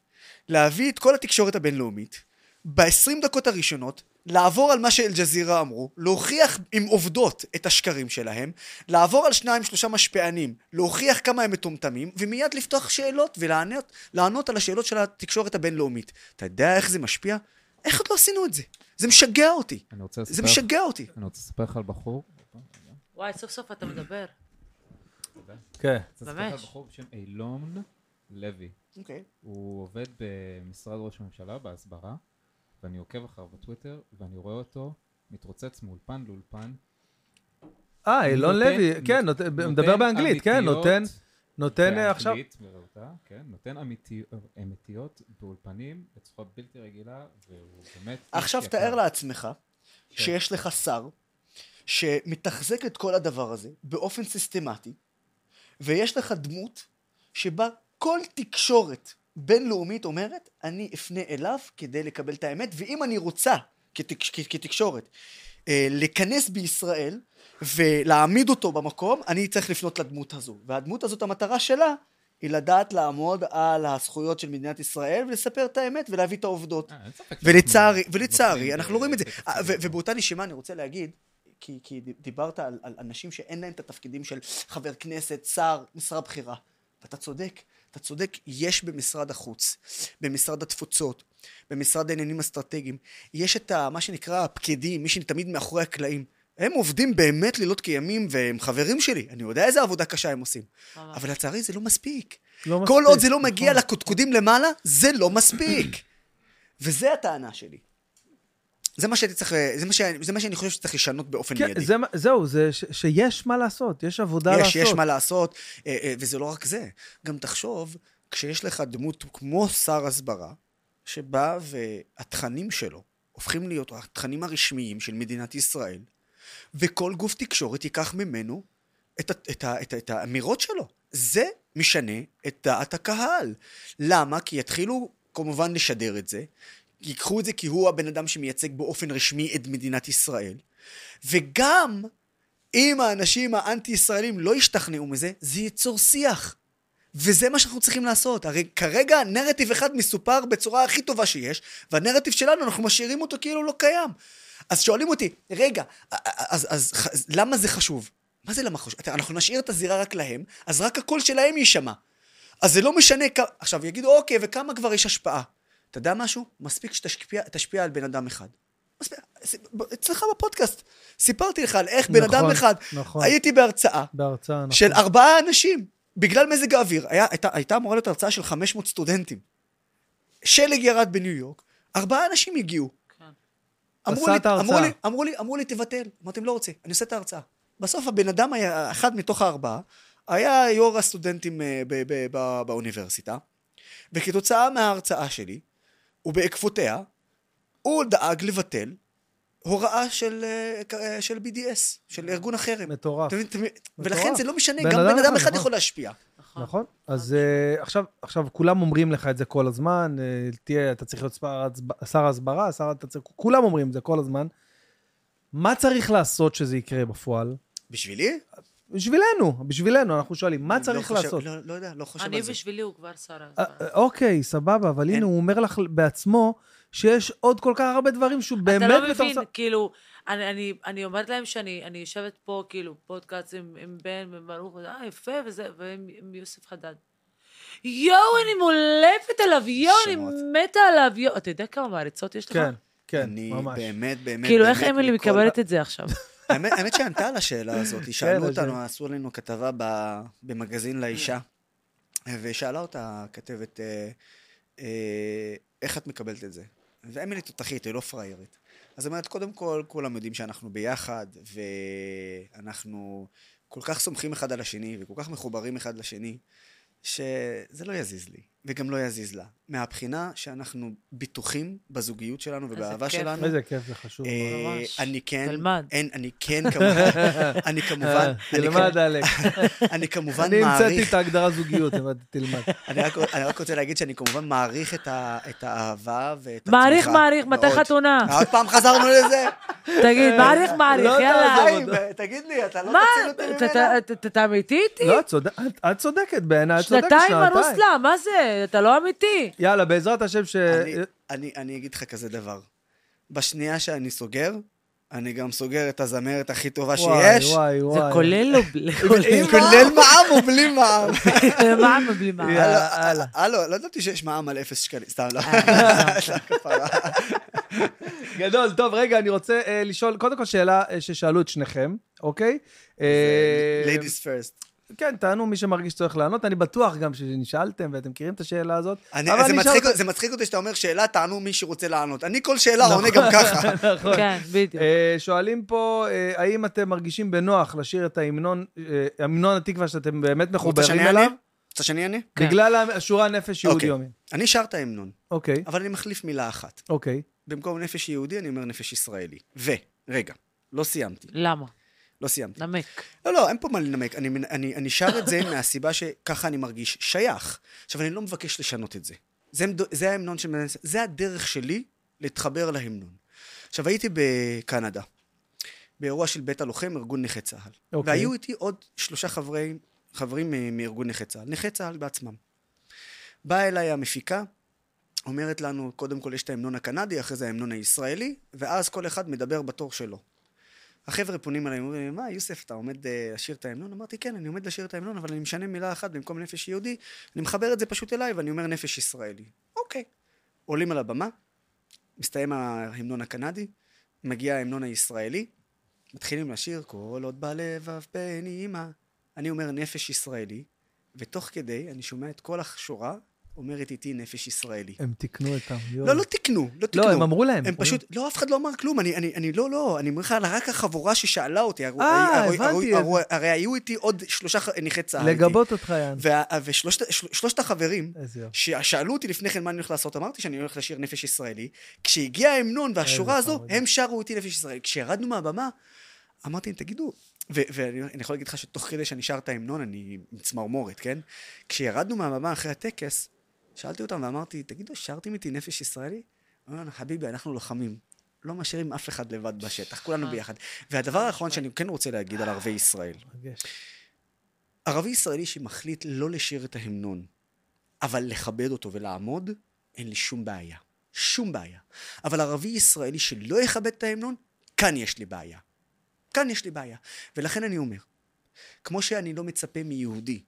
להביא את כל התקשורת הבינלאומית, ב-20 דקות הראשונות, לעבור על מה שאל-ג'זירה אמרו, להוכיח עם עובדות את השקרים שלהם, לעבור על שניים שלושה משפיענים, להוכיח כמה הם מטומטמים, ומיד לפתוח שאלות ולענות לענות על השאלות של התקשורת הבינלאומית. אתה יודע איך זה משפיע? איך עוד לא עשינו את זה? זה משגע אותי. אני רוצה זה. משגע אותי. אני רוצה לספר לך על בחור. וואי, סוף סוף אתה מדבר. כן. אני רוצה לספר לך על ממש. בחור בשם אילון לוי. אוקיי. הוא עובד במשרד ראש הממשלה בהסברה, ואני עוקב אחריו בטוויטר, ואני רואה אותו מתרוצץ מאולפן לאולפן. אה, אילון לוי, כן, מדבר באנגלית, כן, נותן, נותן אה, עכשיו... באנגלית, ברהוטה, כן, נותן אמיתי- אמיתיות באולפנים בצורה בלתי רגילה, והוא באמת... עכשיו. תאר לעצמך כן. שיש לך שר שמתחזק את כל הדבר הזה באופן סיסטמטי, ויש לך דמות שבה כל תקשורת בינלאומית אומרת, אני אפנה אליו כדי לקבל את האמת, ואם אני רוצה, כתק, כתקשורת, אה, לכנס בישראל ולהעמיד אותו במקום, אני צריך לפנות לדמות הזו. והדמות הזאת, המטרה שלה היא לדעת לעמוד על הזכויות של מדינת ישראל ולספר את האמת ולהביא את העובדות. אה, ולצערי, ולצערי, אנחנו לא רואים את זה. אה, ובאותה נשימה אני רוצה להגיד, כי, כי דיברת על, על אנשים שאין להם את התפקידים של חבר כנסת, שר, משרה בכירה. ואתה צודק, אתה צודק, יש במשרד החוץ, במשרד התפוצות, במשרד העניינים האסטרטגיים, יש את ה, מה שנקרא הפקידים, מי שתמיד מאחורי הקלעים. הם עובדים באמת לילות כימים והם חברים שלי, אני יודע איזה עבודה קשה הם עושים. אבל לצערי זה לא מספיק. לא כל מספיק, עוד זה לא מגיע נכון. לקודקודים למעלה, זה לא מספיק. וזה הטענה שלי. זה מה שהייתי צריך, זה מה, ש, זה מה שאני חושב שצריך לשנות באופן כן, מיידי. זה זהו, זה ש- שיש מה לעשות, יש עבודה לעשות. יש, יש מה לעשות, אה, אה, וזה לא רק זה. גם תחשוב, כשיש לך דמות כמו שר הסברה, שבא והתכנים שלו הופכים להיות התכנים הרשמיים של מדינת ישראל, וכל גוף תקשורת ייקח ממנו את, את, את, ה- את האמירות שלו. זה משנה את דעת הקהל. למה? כי יתחילו כמובן לשדר את זה, ייקחו את זה כי הוא הבן אדם שמייצג באופן רשמי את מדינת ישראל, וגם אם האנשים האנטי-ישראלים לא ישתכנעו מזה, זה ייצור שיח. וזה מה שאנחנו צריכים לעשות. הרי כרגע נרטיב אחד מסופר בצורה הכי טובה שיש, והנרטיב שלנו, אנחנו משאירים אותו כאילו לא קיים. אז שואלים אותי, רגע, אז, אז, אז למה זה חשוב? מה זה למה חשוב? אנחנו נשאיר את הזירה רק להם, אז רק הקול שלהם יישמע. אז זה לא משנה כמה... עכשיו, יגידו, אוקיי, וכמה כבר יש השפעה? אתה יודע משהו? מספיק שתשפיע תשפיע על בן אדם אחד. מספיק, אצלך בפודקאסט, סיפרתי לך על איך בן נכון, אדם אחד, נכון. הייתי בהרצאה בהרצאה, נכון. של ארבעה אנשים, בגלל מזג האוויר. היה, הייתה, הייתה אמורה להיות הרצאה של 500 סטודנטים. שלג ירד בניו יורק, ארבעה אנשים הגיעו. כן. אמרו לי. אמרו, לי, אמרו, לי, אמרו לי, תבטל. אמרתי, לא רוצה, אני עושה את ההרצאה. בסוף הבן אדם היה אחד מתוך הארבעה, היה יו"ר הסטודנטים אה, ב- ב- ב- באוניברסיטה, וכתוצאה מההרצאה שלי, ובעקבותיה, הוא דאג לבטל הוראה של, אה, של BDS, של ארגון החרם. מטורף. ולכן זה לא משנה, בן גם אדם בן אדם אחד, נכון. יכול להשפיע. נכון. נכון? אז אה, עכשיו, עכשיו כולם אומרים לך את זה כל הזמן, אה, תהיה, אתה צריך להיות שר הסברה, שר, אתה צריך, כולם אומרים את זה כל הזמן. מה צריך לעשות שזה יקרה בפועל? בשבילי? בשבילנו, בשבילנו, אנחנו שואלים, מה אני צריך לא חושב- לעשות? לא, לא יודע, לא חושב אני על זה. בשבילי הוא כבר שר אה, ההסברה. אה, אוקיי, סבבה, אבל אין- הנה, הוא אומר לך בעצמו שיש עוד כל כך הרבה דברים שהוא באמת... אתה לא מבין, שר- כאילו, אני, אני, אני אומרת להם שאני אני יושבת פה, כאילו, פודקאסט עם, עם בן וברוך, וזה, אה, יפה, וזה, ועם עם יוסף חדד. יואו, אני מולפת עליו, יואו, אני. מתה עליו, יואו. אתה יודע כמה מעריצות יש לך? כן, כן, אני ממש. באמת, באמת, כאילו, איך אמילי מקבלת את זה עכשיו? האמת, האמת שענתה על השאלה הזאת, כן, שאלו אותנו, עשו לנו כתבה במגזין לאישה, ושאלה אותה הכתבת, אה, אה, איך את מקבלת את זה? ואמילי תותחית, היא לא פראיירית. אז היא אומרת, קודם כל, כולם יודעים שאנחנו ביחד, ואנחנו כל כך סומכים אחד על השני, וכל כך מחוברים אחד לשני, שזה לא יזיז לי, וגם לא יזיז לה. מהבחינה שאנחנו בטוחים בזוגיות שלנו ובאהבה. שלנו. איזה כיף, זה חשוב. אה, ממש. אני כן, תלמד. אין, אני כן כמובן, אני כמובן, אני תלמד, אלק. אני כמובן אני המצאתי מעריך, את ההגדרה זוגיות, אבל תלמד. אני רק- רוצה להגיד שאני כמובן מעריך את האהבה ואת התמיכה. מעריך, מעריך, מתי. חתונה? עוד פעם חזרנו לזה? תגיד, מעריך, מעריך, לא יאללה. תעזוב. חיים, תגיד לי, אתה לא מה? תציל אותי ממנה? אתה- אתה- אמיתי איתי? לא, את צודק- את- את צודקת בעיניי, את צודקת שנתיים שנתיים. מרוסלה, מה זה? אתה לא אמיתי. יאללה, בעזרת השם ש... אני- אני- אני אגיד לך כזה דבר. בשנייה שאני סוגר, אני גם סוגר את הזמרת הכי טובה וואי, שיש. וואי, זה וואי. כולל או בלי? עם כולל מע"מ או בלי מע"מ? מע"מ ובלי מע"מ. יאללה, הלו, לא ידעתי שיש מע"מ על אפס שקלים, סתם לא. אה, סתם כפרה. גדול, טוב, רגע, אני רוצה אה, לשאול, קודם כל שאלה אה, ששאלו את שניכם, אוקיי? אה, ladies first. כן, תענו מי שמרגיש שצריך לענות, אני בטוח גם שנשאלתם ואתם מכירים את השאלה הזאת. אני- אבל זה אני מצחיק- אותך- זה מצחיק אותי שאתה אומר שאלה, תענו מי שרוצה לענות. אני כל שאלה עונה גם ככה. נכון. כן, בדיוק. אה, שואלים פה, אה, האם אתם מרגישים בנוח לשיר את ההמנון, אה, המנון התקווה שאתם באמת מחוברים אליו? רוצה שאני אענה? כן. בגלל השורה נפש יהודי אוקיי. יומי. אני שר את ההמנון, אוקיי, אבל אני מחליף מילה אחת. אוקיי. במקום נפש יהודי, אני אומר נפש ישראלי. ו, רגע, לא סיימתי. למה? לא סיימתי. נמק. לא, לא, אין פה מה לנמק. אני, אני, אני שר את זה מהסיבה שככה אני מרגיש שייך. עכשיו, אני לא מבקש לשנות את זה. זה, זה ההמנון של... זה הדרך שלי להתחבר להמנון. עכשיו, הייתי בקנדה, באירוע של בית הלוחם, ארגון נכי צה"ל. אוקיי. והיו איתי עוד שלושה חברי, חברים מ- מארגון נכי צה"ל, נכי צה"ל בעצמם. באה אליי המפיקה, אומרת לנו, קודם כל יש את ההמנון הקנדי, אחרי זה ההמנון הישראלי, ואז כל אחד מדבר בתור שלו. החבר'ה פונים אליי, אומרים מה, יוסף, אתה עומד אה, לשיר את ההמנון? אמרתי, כן, אני עומד לשיר את ההמנון, אבל אני משנה מילה אחת במקום נפש יהודי, אני מחבר את זה פשוט אליי, ואני אומר נפש ישראלי. אוקיי. עולים על הבמה, מסתיים ההמנון הקנדי, מגיע ההמנון הישראלי, מתחילים לשיר, כל עוד בלבב פנימה. אני אומר נפש ישראלי, ותוך כדי אני שומע את כל השורה אומרת איתי נפש ישראלי. הם תיקנו אותם. יואו. לא, לא תיקנו, לא תיקנו. לא, הם אמרו להם. הם פשוט, לא, אף אחד לא אמר כלום, אני, אני, אני לא, לא, אני אומר לך, רק החבורה ששאלה אותי, הרי- אה, הבנתי. הרי- היו איתי עוד שלושה נכי צה"ל. לגבות אותך, יאן. ושלושת של- שלושת החברים. ששאלו אותי לפני כן מה אני הולך לעשות, אמרתי שאני הולך לשיר נפש ישראלי. כשהגיע ההמנון והשורה הזו. הם שרו איתי נפש ישראלי. כשירדנו מהבמה, אמרתי להם, תגידו, ואני אני יכול להגיד לך שתוך כדי שאני שר את ההמנון, אני עם צמרמורת, כן? כשירדנו מהבמה אחרי הטקס, שאלתי אותם ואמרתי, תגידו, שרתם איתי נפש ישראלי? אמרו לנו, חביבי, אנחנו לוחמים. לא משאירים אף אחד לבד בשטח, כולנו אה. ביחד. והדבר האחרון שאני כן רוצה להגיד על ערביי ישראל. ערבי ישראלי שמחליט לא לשיר את ההמנון, אבל לכבד אותו ולעמוד, אין לי שום בעיה. שום בעיה. אבל ערבי ישראלי שלא יכבד את ההמנון, כאן יש לי בעיה. כאן יש לי בעיה. ולכן אני אומר, כמו שאני לא מצפה מיהודי,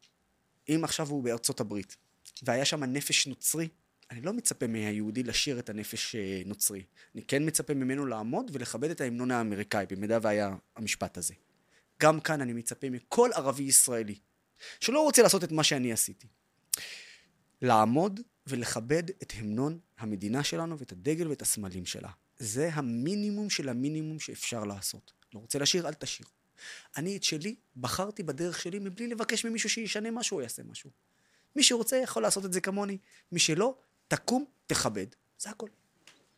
אם עכשיו הוא בארצות הברית, והיה שם נפש נוצרי, אני לא מצפה מהיהודי לשיר את הנפש אה, נוצרי. אני כן מצפה ממנו לעמוד ולכבד את ההמנון האמריקאי, במידה והיה המשפט הזה. גם כאן אני מצפה מכל ערבי ישראלי, שלא רוצה לעשות את מה שאני עשיתי. לעמוד ולכבד את המנון המדינה שלנו ואת הדגל ואת הסמלים שלה. זה המינימום של המינימום שאפשר לעשות. לא רוצה לשיר, אל תשיר. אני את שלי בחרתי בדרך שלי מבלי לבקש ממישהו שישנה משהו או יעשה משהו. מי שרוצה יכול לעשות את זה כמוני, מי שלא, תקום, תכבד. זה הכל.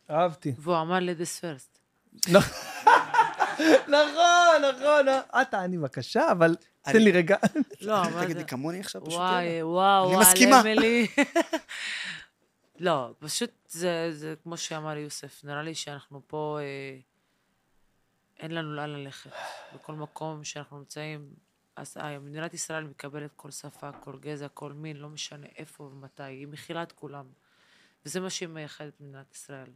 אהבתי. והוא אמר ladies first. נכון, נכון. אה, תעני בבקשה, אבל תן לי רגע. לא, אבל תגידי. כמוני עכשיו, פשוט וואי. וואו, אני מסכימה. לא, פשוט זה, זה כמו שאמר יוסף, נראה לי שאנחנו פה, אה, אין לנו לאן ללכת. בכל מקום שאנחנו נמצאים, אז אה, מדינת ישראל מקבלת כל שפה, כל גזע, כל מין, לא משנה איפה ומתי, היא מכילה את כולם. וזה מה שהיא מייחדת את מדינת ישראל.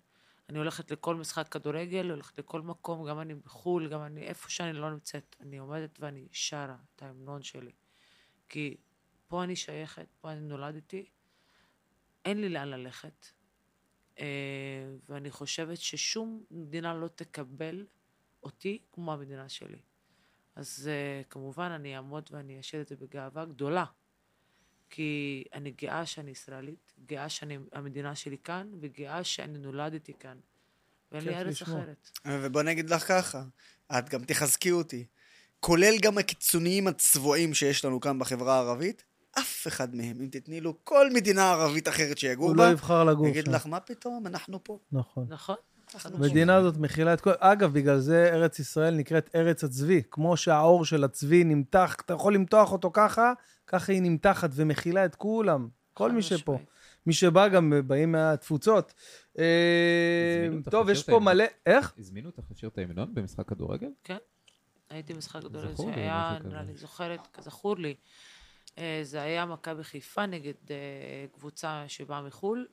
אני הולכת לכל משחק כדורגל, הולכת לכל מקום, גם אני בחו"ל, גם אני, איפה שאני לא נמצאת, אני עומדת ואני שרה את ההמנון שלי. כי פה אני שייכת, פה אני נולדתי, אין לי לאן ללכת. אה, ואני חושבת ששום מדינה לא תקבל אותי כמו המדינה שלי. אז אה, כמובן אני אעמוד ואני אשאיר את זה בגאווה גדולה. כי אני גאה שאני ישראלית, גאה שהמדינה שלי כאן, וגאה שאני נולדתי כאן. ואין לי ארץ לשמוע. אחרת. ובוא נגיד לך ככה, את גם תחזקי אותי. כולל גם הקיצוניים הצבועים שיש לנו כאן בחברה הערבית, אף אחד מהם, אם תתני לו כל מדינה ערבית אחרת שיגור הוא בה, לא יבחר לגור יגיד שם. לך, מה פתאום, אנחנו פה. נכון. נכון? המדינה הזאת מכילה את כל... אגב, בגלל זה ארץ ישראל נקראת ארץ הצבי. כמו שהעור של הצבי נמתח, אתה יכול למתוח אותו ככה, ככה היא נמתחת ומכילה את כולם. כל מי שפה. מי שבא גם באים מהתפוצות. אה, טוב, יש פה? מלא... איך? הזמינו אותך לשיר את ההמנון במשחק כדורגל? הייתי במשחק לי שהיה, משהו נראה. לי, זוכרת, כזכור לי. אה, זה היה מכבי חיפה נגד אה, קבוצה שבאה מחו"ל,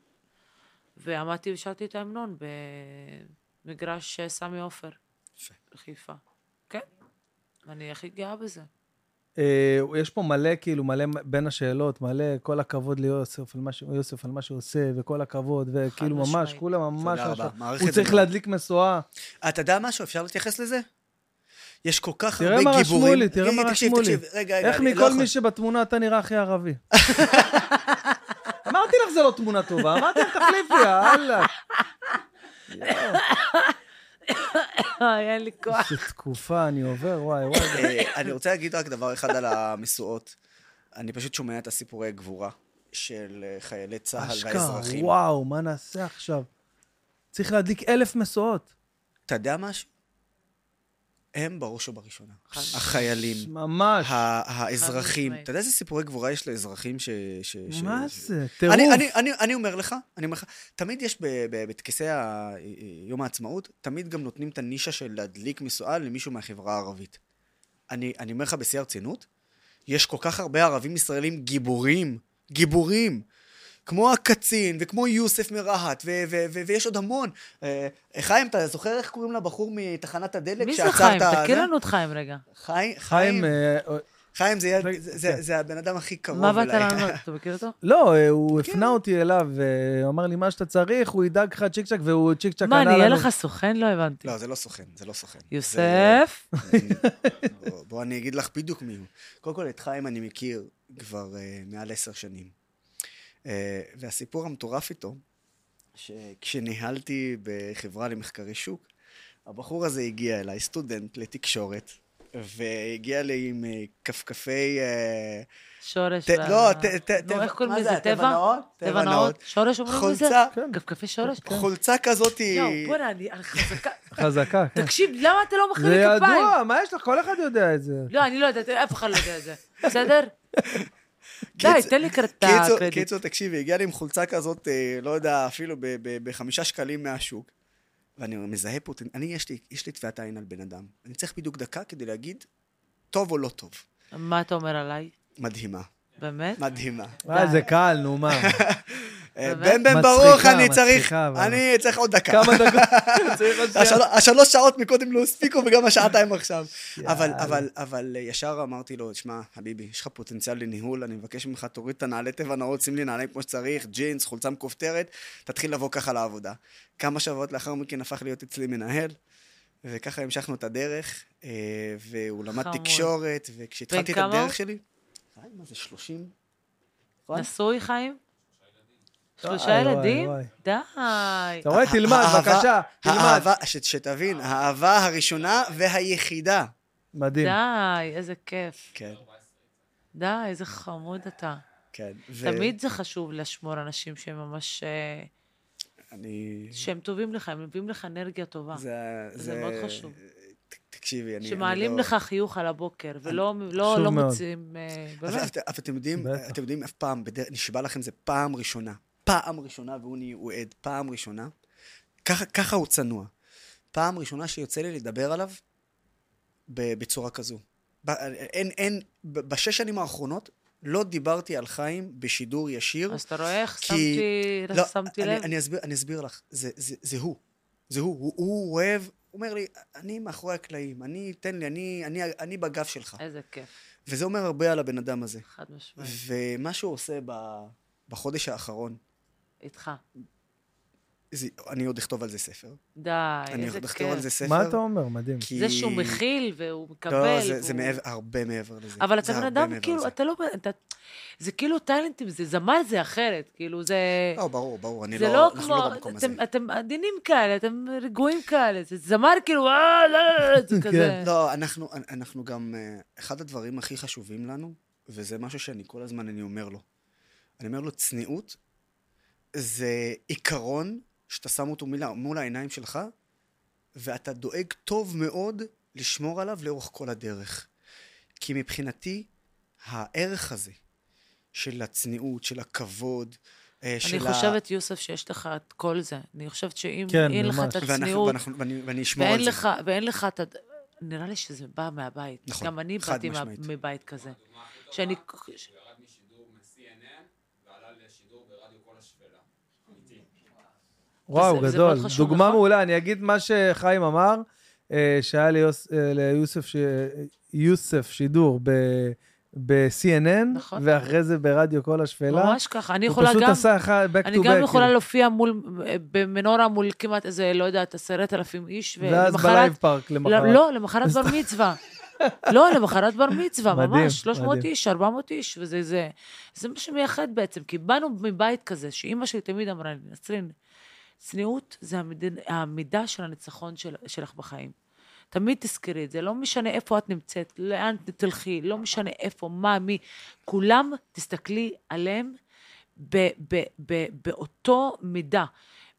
ועמדתי ושרתי את ההמנון במגרש אה, סמי עופר. יפה. בחיפה. כן. אני הכי גאה בזה. אה, יש פה מלא, כאילו, מלא בין השאלות, מלא כל הכבוד ליוסף על מה, ש... יוסף על מה שהוא עושה, וכל הכבוד, וכאילו ממש. כולם ממש... תודה רבה, עכשיו- מעריך הוא את זה צריך. להדליק משואה. אתה יודע משהו? אפשר להתייחס לזה? יש כל כך תראה הרבה מה גיבורים. רשמו לי, תראה רגע, מה רשמו לי. רגע, רגע, איך אני לא מכל יכול- מי שבתמונה אתה נראה הכי ערבי? אמרתי לך זה לא תמונה טובה, אמרתי לך תחליפי, יאללה. אה, אין לי כוח. איזה תקופה אני עובר, וואי וואי. אה, אני רוצה להגיד רק דבר אחד על המשואות. אני פשוט שומע את הסיפורי גבורה של אה, חיילי צה"ל אשכרה, והאזרחים. וואו, מה נעשה עכשיו? צריך להדליק אלף משואות. אתה יודע משהו? הם בראש ובראשונה. החיילים, ממש. האזרחים. אתה יודע איזה סיפורי גבורה יש לאזרחים ש... ש- ש- מה זה? טירוף. אני, אני, אני, אני אומר לך, אני אומר לך, תמיד יש ב- ב- בטקסי יום העצמאות, תמיד גם נותנים את הנישה של להדליק משואה למישהו מהחברה הערבית. אני, אני אומר לך בשיא הרצינות, יש כל כך הרבה ערבים ישראלים גיבורים, גיבורים, כמו הקצין, וכמו יוסף מרהט, ו- ו- ו- ויש עוד המון. אה, חיים, אתה זוכר איך קוראים לבחור מתחנת הדלק מי זה חיים? תכיר זה? לנו את חיים רגע. חיים, חיים, חיים, אה, חיים זה, רגע, זה, זה, כן. זה הבן אדם הכי קרוב מה באת אליי. לענות? אתה מכיר אותו? לא, אה, הוא כן. הפנה אותי אליו, אה, הוא אמר לי, מה שאתה צריך, הוא ידאג לך צ'יק צ'ק, והוא צ'יק מה, ענה אני אהיה לנו. לך סוכן? לא הבנתי. לא, זה לא סוכן, זה לא סוכן. יוסף? בוא- בוא אני אגיד לך בדיוק מי הוא. קודם כל, את חיים אני מכיר כבר uh, מעל עשר שנים. Uh, והסיפור המטורף איתו, שכשניהלתי בחברה למחקרי שוק, הבחור הזה הגיע אליי, סטודנט לתקשורת, והגיע לי עם uh, כפכפי... Uh, שורש. ת- לא, ט- נו, טבע- איך קוראים לזה? זה, טבע טבע? נאות? טבע נאות? שורש אומרים לזה? חולצה, כן. כפכפי שורש? חולצה כזאת היא... יואו, בוא'נה, אני חזקה. חזקה, כן. תקשיב, למה אתה לא זה לי כפיים? ידוע, מה יש לך? כל אחד יודע את זה. לא, אני לא יודעת, אף אחד לא יודע את זה. בסדר? די, תן לי קר- את קיצור, תקשיבי, הגיע לי עם חולצה כזאת, אה, לא יודע, אפילו ב- ב- בחמישה שקלים מהשוק. ואני מזהה פה, אני, יש לי, יש לי טביעת עין על בן אדם. אני צריך בדיוק דקה כדי להגיד, טוב או לא טוב. מה אתה אומר עליי? מדהימה, באמת? מדהימה. אה, זה קל, נו מה. אה? בן בן ברוך, אני צריך. אני צריך עוד דקה. כמה דקות, צריך עוד שנייה. השלוש, שעות מקודם לא הספיקו וגם השעתיים עכשיו. אבל. אבל, אבל ישר אמרתי לו, שמע, חביבי, יש לך פוטנציאל לניהול, אני מבקש ממך, תוריד את הנעלי טבע נאות, שים לי נעליים כמו שצריך, ג'ינס, חולצה מכופתרת, תתחיל לבוא ככה לעבודה. כמה שבועות לאחר מכן הפך להיות אצלי מנהל, וככה המשכנו את הדרך, אה, והוא למד. תקשורת, וכשהתחלתי את? הדרך שלי... חיים, מה זה, 30? נכון? נשוי, חיים? שלושה ילדים? די. אתה רואה? תלמד, האהבה- בבקשה, תלמד. שתבין, האהבה הראשונה והיחידה מדהים. די, איזה כיף. כן, די, איזה חמוד אתה. כן. תמיד זה חשוב לשמור אנשים שהם ממש... אה, אני... שהם טובים לך, הם מביאים לך אנרגיה טובה. זה, זה מאוד חשוב. תקשיבי, אני... שמעלים לא... לך חיוך על הבוקר, ולא לא, לא. מוצאים... אה, אבל, באמת. אבל, אבל אתם יודעים. אתם יודעים, אף פעם, נשבע לכם, זה פעם ראשונה. פעם ראשונה, והוא נהיה- הוא עד, פעם ראשונה. ככה, ככה הוא צנוע. פעם ראשונה שיוצא לי לדבר עליו בצורה כזו. אין, אין, בשש שנים האחרונות לא דיברתי על חיים בשידור ישיר. אז אתה רואה איך כי- שמתי, לא, שמתי אני, לב? אני, אסביר, אני אסביר לך, זה, זה, זה הוא. זה הוא. הוא, הוא אוהב, הוא אומר לי, אני מאחורי הקלעים, אני, תן לי, אני, אני, אני בגב שלך. איזה כיף, וזה אומר הרבה על הבן אדם הזה. חד משמעית. ומה שהוא עושה ב... בחודש האחרון, איתך. זה... אני עוד אכתוב על זה ספר. די, אני איזה עוד אכתוב על כיף. זה ספר. מה אתה אומר? מדהים. כי... זה שהוא מכיל והוא מקבל. לא, זה, והוא... זה מעבר, הרבה מעבר לזה. אבל אתה זה בן אדם, כאילו, לזה. אתה לא... אתה... זה כאילו טאלנטים, זה זמר זה אחרת, כאילו זה... לא, ברור, ברור, אני זה לא... לא אנחנו כמו, לא במקום הזה. אתם, אתם עדינים כאלה, אתם רגועים כאלה, זה זמר כאילו, אה, לא, לא, לא, זה כזה. לא, אנחנו, אנחנו גם... אה, אחד הדברים הכי חשובים לנו, וזה משהו שאני כל הזמן אני אומר לו. אני אומר לו, צניעות זה עיקרון שאתה שם אותו מול, מול העיניים שלך, ואתה דואג טוב מאוד לשמור עליו לאורך כל הדרך. כי מבחינתי, הערך הזה של הצניעות, של הכבוד, אה, של אני חושבת, יוסף, שיש לך את כל זה. אני חושבת שאם כן, אין לך ממש. את ואנחנו, הצניעות, ואנחנו, ואני, ואני אשמור ואין על זה. לך, ואין לך את... ה- נראה לי שזה בא מהבית. נכון, גם אני חד באתי מה- משמעית. מבית כזה. שאני... הוא ירד משידור מ-CNN ועלה לשידור ברדיו כל השפלה. אמיתי. וואו, וזה- וזה גדול. חשוב, דוגמה נכון? מעולה. אני אגיד מה שחיים אמר, אה, שהיה ליוס- אה, ליוסף ש- יוסף שידור ב- ב-CNN, נכון. ואחרי זה ברדיו כל השפלה. ממש ככה. אני הוא יכולה פשוט גם... עשה אחד back אני to גם back, יכולה כאילו. להופיע מול, במנורה מול כמעט איזה, לא יודעת, עשרת אלפים איש, ואז ולמחרת- בלייב פארק למחרת. לא, לא, למחרת בר מצווה. לא, למחרת בר מצווה, מדהים, ממש, 300 מדהים. איש, 400 איש, וזה זה, זה מה שמייחד בעצם, כי באנו מבית כזה, שאימא שלי תמיד אמרה לי, נסרין, צניעות זה המידה, המידה של הניצחון של, שלך בחיים. תמיד תזכרי את זה, לא משנה איפה את נמצאת, לאן תלכי, לא משנה איפה, מה, מי, כולם, תסתכלי עליהם ב, ב, ב, באותו מידה.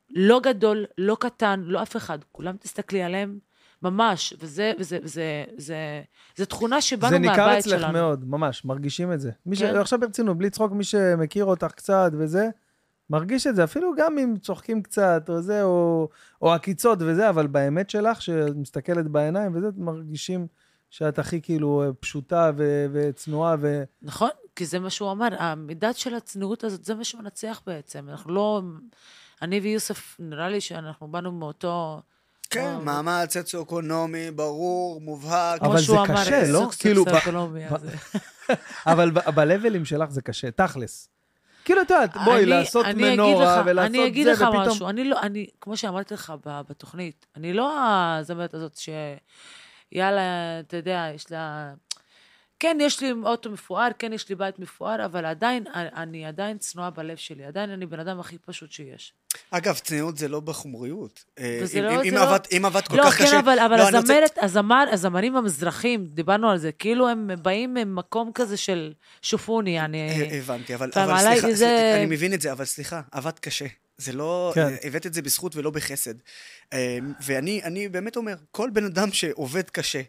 לא גדול, לא קטן, לא אף אחד, כולם תסתכלי עליהם ממש, וזה, וזה, וזה, זה, זה תכונה שבאנו זה מהבית ניכר שלנו. אצלך מאוד, ממש, מרגישים את זה. מי ש... כן. עכשיו ברצינות, בלי צחוק, מי שמכיר אותך קצת וזה, מרגיש את זה, אפילו גם אם צוחקים קצת, או זה, או, או עקיצות וזה, אבל באמת שלך, שאת מסתכלת בעיניים וזה, מרגישים שאת הכי כאילו פשוטה ו... וצנועה, ו... נכון, כי זה מה שהוא אמר, המידת של הצניעות הזאת, זה מה שמנצח בעצם. אנחנו לא... אני ויוסף, נראה לי שאנחנו באנו מאותו... כן, וואו. מעמד סוציו-אקונומי, ברור, מובהק. אבל זה קשה, לא? כאילו. אבל ב- בלבלים שלך זה קשה, תכלס. כאילו, את יודעת, בואי, לעשות מנורה ולעשות אני אגיד זה, לך ופתאום... משהו, אני לא, אני, כמו שאמרתי לך בתוכנית, אני לא הזמרת הזאת ש... יאללה, אתה יודע, יש לה... כן, יש לי אוטו מפואר, כן, יש לי בית מפואר, אבל עדיין, אני עדיין צנועה בלב שלי. עדיין אני בן אדם הכי פשוט שיש. אגב, צניעות זה לא בחומריות. אה, וזה אם- לא- אם- זה לא- עבדת- אם עבדת כל לא, כך כן, קשה... אבל, אבל לא, אני רוצה- הזמרת, הזמר, הזמרים המזרחים, דיברנו על זה, כאילו הם באים ממקום כזה של שופוני, אני... אה, הבנתי, אבל אבל סליחה, זה- אני מבין את זה, אבל סליחה, עבדת קשה. זה לא... כן. אה, הבאת את זה בזכות ולא בחסד. אה, ואני אני באמת אומר, כל בן אדם שעובד קשה,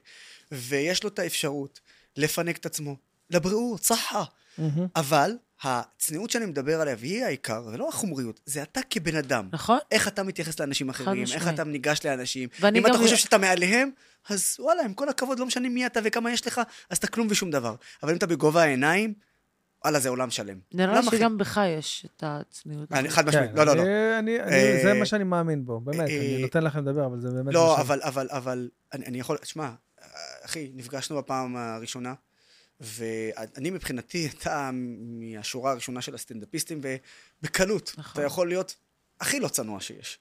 ויש לו את האפשרות לפנק את עצמו, לבריאות, צחה. מהמם. אבל הצניעות שאני מדבר עליה, והיא העיקר, ולא החומריות, זה אתה כבן אדם. נכון? איך אתה מתייחס לאנשים אחרים, איך. אתה ניגש לאנשים. ואני אם אתה גם- חושב שאתה מעליהם, אז וואלה, עם כל הכבוד, לא משנה מי אתה וכמה יש לך, אז אתה כלום ושום דבר. אבל אם אתה בגובה העיניים, וואלה, זה עולם שלם. נראה לי? שגם בך יש את הצניעות. חד משמעית, כן, לא, לא, לא. אני- אה, זה מה שאני מאמין בו, באמת, אה, אני נותן לכם לדבר, אבל זה באמת... לא, אבל, אבל, אבל, אני, אני יכול, שמע, אחי, נפגשנו בפעם הראשונה, ואני מבחינתי, אתה מהשורה הראשונה של הסטנדאפיסטים, ובקלות, נכון. אתה יכול להיות הכי לא צנוע שיש.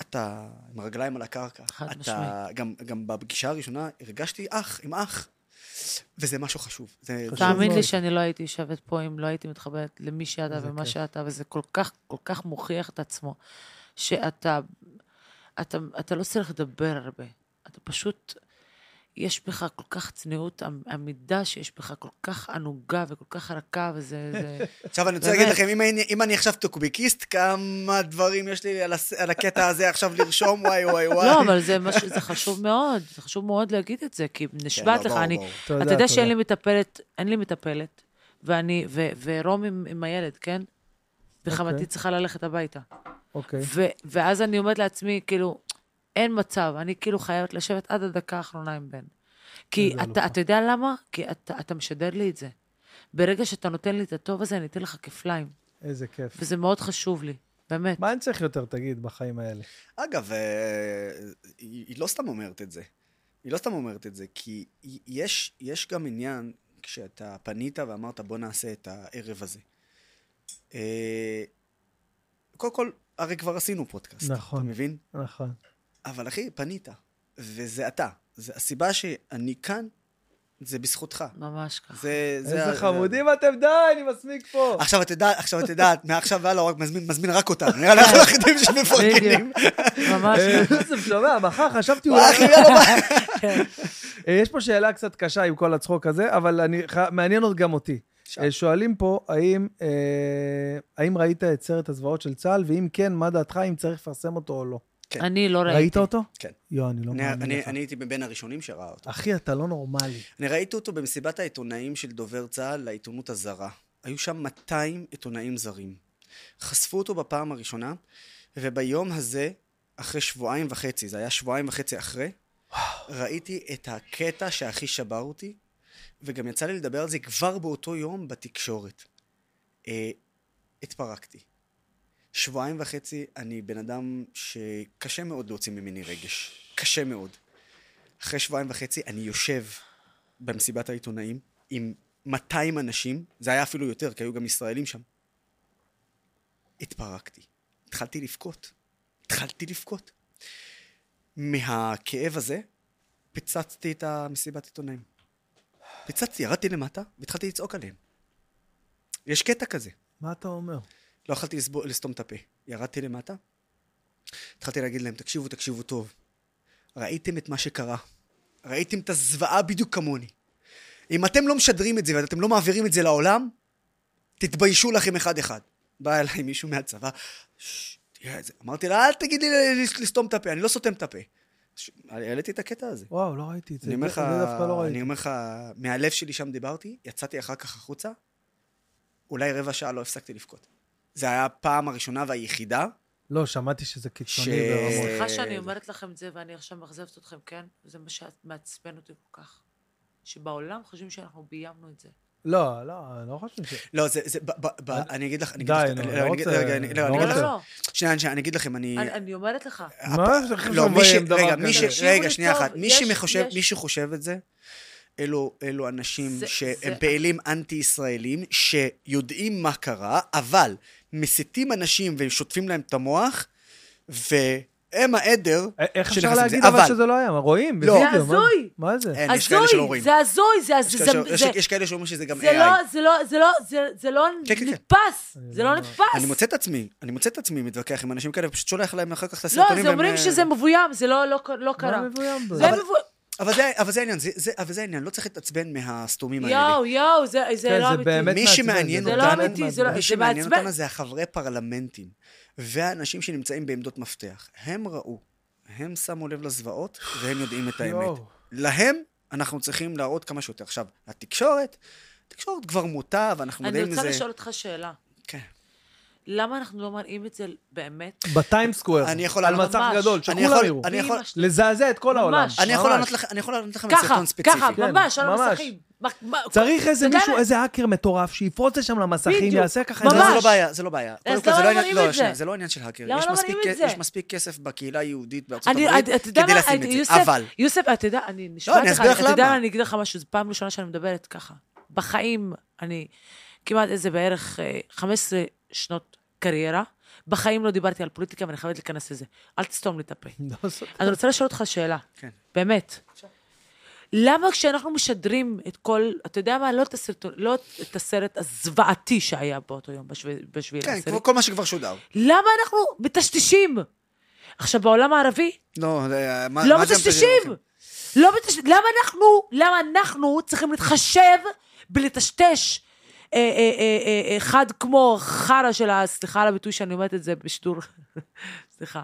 אתה עם הרגליים על הקרקע. חד משמעית. גם, גם בפגישה הראשונה הרגשתי אח, עם אח, וזה משהו חשוב. זה, חשוב תאמין לי. שאני לא הייתי יושבת פה אם לא הייתי מתחברת למי שאתה ומה כיף. שאתה, וזה כל כך, כל כך מוכיח את עצמו, שאתה אתה, אתה לא צריך לדבר הרבה. אתה פשוט, יש בך כל כך צניעות, המ- המידה שיש בך כל כך ענוגה וכל כך רכה, וזה... זה... עכשיו אני רוצה. להגיד לכם, אם אני- אם אני עכשיו טוקבקיסט, כמה דברים יש לי על הס- על הקטע הזה עכשיו לרשום, וואי וואי וואי. לא, אבל זה, מש... זה חשוב מאוד, זה חשוב מאוד להגיד את זה, כי נשבעת כן, לא, לך, אני... אתה יודע שאין. לי מטפלת, אין לי מטפלת, ואני, ו, ורום עם, עם הילד, כן? וחמתי אוקיי. צריכה ללכת הביתה. אוקיי. ואז אני אומרת לעצמי, כאילו, אין מצב, אני כאילו חייבת לשבת עד הדקה האחרונה עם בן. כי אתה. אתה יודע למה? כי אתה, אתה משדר לי את זה. ברגע שאתה נותן לי את הטוב הזה, אני אתן לך כפליים. איזה כיף. וזה מאוד חשוב לי, באמת. מה אני צריך יותר, תגיד, בחיים האלה? אגב, אה, היא היא לא סתם אומרת את זה. היא לא סתם אומרת את זה, כי יש, יש גם עניין, כשאתה פנית ואמרת, בוא נעשה את הערב הזה. אה, קודם כל, הרי כבר עשינו פודקאסט. נכון. אתה מבין? נכון. אבל אחי, פנית, וזה אתה. זה הסיבה שאני כאן, זה בזכותך. ממש ככה. זה, זה איזה חמודים אתם, די, אני מסמיק פה. עכשיו את יודעת, עכשיו את יודעת, מעכשיו והלאה רק מזמין, מזמין רק אותנו. נראה לי אנחנו היחידים שמפרגנים. ממש אה, ככה. יוסף, שומע, מחר חשבתי אולי... ביי. אה, יש פה שאלה קצת קשה עם כל הצחוק הזה, אבל אני ח- מעניין עוד גם אותי. שאל. אה, שואלים פה, האם, אה, האם ראית את סרט הזוועות של צה"ל, ואם כן, מה דעתך, אם צריך לפרסם אותו או לא? כן. אני לא ראיתי. ראית אותו? כן. יואו, אני לא אני- מאמין אני לך. אני הייתי מבין הראשונים שראה אותו. אחי, אתה לא נורמלי. אני ראיתי אותו במסיבת העיתונאים של דובר צה"ל לעיתונות הזרה. היו שם 200 עיתונאים זרים. חשפו אותו בפעם הראשונה, וביום הזה, אחרי שבועיים וחצי, זה היה שבועיים וחצי אחרי, ראיתי את הקטע שהכי שבר אותי, וגם יצא לי לדבר על זה כבר באותו יום בתקשורת. אה, התפרקתי. שבועיים וחצי אני בן אדם שקשה מאוד להוציא ממני רגש. קשה מאוד. אחרי שבועיים וחצי אני יושב במסיבת העיתונאים עם 200 אנשים, זה היה אפילו יותר, כי היו גם ישראלים שם. התפרקתי. התחלתי לבכות. התחלתי לבכות. מהכאב הזה, פיצצתי את המסיבת עיתונאים. פיצצתי, ירדתי למטה, והתחלתי לצעוק עליהם. יש קטע כזה. מה אתה אומר? לא יכולתי לסבו- לסתום את הפה. ירדתי למטה, התחלתי להגיד להם, תקשיבו, תקשיבו טוב. ראיתם את מה שקרה. ראיתם את הזוועה בדיוק כמוני. אם אתם לא משדרים את זה ואתם לא מעבירים את זה לעולם, תתביישו לכם אחד-אחד. בא אליי מישהו מהצבא, "ששש, תראה את זה. אמרתי לה, אל תגידי לי לס- לסתום את הפה, אני לא סותם את הפה. העליתי את הקטע הזה. וואו, לא ראיתי את זה. אני אומר לך, לא אני. אומר לך, מהלב שלי שם דיברתי, יצאתי אחר כך החוצה, אולי רבע שעה לא הפסקתי לבכות. זה היה הפעם הראשונה והיחידה. לא, שמעתי שזה קיצוני ש- ברמות. סליחה שאני אומרת לכם את זה, ואני עכשיו מאכזבת אתכם, כן? זה מה שמעצבן אותי כל כך. שבעולם חושבים שאנחנו ביימנו את זה. לא, לא, אני לא חושב ש... לא, זה, זה, ב, ב, ב, אני אגיד לך, אני אגיד לך, לא, אני לא אני רוצה- רגע, אני- לא, לא אני אגיד לא, לך, לא. שנייה, שנייה, אני אגיד לכם, אני... אני אני אומרת לך. מה? לא, מי ש... רגע? מי ש... רגע, שנייה אחת. מי שחושב, מי שחושב את זה, אלו, אלו אנשים זה- שהם זה- פעילים אנטי-ישראלים, שיודעים מה קרה, אבל מסיתים אנשים ושוטפים להם את המוח, והם העדר א- איך אפשר. להגיד אבל שזה לא היה? רואים? לא. זה הזוי. מה זה? אין, יש כאלה שלא הזוי, רואים. זה הזוי, זה זה- יש- כאלה שאומרים שזה גם זה AI. לא, זה לא, זה לא, זה- זה לא כן, כן, כן. נתפס. זה לא לא- נתפס. אני מוצא את עצמי, אני מוצא את עצמי מתווכח עם אנשים כאלה, ופשוט שולח להם אחר כך את לא, הסרטונים. זה והם, אומרים אה, שזה מבוים, זה לא- לא לא קרה. מה מבוים אבל- זה, אבל זה העניין, זה, זה, אבל זה העניין, לא צריך להתעצבן מהסתומים האלה. יואו, יואו, זה זה כן, לא זה אמיתי. באמת מי שמעניין זה אותנו, לא אמיתי, זה לא- מי שמעניין מעצבן. אותנו זה החברי פרלמנטים, והאנשים שנמצאים בעמדות מפתח. הם ראו, הם שמו לב לזוועות, והם יודעים את האמת. יואו. להם אנחנו צריכים להראות כמה שיותר. עכשיו, התקשורת, התקשורת כבר מוטה, ואנחנו אני מודעים רוצה לזה. לשאול אותך שאלה. כן. למה אנחנו לא מראים את זה באמת? בטיים סקוואר. אני יכול על לענות- מסך ממש. גדול, אני שכולם יכול- יראו. אני יכול-. לזעזע את כל העולם. ממש. אני יכול ממש. לענות לך- אני יכול לענות לכם על ככה, סרטון ספציפי. ככה, כן, ממש, על ממש. המסכים. מה- מה- צריך איזה אתה יודע מישהו, מה? איזה האקר מטורף, שיפרוץ לשם למסכים, בדיוק. יעשה ככה... לא, איזה- זה ממש. לא בעיה, זה לא בעיה. קודם אז כל, למה זה לא לא עניין- מראים לא, את שנייה, זה? זה לא עניין של האקר. למה יש לא מספיק מראים את כ- זה? יש מספיק כסף בקהילה היהודית בארצות אני, הברית אתה יודע כדי מה, לשים את יוסף, זה. אבל, יוסף, אתה יודע, אני לא, נשבעת אני לך, אסביר לך אתה יודע למה. מה, אני אגיד לך משהו, זו פעם ראשונה שאני מדברת ככה. בחיים, אני כמעט איזה בערך אה, 15 שנות קריירה, בחיים לא דיברתי על פוליטיקה ואני חייבת להיכנס לזה. אל תסתום לי את הפה. לא. אני רוצה לשאול אותך שאלה, כן. באמת. למה כשאנחנו משדרים את כל, אתה יודע מה, לא את הסרטון, לא את הסרט הזוועתי שהיה באותו יום, בשביעי בשביעי כן, כמו כל מה שכבר שודר. למה אנחנו מטשטשים? עכשיו, בעולם הערבי, לא, זה- מה לא מטשטשים. לא מטשטש, למה אנחנו, למה אנחנו צריכים להתחשב בלטשטש אה, אה, אה, אה, אחד כמו חרא של ה... סליחה על הביטוי שאני אומרת את זה בשידור, סליחה.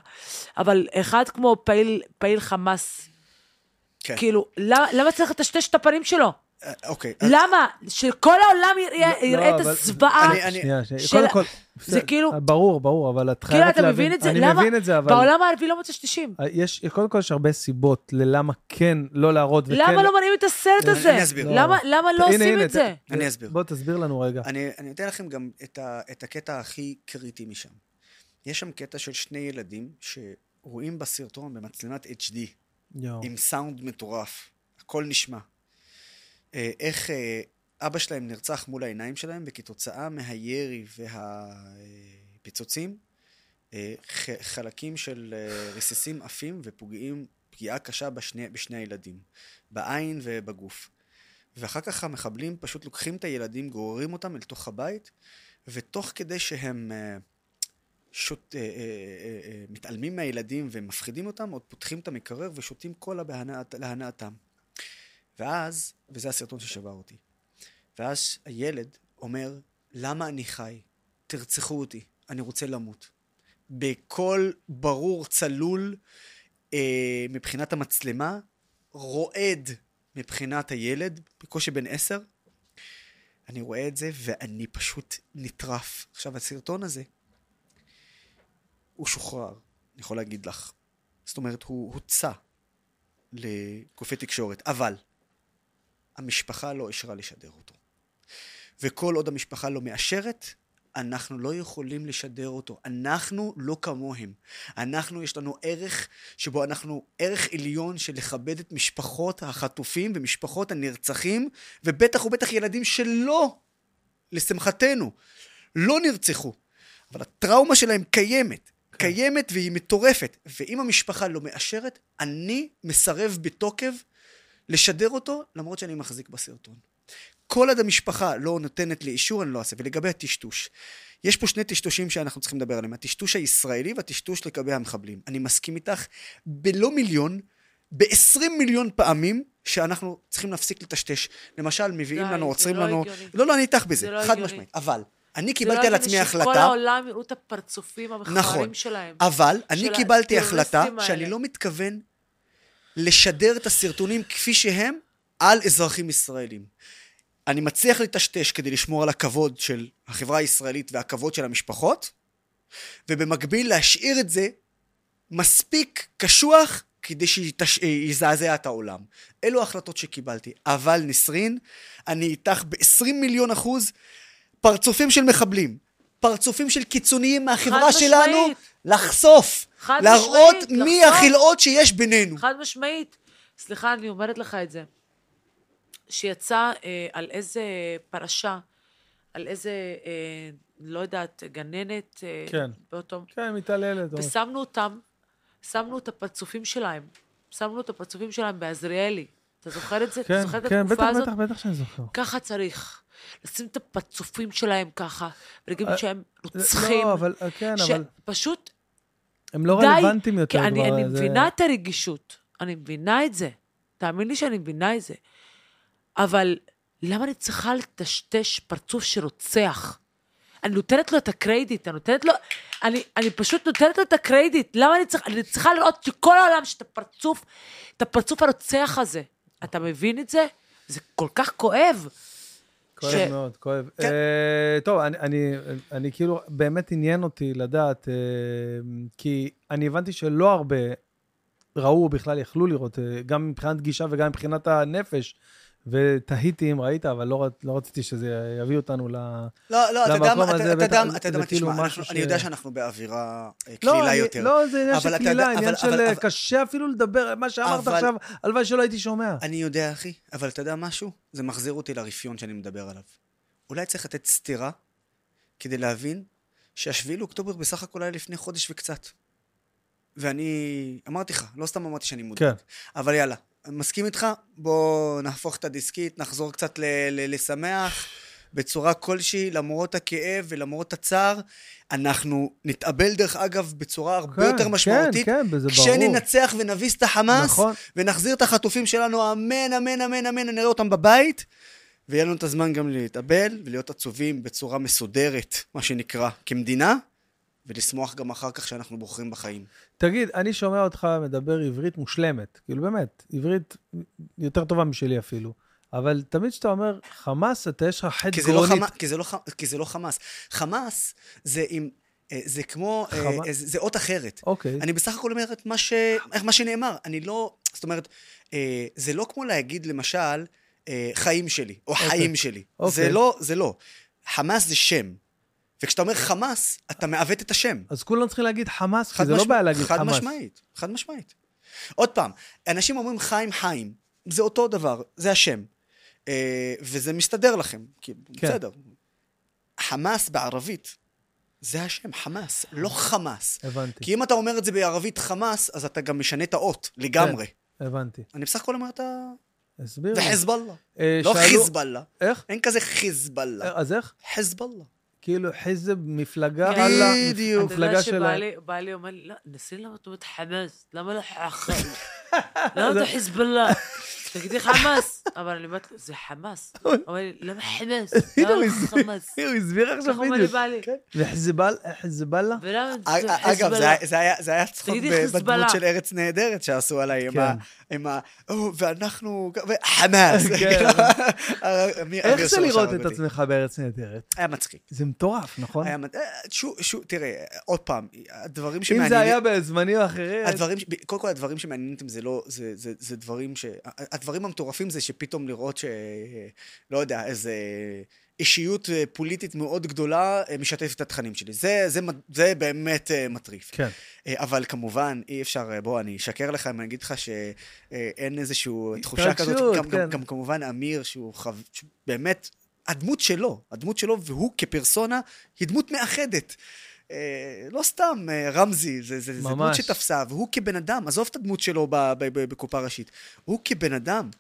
אבל אחד כמו פעיל, פעיל חמאס, כן. כאילו, למה, למה צריך לטשטש את הפנים שלו? אה, אוקיי. למה? שכל העולם יראה, לא, יראה את אבל- הזוועה. אני- אני- שנייה, שנייה. של- קודם כל... זה כאילו- ברור, ברור, אבל את כאילו, חייבת אתה להבין... מבין את זה? אני למה? מבין את זה, אבל... בעולם הערבי לא מטשטשים. יש, קודם כל יש הרבה סיבות ללמה כן לא להראות וכן... למה לא מראים את הסרט אני- הזה? אני אסביר. למה למה לא עושים את זה? אני אסביר. בוא תסביר לנו רגע. אני, אני אתן לכם גם את, ה, את הקטע הכי קריטי משם. יש שם קטע של שני ילדים שרואים בסרטון במצלמת HD. עם סאונד מטורף, הכל נשמע. אה, איך אה, אבא שלהם נרצח מול העיניים שלהם, וכתוצאה מהירי והפיצוצים, אה, חלקים של רסיסים עפים ופוגעים פגיעה קשה בשני, בשני הילדים, בעין ובגוף. ואחר כך המחבלים פשוט לוקחים את הילדים, גוררים אותם אל תוך הבית, ותוך כדי שהם שוט, מתעלמים מהילדים ומפחידים אותם, עוד פותחים את המקרר ושותים קולה להנאתם. ואז, וזה הסרטון ששבר אותי, ואז הילד אומר, למה אני חי? תרצחו אותי, אני רוצה למות. בקול ברור, צלול, אה, מבחינת המצלמה, רועד מבחינת הילד, בקושי בן עשר. אני רואה את זה ואני פשוט נטרף. עכשיו, הסרטון הזה, הוא שוחרר, אני יכול להגיד לך. זאת אומרת, הוא הוצא לגופי תקשורת, אבל המשפחה לא אישרה לשדר אותו. וכל עוד המשפחה לא מאשרת, אנחנו לא יכולים לשדר אותו. אנחנו לא כמוהם. אנחנו, יש לנו ערך שבו אנחנו, ערך עליון של לכבד את משפחות החטופים ומשפחות הנרצחים, ובטח ובטח ילדים שלא, לשמחתנו, לא נרצחו. אבל הטראומה שלהם קיימת. קיימת והיא מטורפת. ואם המשפחה לא מאשרת, אני מסרב בתוקף לשדר אותו, למרות שאני מחזיק בסרטון. כל עוד המשפחה לא נותנת לי אישור, אני לא אעשה. ולגבי הטשטוש, יש פה שני טשטושים שאנחנו צריכים לדבר עליהם. הטשטוש הישראלי והטשטוש לגבי המחבלים. אני מסכים איתך בלא מיליון, ב-20 מיליון פעמים שאנחנו צריכים להפסיק לטשטש. למשל, מביאים די, לנו, זה עוצרים לא לנו... הגיוני. לא, לא, אני איתך בזה, זה לא חד הגיוני. משמעית. אבל, אני זה קיבלתי לא על הגיוני עצמי שכל החלטה... העולם יראו את הפרצופים המכוערים נכון. שלהם. אבל אני קיבלתי החלטה האלה. שאני לא מתכוון לשדר את הסרטונים כפי שהם על אזרחים ישראלים. אני מצליח לטשטש כדי לשמור על הכבוד של החברה הישראלית והכבוד של המשפחות, ובמקביל להשאיר את זה מספיק קשוח כדי שיזעזע את העולם. אלו ההחלטות שקיבלתי. אבל נסרין, אני איתך ב-20 מיליון אחוז פרצופים של מחבלים, פרצופים של קיצוניים מהחברה שלנו. לחשוף, להראות משמעית, מי לחשוף. החלאות שיש בינינו. חד משמעית. סליחה, אני אומרת לך את זה. שיצא אה, על איזה פרשה, על איזה, אה, לא יודעת, גננת, אה, כן. באותו... כן, מתעללת. או- ושמנו אותם, שמנו את הפרצופים שלהם, שמנו את הפרצופים שלהם בעזריאלי. אתה זוכר את זה? כן, אתה זוכר את כן, התקופה בטח, הזאת? בטח, בטח שאני זוכר. ככה צריך. לשים את הפרצופים שלהם ככה, ולהגיד אה, שהם רוצחים. לא, אבל, כן, אבל שפשוט הם לא די, רלוונטיים יותר אני, כבר. אני זה- מבינה את הרגישות, אני מבינה את זה. תאמין לי שאני מבינה את זה. אבל למה אני צריכה לטשטש פרצוף שרוצח? אני נותנת לו את הקרדיט, אני נותנת לו... אני, אני פשוט נותנת לו את הקרדיט. למה אני צריכה... אני צריכה לראות שכל העולם, שאת הפרצוף, את הפרצוף הרוצח הזה. אתה מבין את זה? זה כל כך כואב. כואב ש- מאוד, כואב. כן. אה, טוב, אני, אני, אני כאילו, באמת עניין אותי לדעת, אה, כי אני הבנתי שלא הרבה ראו או בכלל יכלו לראות, אה, גם מבחינת גישה וגם מבחינת הנפש. ותהיתי אם ראית, אבל לא, לא רציתי שזה יביא אותנו ל... לא, לא, אתה למקום מה, הזה אתה- אתה יודע מה, אתה יודע זה מה, כאילו תשמע, אנחנו- ש- אני יודע שאנחנו באווירה אה, לא, קלילה אני- יותר. לא, זה עניין של אתה קלילה, עניין של אבל- אה, אבל- קשה אפילו לדבר, מה שאמרת אבל- עכשיו, הלוואי שלא הייתי שומע. אני יודע, אחי, אבל אתה יודע משהו? זה מחזיר אותי לרפיון שאני מדבר עליו. אולי צריך לתת סטירה כדי להבין שהשביעי לאוקטובר בסך הכל היה לפני חודש וקצת. ואני אמרתי לך, לא סתם אמרתי שאני מודאג. כן. אבל יאללה, מסכים איתך, בוא נהפוך את הדיסקית, נחזור קצת ל- ל- לשמח, בצורה כלשהי, למרות הכאב ולמרות הצער. אנחנו נתאבל, דרך אגב, בצורה הרבה כן, יותר משמעותית. כן, כן, וזה ברור. כשננצח ונביס את החמאס, נכון. ונחזיר את החטופים שלנו, אמן, אמן, אמן, אמן, נראה אותם בבית, ויהיה לנו את הזמן גם להתאבל ולהיות עצובים בצורה מסודרת, מה שנקרא, כמדינה, ולשמוח גם אחר כך שאנחנו בוחרים בחיים. תגיד, אני שומע אותך מדבר עברית מושלמת, כאילו באמת, עברית יותר טובה משלי אפילו. אבל תמיד כשאתה אומר חמאס, אתה יש לך חטא זה, לא גרונית. חמאס, כי, זה לא, כי זה לא חמאס. חמאס זה עם... אה, זה כמו... אה, חמאס? אה, זה זה אות אחרת. אוקיי. אני בסך הכל אומר את מה, ש... מה שנאמר. אני לא... זאת אומרת, זה לא כמו להגיד, למשל, חיים שלי, או חיים שלי. אוקיי. זה לא, זה לא. חמאס זה שם. וכשאתה אומר חמאס, אתה מעוות את השם. אז כולם צריכים להגיד חמאס, כי חד זה לא משמע- בעיה להגיד חד חמאס. משמעית, חד משמעית. עוד פעם, אנשים אומרים חיים חיים, זה אותו דבר, זה השם. אה, וזה מסתדר לכם, כי כן. בסדר. חמאס בערבית, זה השם, חמאס, לא חמאס. הבנתי, כי אם אתה אומר את זה בערבית חמאס, אז אתה גם משנה את האות לגמרי. הבנתי. אני בסך הכל אומר את ה... הסביר. וחיזבאללה. אה, לא שאלו- חיזבאללה. איך? אין כזה חיזבאללה. אז איך? חיזבאללה. כאילו חיזב מפלגה כן. על בדיוק. אתה יודע המפלגה של... ה- שבעלי אומר לי, לא, נסי למה את אומרת חמאס? למה לא חמאס? למה אתה חיזבאללה? תגידי חמאס. אבל אני אומרת לו, זה חמאס. הוא אומר לי, למה חמאס? למה לא חמאס? הוא הסביר עכשיו בדיוק. וחיזבאללה? חיזבאללה? ולמה זה אגב, חיזבאללה? זה היה- צחוק. בדמות של ארץ נהדרת שעשו עליי, עם כן. ה... עם ה... "או, ואנחנו... חמאס. כן. אמיר איך זה לראות את. עצמך בארץ נהדרת? היה מצחיק. זה מטורף, נכון? אה, תראה, עוד פעם, הדברים אם שמעניינים... זה היה בזמנים אחרים... קודם כל הדברים שמעניינים אותם זה לא, זה דברים ש... הדברים המטורפים זה שפתאום לראות ש... לא יודע, איזה אישיות אה, פוליטית מאוד גדולה אה, משתפת את התכנים שלי. זה, זה, זה באמת אה, מטריף. כן. אבל כמובן, אי אפשר, בוא, אני אשקר לך אם אני אגיד לך שאין איזושהי תחושה כזאת. גם, כן. גם, גם כמובן אמיר, שהוא חו... באמת, הדמות שלו, הדמות שלו, והוא כפרסונה, היא דמות מאחדת. אה, לא סתם אה, רמזי, זה, זה, זה דמות. שתפסה, והוא כבן אדם, עזוב את הדמות שלו ב- ב- ב- בקופה ראשית, הוא כבן אדם,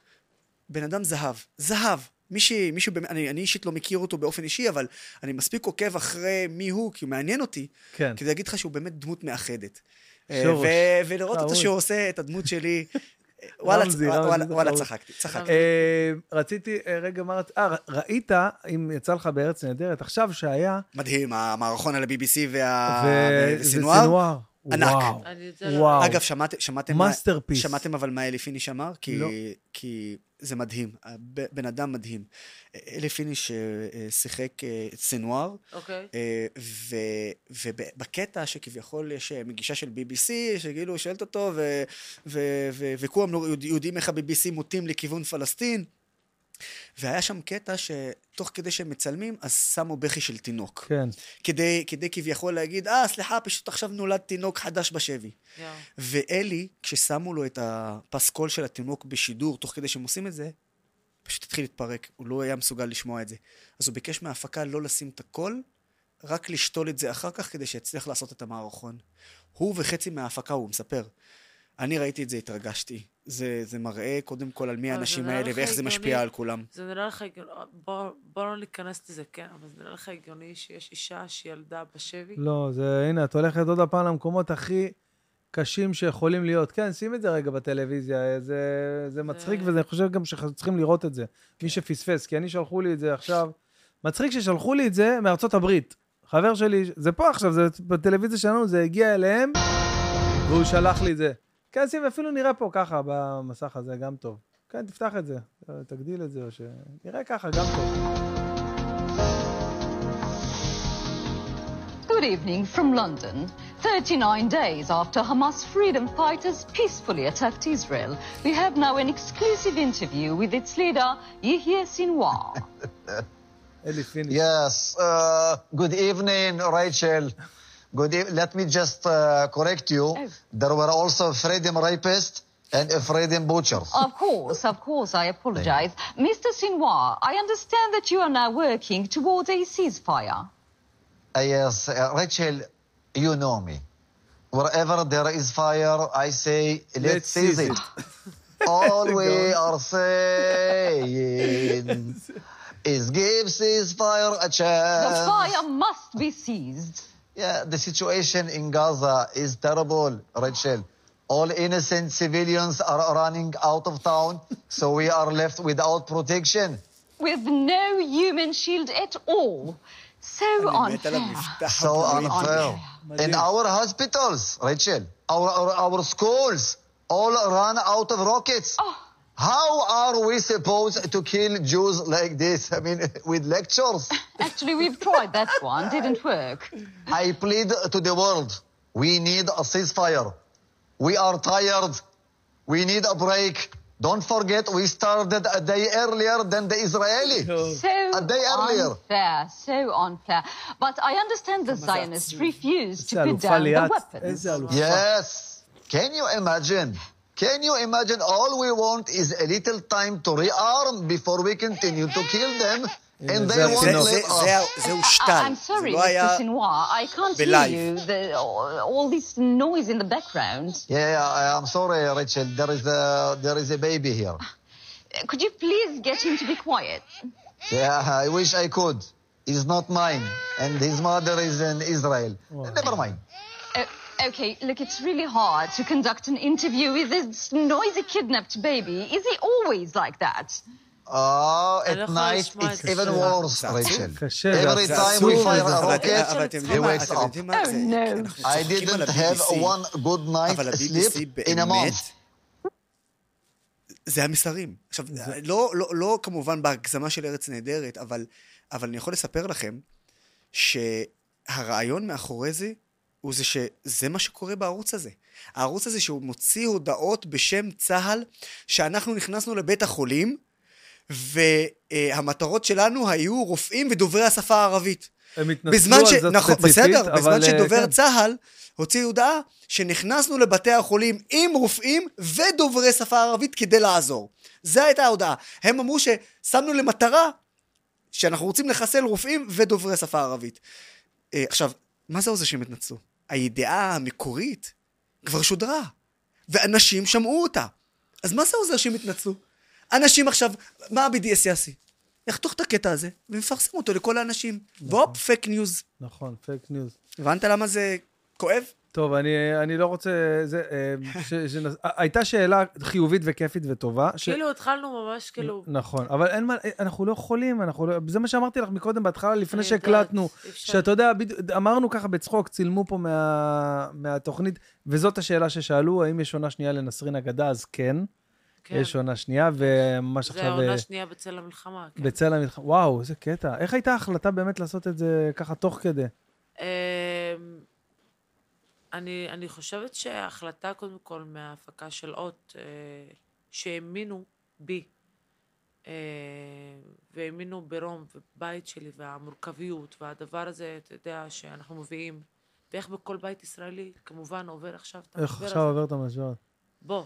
בן אדם זהב, זהב. מישהי, מישהו, אני, אני אישית לא מכיר אותו באופן אישי, אבל אני מספיק עוקב אחרי מי הוא, כי הוא מעניין אותי, כן. כדי להגיד לך שהוא באמת דמות מאחדת. אה, שורש. ו- ולראות אותו. שהוא עושה את הדמות שלי, וואלה, רמזי, וואלה, רמזי, וואלה, זה וואלה. צחקתי, צחקתי. אה, רציתי, אה, רגע, מה רצית? אה, ראית, אם יצא לך בארץ נהדרת, עכשיו שהיה, מדהים, המערכון על ה-BBC וה... וסינואר. ענק. וואו. לא-. אגב, שמעתם, masterpiece. שמעתם אבל מה אלי פיניש אמר? כי, לא. כי זה מדהים, הב- בן אדם מדהים. אלי פיניש אה, אה, שיחק אה, את סנואר, אוקיי. אה, ו- ובקטע שכביכול יש אה, מגישה של BBC, שכאילו שואלת אותו, וכולם יודע- יודעים איך ה-BBC מוטים לכיוון פלסטין. והיה שם קטע שתוך כדי שהם מצלמים, אז שמו בכי של תינוק. כן. כדי, כדי כביכול להגיד, אה, סליחה, פשוט עכשיו נולד תינוק חדש בשבי. יואו. ואלי, כששמו לו את הפסקול של התינוק בשידור, תוך כדי שהם עושים את זה, פשוט התחיל להתפרק, הוא לא היה מסוגל לשמוע את זה. אז הוא ביקש מההפקה לא לשים את הקול, רק לשתול את זה אחר כך, כדי שיצליח לעשות את המערכון. הוא וחצי מההפקה, הוא מספר. אני ראיתי את זה, התרגשתי. זה, זה מראה קודם כל על מי האנשים האלה ואיך זה. משפיע על כולם. זה נראה לך הגיוני, בוא, בוא לא ניכנס לזה, כן, אבל זה נראה לך הגיוני שיש אישה שילדה בשבי? לא, זה, הנה, את הולכת עוד הפעם למקומות הכי קשים שיכולים להיות. כן, שים את זה רגע בטלוויזיה, זה, זה מצחיק, זה- ואני חושב גם שצריכים לראות את זה. מי שפספס, כי אני שלחו לי את זה עכשיו. מצחיק ששלחו לי את זה מארצות הברית. חבר שלי, זה פה עכשיו, זה בטלוויזיה שלנו, זה הגיע אליהם, והוא שלח לי את זה. כן, שים, אפילו נראה פה ככה, במסך הזה, גם טוב. כן, תפתח את זה, תגדיל את זה, או ש... נראה ככה, גם טוב. Good evening from London. 39 days after Hamas freedom fighters peacefully attacked Israel, we have now an exclusive interview with its leader, Yahya Sinwar. Yes. Uh, good evening, Rachel. Good. E- Let me just uh, correct you. Oh. There were also freedom rapists and freedom butchers. of course, of course, I apologize. Mr. Sinwar, I understand that you are now working towards a ceasefire. Uh, yes, uh, Rachel, you know me. Wherever there is fire, I say, let's, Let's seize seize it. All we are saying is give ceasefire a chance. The fire must be seized. Yeah, the situation in Gaza is terrible, Rachel. All innocent civilians are running out of town, so we are left without protection. With no human shield at all. So unfair. So unfair. In our hospitals, Rachel, our, our, our schools all run out of rockets. Oh. How are we supposed to kill Jews like this? I mean, with lectures? Actually, we've tried that one. Didn't work. I plead to the world. We need a ceasefire. We are tired. We need a break. Don't forget, we started a day earlier than the Israelis. So a day earlier. unfair, so unfair. But I understand the Zionists refuse to put down the weapons. Yes. Can you imagine? Can you imagine all we want is a little time to rearm before we continue to kill them? And they won't let us. I, am sorry, Mr. Sinoir, I can't hear you. The, all this noise in the background. Yeah, I, am sorry, Rachel. There is a there is a baby here. Ah, could you please get him to be quiet? Yeah, I wish I could. He's not mine, and his mother is in Israel. Wow. Never mind. Uh, okay, look, it's really hard to conduct an interview with this noisy kidnapped baby. Is he always like that? Oh, לא at night it's זה. even worse, זה. Rachel. Every זה time we fire a rocket, he wakes up. Oh, זה? no. I didn't have one good night אבל sleep in a month. זה המסרים. עכשיו, לא, לא, לא כמובן בהגזמה של ארץ נהדרת, אבל, אבל אני יכול לספר לכם שהרעיון מאחורי זה, הוא זה שזה מה שקורה בערוץ הזה. הערוץ הזה שהוא מוציא הודעות בשם צה"ל, שאנחנו נכנסנו לבית החולים, והמטרות שלנו היו רופאים ודוברי השפה הערבית. הם התנצלו על ש... זאת נכון, ספציפית, בסדר, אבל, בזמן אה, שדובר כן. צה"ל הוציא הודעה שנכנסנו לבתי החולים עם רופאים ודוברי שפה ערבית כדי לעזור. זו הייתה ההודעה. הם אמרו ששמנו למטרה שאנחנו רוצים לחסל רופאים ודוברי שפה ערבית. אה, עכשיו, מה זה עוזר שהם התנצלו? הידיעה המקורית כבר שודרה, ואנשים שמעו אותה. אז מה זה עוזר שהם התנצלו? אנשים עכשיו, מה ה-BDS יעשה? יחתוך את הקטע הזה ויפרסם אותו לכל האנשים. והופ, פייק ניוז. נכון, פייק ניוז. הבנת למה זה כואב? טוב, אני, אני לא רוצה... זה, אה, ש, שנס... הייתה שאלה חיובית וכיפית וטובה. ש... כאילו, התחלנו ממש, כאילו... נכון, אבל אין מה, אנחנו לא יכולים, אנחנו לא... זה מה שאמרתי לך מקודם בהתחלה, לפני שהקלטנו. שאתה יודע, בד... אמרנו ככה בצחוק, צילמו פה מה... מהתוכנית, וזאת השאלה ששאלו, האם יש עונה שנייה לנסרין אגדה, אז כן, כן. יש עונה שנייה, וממש זה עכשיו... העונה אה, שנייה בצל המלחמה. כן. בצל המלחמה, וואו, איזה קטע. איך הייתה ההחלטה באמת לעשות את זה ככה תוך כדי? אני, אני חושבת שההחלטה, קודם כל, מההפקה של אות, אה, שהאמינו בי, אה, והאמינו ברום ובבית שלי, והמורכביות, והדבר הזה, אתה יודע, שאנחנו מביאים, ואיך בכל בית ישראלי, כמובן, עובר עכשיו את איך המשבר עכשיו הזה. עובר את המשבר? בוא,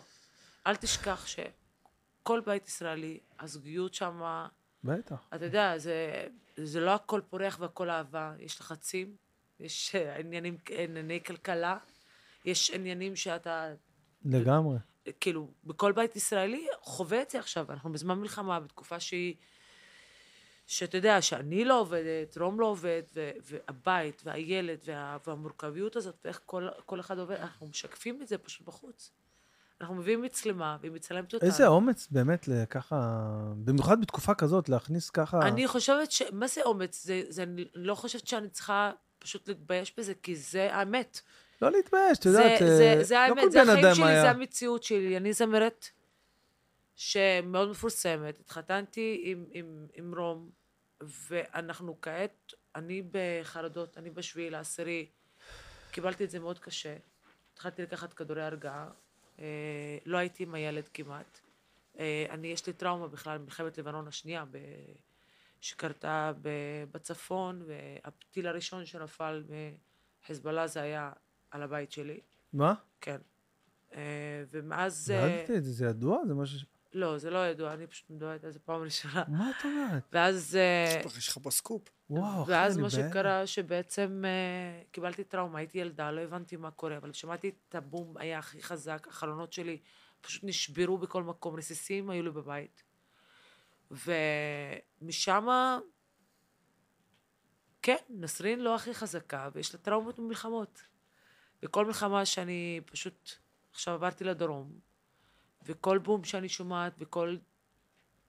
אל תשכח שכל בית ישראלי, הזוגיות שם, בטח. אתה יודע, זה, זה לא הכל פורח והכל אהבה, יש לחצים, יש אה, עניינים, ענייני כלכלה, יש עניינים שאתה, לגמרי. כאילו, בכל בית ישראלי חווה את זה עכשיו. אנחנו בזמן מלחמה, בתקופה שהיא, שאתה יודע, שאני לא עובדת, רום לא עובד, ו- והבית, והילד, וה- והמורכביות הזאת, ואיך כל, כל אחד עובד, אנחנו משקפים את זה פשוט בחוץ. אנחנו מביאים מצלמה, והיא מצלמת אותנו. איזה אומץ באמת ככה, במיוחד בתקופה כזאת, להכניס ככה... אני חושבת ש... מה זה אומץ? זה, זה, אני לא חושבת שאני צריכה פשוט להתבייש בזה, כי זה האמת. לא להתבייש, את זה, יודעת, זה, אה, זה לא האמת, זה החיים שלי, היה... זה המציאות שלי. אני זמרת שמאוד מפורסמת. התחתנתי עם, עם, עם רום, ואנחנו כעת, אני בחרדות, אני בשביעי לעשירי. קיבלתי את זה מאוד קשה. התחלתי לקחת כדורי הרגעה. אה, לא הייתי עם הילד כמעט. אה, אני, יש לי טראומה בכלל ממלחמת לבנון השנייה, ב... שקרתה. בצפון, והטיל הראשון שנפל מחיזבאללה זה היה על הבית שלי, מה? כן. אה, ומאז... אה, ידעתי את זה, זה ידוע? זה משהו ש... לא, זה לא ידוע, אני פשוט מדברת על זה פעם ראשונה. מה את אומרת? ואז... אה, יש לך פה סקופ. וואו, אחי, ואז אני מה בהלם. שקרה, שבעצם אה, קיבלתי טראומה, הייתי ילדה, לא הבנתי מה קורה, אבל שמעתי את הבום, היה הכי חזק, החלונות שלי פשוט נשברו בכל מקום, רסיסים היו לי בבית. ומשם, כן, נסרין לא הכי חזקה, ויש לה טראומות ממלחמות. וכל מלחמה שאני פשוט, עכשיו עברתי לדרום, וכל בום שאני שומעת, וכל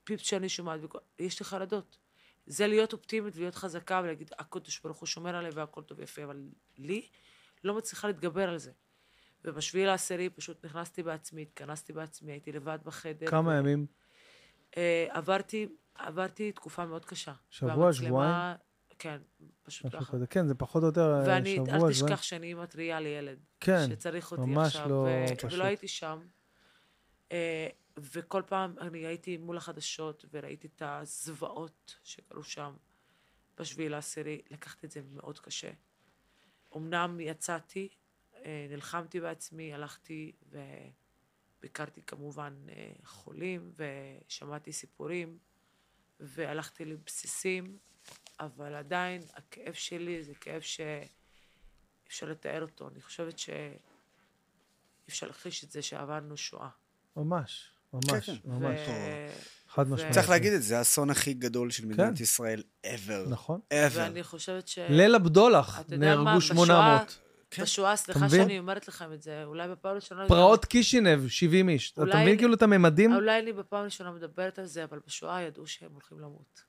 פיפס שאני שומעת, וכל, יש לי חרדות. זה להיות אופטימית ולהיות חזקה ולהגיד, הקדוש ברוך הוא שומר עליי והכל טוב ויפה, אבל לי לא מצליחה להתגבר על זה. ובשביעי לעשירי פשוט נכנסתי בעצמי, התכנסתי בעצמי, הייתי לבד בחדר. כמה ו- ימים? אה, עברתי, עברתי תקופה מאוד קשה. שבוע, שבועיים? כן, פשוט ככה. כזה. כן, זה פחות או יותר אה, ואני, שבוע, אל שבועיים. תשכח שאני אימא טריה לילד. כן, שצריך אותי ממש עכשיו. לא ו- פשוט. ולא הייתי שם. אה, וכל פעם אני הייתי מול החדשות וראיתי את הזוועות שקרו שם בשביעי לעשירי. לקחתי את זה מאוד קשה. אמנם יצאתי, נלחמתי בעצמי, הלכתי וביקרתי כמובן אה, חולים ושמעתי סיפורים והלכתי לבסיסים, אבל עדיין הכאב שלי זה כאב שאי אפשר לתאר אותו. אני חושבת שאי אפשר להכחיש את זה שעברנו שואה. ממש, ממש, כן, כן. ממש. ו- חד משמעית. צריך להגיד את זה, האסון הכי גדול של מדינת כן. ישראל ever. נכון. ever. ואני חושבת ש... ליל הבדולח, אתה יודע מה, נהרגו בשואה- 800. כן. בשואה, סליחה? שאני אומרת לכם את זה, אולי בפעם הראשונה... פרעות קישינב, 70 איש. אתה מבין אני- כאילו את הממדים? אולי אני בפעם הראשונה מדברת על זה, אבל בשואה ידעו שהם הולכים למות.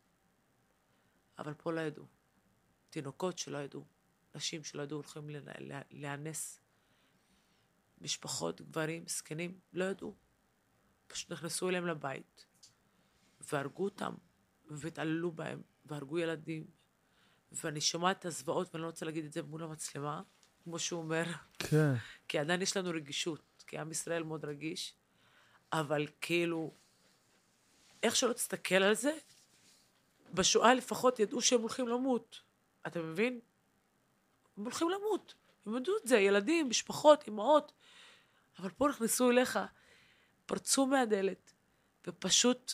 אבל פה לא ידעו. תינוקות שלא ידעו, נשים שלא ידעו הולכים להיאנס. משפחות, גברים, זקנים, לא ידעו. פשוט נכנסו אליהם לבית, והרגו אותם, והתעללו בהם, והרגו ילדים. ואני שומעת את הזוועות, ואני לא רוצה להגיד את זה מול המצלמה, כמו שהוא אומר, כן. כי עדיין יש לנו רגישות, כי עם ישראל מאוד רגיש, אבל כאילו, איך שלא תסתכל על זה, בשואה לפחות ידעו שהם הולכים למות. אתה מבין? הם הולכים למות. הם ידעו את זה, ילדים, משפחות, אמהות. אבל פה נכנסו אליך, פרצו מהדלת, ופשוט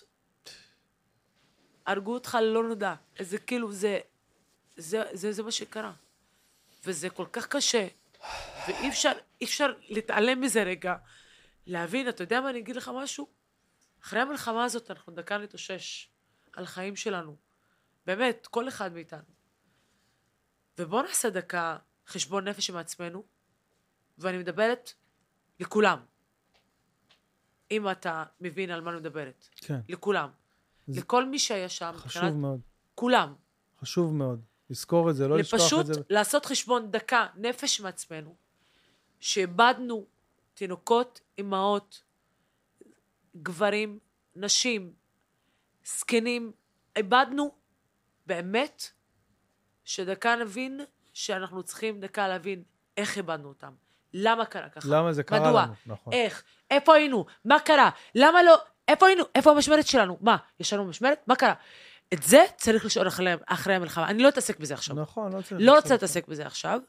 הרגו אותך ללא נודע. זה כאילו, זה, זה, זה, זה מה שקרה. וזה כל כך קשה, ואי אפשר, אפשר להתעלם מזה רגע. להבין, אתה יודע מה, אני אגיד לך משהו? אחרי המלחמה הזאת אנחנו דקה נתאושש על החיים שלנו. באמת, כל אחד מאיתנו. ובואו נעשה דקה חשבון נפש עם עצמנו, ואני מדברת לכולם. אם אתה מבין על מה אני מדברת. כן. לכולם. זה- לכל מי שהיה שם, חשוב מבחינת מאוד. כולם. חשוב מאוד. לזכור את זה, לא לשכוח לפשוט את זה. לעשות חשבון דקה, נפש מעצמנו, שאיבדנו תינוקות, אמהות, גברים, נשים, זקנים, איבדנו באמת, שדקה נבין שאנחנו צריכים דקה להבין איך איבדנו אותם. למה קרה ככה? למה זה קרה מדוע? לנו, נכון. איך? איפה היינו? מה קרה? למה לא? איפה היינו? איפה המשמרת שלנו? מה? יש לנו משמרת? מה קרה? את זה צריך לשאול אחרי, אחרי המלחמה. אני לא אתעסק בזה עכשיו. נכון, לא צריך... לא. רוצה להתעסק בזה עכשיו,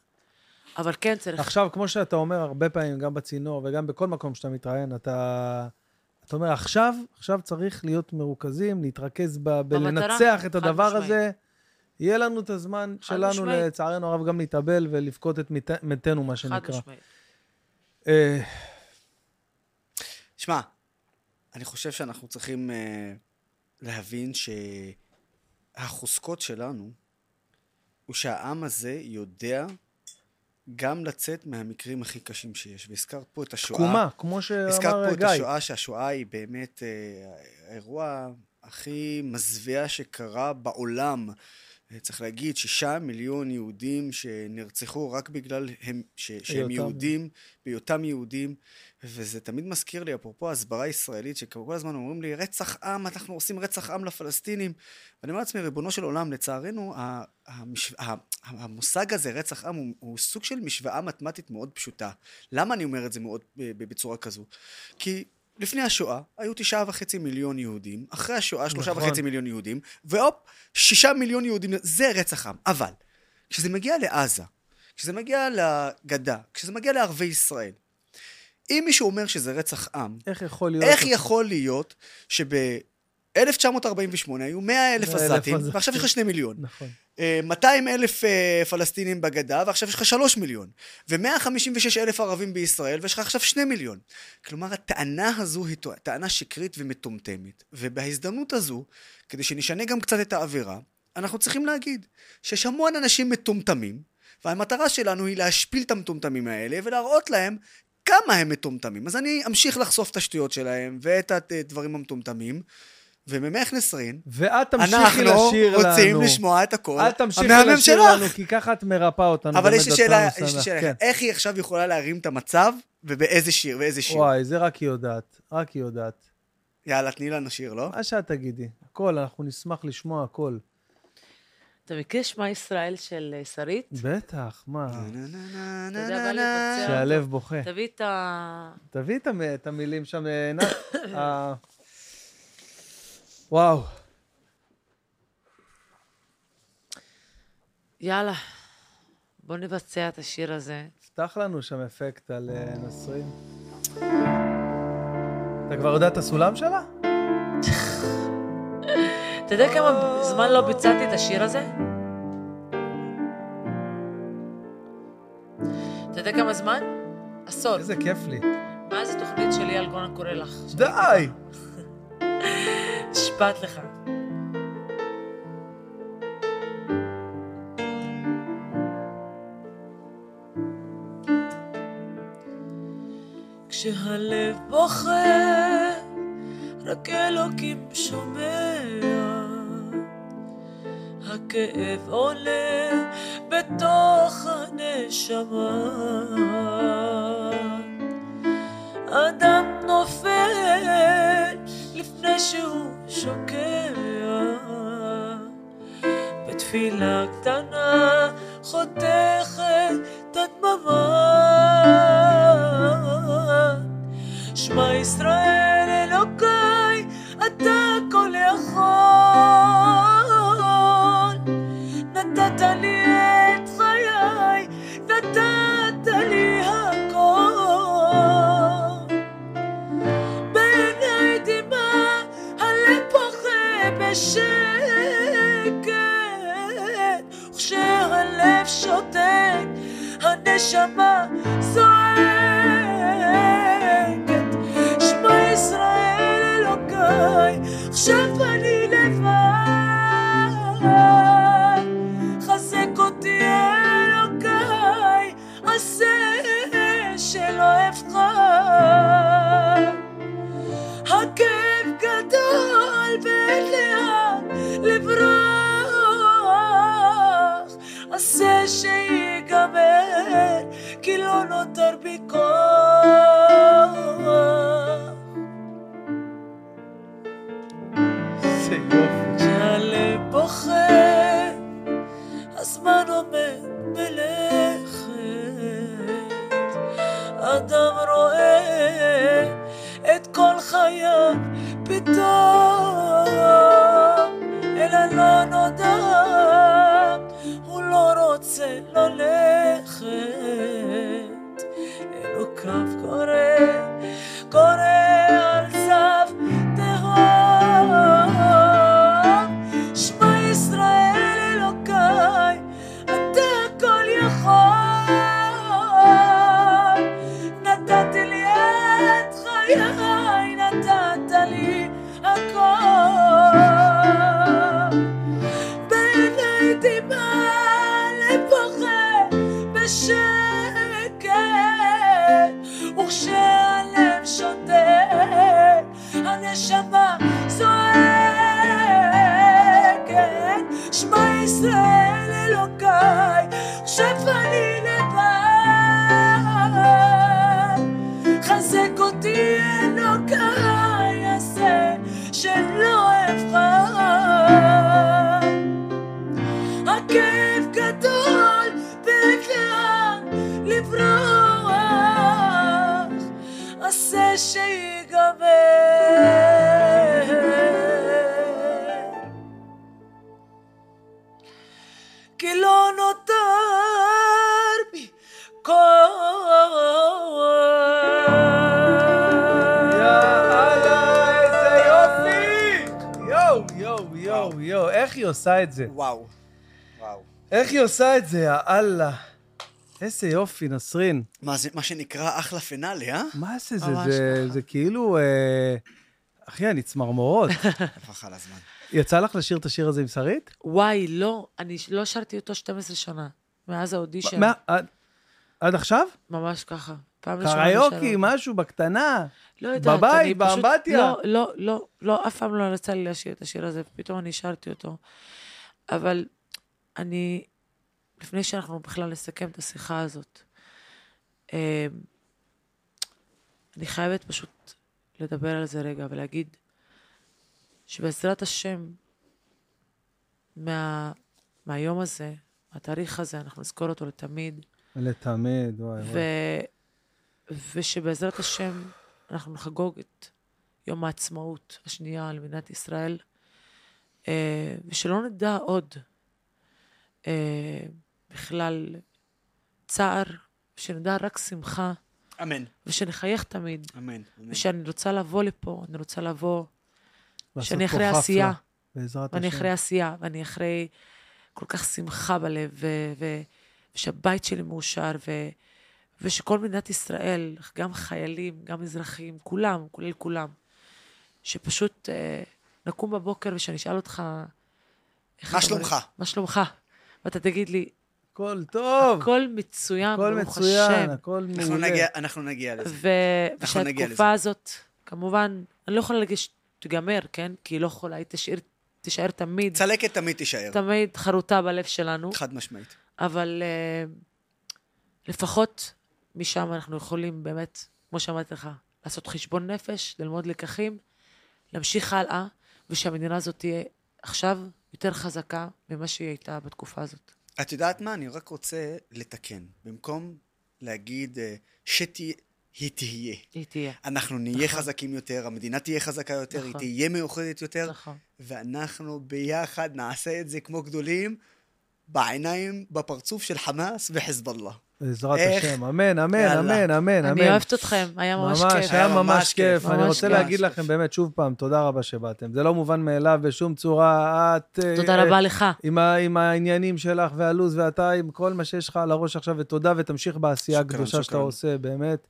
אבל כן צריך... עכשיו, כמו שאתה אומר הרבה פעמים, גם בצינור וגם בכל מקום שאתה מתראיין, אתה... אתה אומר, עכשיו, עכשיו צריך להיות מרוכזים, להתרכז ב... בלנצח את חד הדבר. הזה. יהיה לנו את הזמן חד שלנו, משמעית. לצערנו הרב, גם להתאבל ולבכות את מת- מתינו, מה חד שנקרא. משמעית. אה, שמע, אני חושב שאנחנו צריכים אה, להבין שהחוזקות שלנו הוא שהעם הזה יודע גם לצאת מהמקרים הכי קשים שיש. והזכרת פה את השואה. תקומה, כמו הזכרת שאמר פה את גיא. השואה, שהשואה היא באמת אה, האירוע הכי מזוויע שקרה בעולם. צריך להגיד, שישה מיליון יהודים שנרצחו רק בגלל הם, ש, שהם. יהודים, בהיותם יהודים, וזה תמיד מזכיר לי, אפרופו הסברה ישראלית, שכל הזמן אומרים לי, רצח עם, אנחנו עושים רצח עם לפלסטינים. ואני אומר לעצמי, ריבונו של עולם, לצערנו, ה- המש... ה- המושג הזה, רצח עם, הוא, הוא סוג של משוואה מתמטית מאוד פשוטה. למה אני אומר את זה מאוד בצורה כזו? כי לפני השואה היו תשעה וחצי מיליון יהודים, אחרי השואה שלושה נכון. וחצי מיליון יהודים, והופ, שישה מיליון יהודים, זה רצח עם. אבל, כשזה מגיע לעזה, כשזה מגיע לגדה, כשזה מגיע לערבי ישראל, אם מישהו אומר שזה רצח עם, איך יכול להיות... איך יכול להיות 1948 היו 100 אלף 100,000 עזתים. ועכשיו יש לך 2 מיליון. נכון. אה, 200 אלף אה, פלסטינים בגדה, ועכשיו יש לך 3 מיליון. ו-156 אלף ערבים בישראל, ויש לך עכשיו 2 מיליון. כלומר, הטענה הזו היא טענה שקרית ומטומטמת. ובהזדמנות הזו, כדי שנשנה גם קצת את האווירה, אנחנו צריכים להגיד שיש המון אנשים מטומטמים, והמטרה שלנו היא להשפיל את המטומטמים האלה ולהראות להם כמה הם מטומטמים. אז אני אמשיך לחשוף את השטויות שלהם ואת הדברים המטומטמים, וממך נסרין, ואת תמשיכי אנחנו לשיר לנו. רוצים לשמוע את הקול את תמשיכי לשיר שלך. לנו, כי ככה את מרפאה אותנו. אבל יש לי שאלה. יש לי שאלה, כן. איך היא עכשיו יכולה להרים את המצב, ובאיזה שיר, ואיזה שיר? וואי, זה רק היא יודעת. רק היא יודעת. יאללה, תני לנו שיר, לא? מה שאת תגידי. הכל, אנחנו נשמח לשמוע הכל. אתה מכיר שמע ישראל של אה, שרית? בטח, מה? אתה יודע מה לבצע? שהלב בוכה. תביא את ה... תביא את המ- את המילים שם, אה, עינת. ה- וואו. יאללה, בוא נבצע את השיר הזה. פתח לנו שם אפקט על אה, נסרין. אתה כבר יודע את הסולם שלה? אתה יודע כמה זמן לא ביצעתי את השיר הזה? אתה יודע כמה זמן? עשור. איזה כיף לי. מאז התוכנית של אייל גולן קורא לך. די! נשבעת לך. כשהלב בוכה, רק אלוקים שומע. הכאב עולה בתוך הנשמה. אדם נופל לפני שהוא שוקע. בתפילה קטנה חותכת את הדממה. שמע ישראל נתת לי את חיי, נתת לי הכל. בעיני דמעה, הלב בוכה בשקט, וכשהלב שותק, הנשמה זועקת. שמע ישראל אלוקיי, עכשיו אני לבד. עשה שיגמר, כי לא נותר בי כוח. איזה יופי. כשהלב בוכה, הזמן עומד מלכת. אדם רואה את כל חייו פתאום, אל הלא נודע, לא רוצה ללכת. אלוקיו קורא, קורא על הנשמה זועקת, שמע ישראל אלוקיי, עכשיו אני לבד, חזק אותי עושה את זה? וואו. וואו. איך היא עושה את זה, יא אללה. איזה יופי, נסרין. מה זה, מה שנקרא אחלה פנאלי, אה? מה זה, זה, זה. זה כאילו... אה, אחי, אני צמרמורות. הפך על הזמן. יצא לך לשיר את השיר הזה עם שרית? וואי, לא, אני לא שרתי אותו 12 שנה, מאז האודישן. מה, עד- עד עכשיו? ממש ככה. פעם ראשונה קריוקי. משהו בקטנה. לא יודעת, בבית, אני פשוט... באמבטיה. לא, לא, לא, לא, אף פעם לא יצא לי לשיר את השיר הזה, פתאום אני שרתי אותו. אבל אני, לפני שאנחנו בכלל נסכם את השיחה הזאת, אה, אני חייבת פשוט לדבר על זה רגע ולהגיד שבעזרת השם, מה, מהיום הזה, מהתאריך הזה, אנחנו נזכור אותו לתמיד. לתמיד, וואי ו... וואי. ושבעזרת השם אנחנו נחגוג את יום העצמאות השנייה על מדינת ישראל, ושלא נדע עוד אה, בכלל צער, שנדע רק שמחה, אמן. ושנחייך תמיד, אמן. אמן. ושאני רוצה לבוא לפה, אני רוצה לבוא, שאני אחרי חפלה, עשייה, בעזרת ואני השם. אחרי עשייה, ואני אחרי כל כך שמחה בלב, ו- ו- ושהבית שלי מאושר, ו- ושכל מדינת ישראל, גם חיילים, גם אזרחים, כולם, כולל כולם, שפשוט אה, נקום בבוקר ושאני אשאל אותך... מה שלומך? מה שלומך? ואתה תגיד לי, הכל טוב, הכל מצוין, הכל ברוך מצוין, השם. הכל אנחנו מעולה. נגיע, אנחנו נגיע לזה. ו- אנחנו נגיע ושהתקופה הזאת, כמובן, אני לא יכולה להגיד שתיגמר, כן? כי היא לא יכולה, היא תשאיר, תישאר תמיד, צלקת תמיד תישאר. תמיד חרוטה בלב שלנו. חד משמעית. אבל uh, לפחות משם אנחנו יכולים באמת, כמו שאמרתי לך, לעשות חשבון נפש, ללמוד לקחים, להמשיך הלאה, ושהמדינה הזאת תהיה עכשיו יותר חזקה ממה שהיא הייתה בתקופה הזאת. את יודעת מה? אני רק רוצה לתקן. במקום להגיד אה, שתהיה, היא תהיה. היא תהיה. אנחנו נהיה נכון. חזקים יותר, המדינה תהיה חזקה יותר, היא נכון. תהיה מאוחדת יותר, נכון. ואנחנו ביחד נעשה את זה כמו גדולים, בעיניים, בפרצוף של חמאס וחיזבאללה. בעזרת? השם, אמן, אמן. אמן, אמן, אמן. אני אוהבת אתכם, היה ממש ממש, כיף. היה היה ממש ממש כיף. אני ממש רוצה. להגיד לכם באמת שוב פעם, תודה רבה שבאתם. זה לא מובן מאליו בשום צורה. את... אה, תודה רבה לך. עם, העניינים שלך והלו"ז ואתה עם כל מה שיש לך על הראש עכשיו, ותודה ותמשיך בעשייה הקדושה שאתה. עושה, באמת.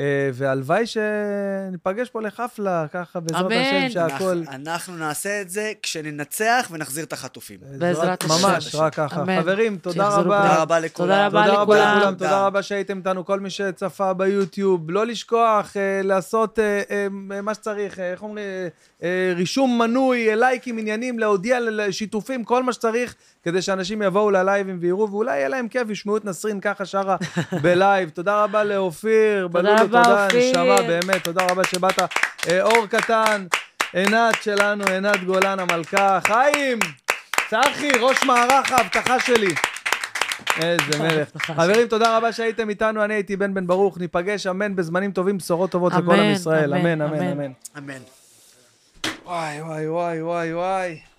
אה, והלוואי שניפגש פה לחפלה, ככה בעזרת. השם, שהכל... אנחנו, אנחנו נעשה את זה כשננצח ונחזיר את החטופים. בעזרת השם. ממש, רק ככה. חברים, תודה רבה. תודה רבה לכולם. תודה רבה לכולם. תודה רבה שהייתם איתנו, כל מי שצפה ביוטיוב. לא לשכוח אה, לעשות אה, מה שצריך, איך אומרים, רישום מנוי, אה, לייקים, עניינים, להודיע לשיתופים, כל מה שצריך, כדי שאנשים יבואו ללייבים ויראו, ואולי יהיה להם כיף, ישמעו את נסרין ככה שרה בלייב. תודה רבה לאופיר, תודה בלולו, רבה, תודה, אופיר. נשמה, באמת, תודה רבה שבאת. אה, אור קטן, עינת שלנו, עינת גולן המלכה, חיים, צחי, ראש מערך האבטחה שלי. איזה מלך. חברים, תודה רבה שהייתם איתנו, אני הייתי בן בן ברוך, ניפגש, אמן, בזמנים טובים, בשורות טובות לכל עם ישראל, אמן, אמן, אמן, אמן. אמן. אמן. וואי, וואי, וואי, וואי, וואי.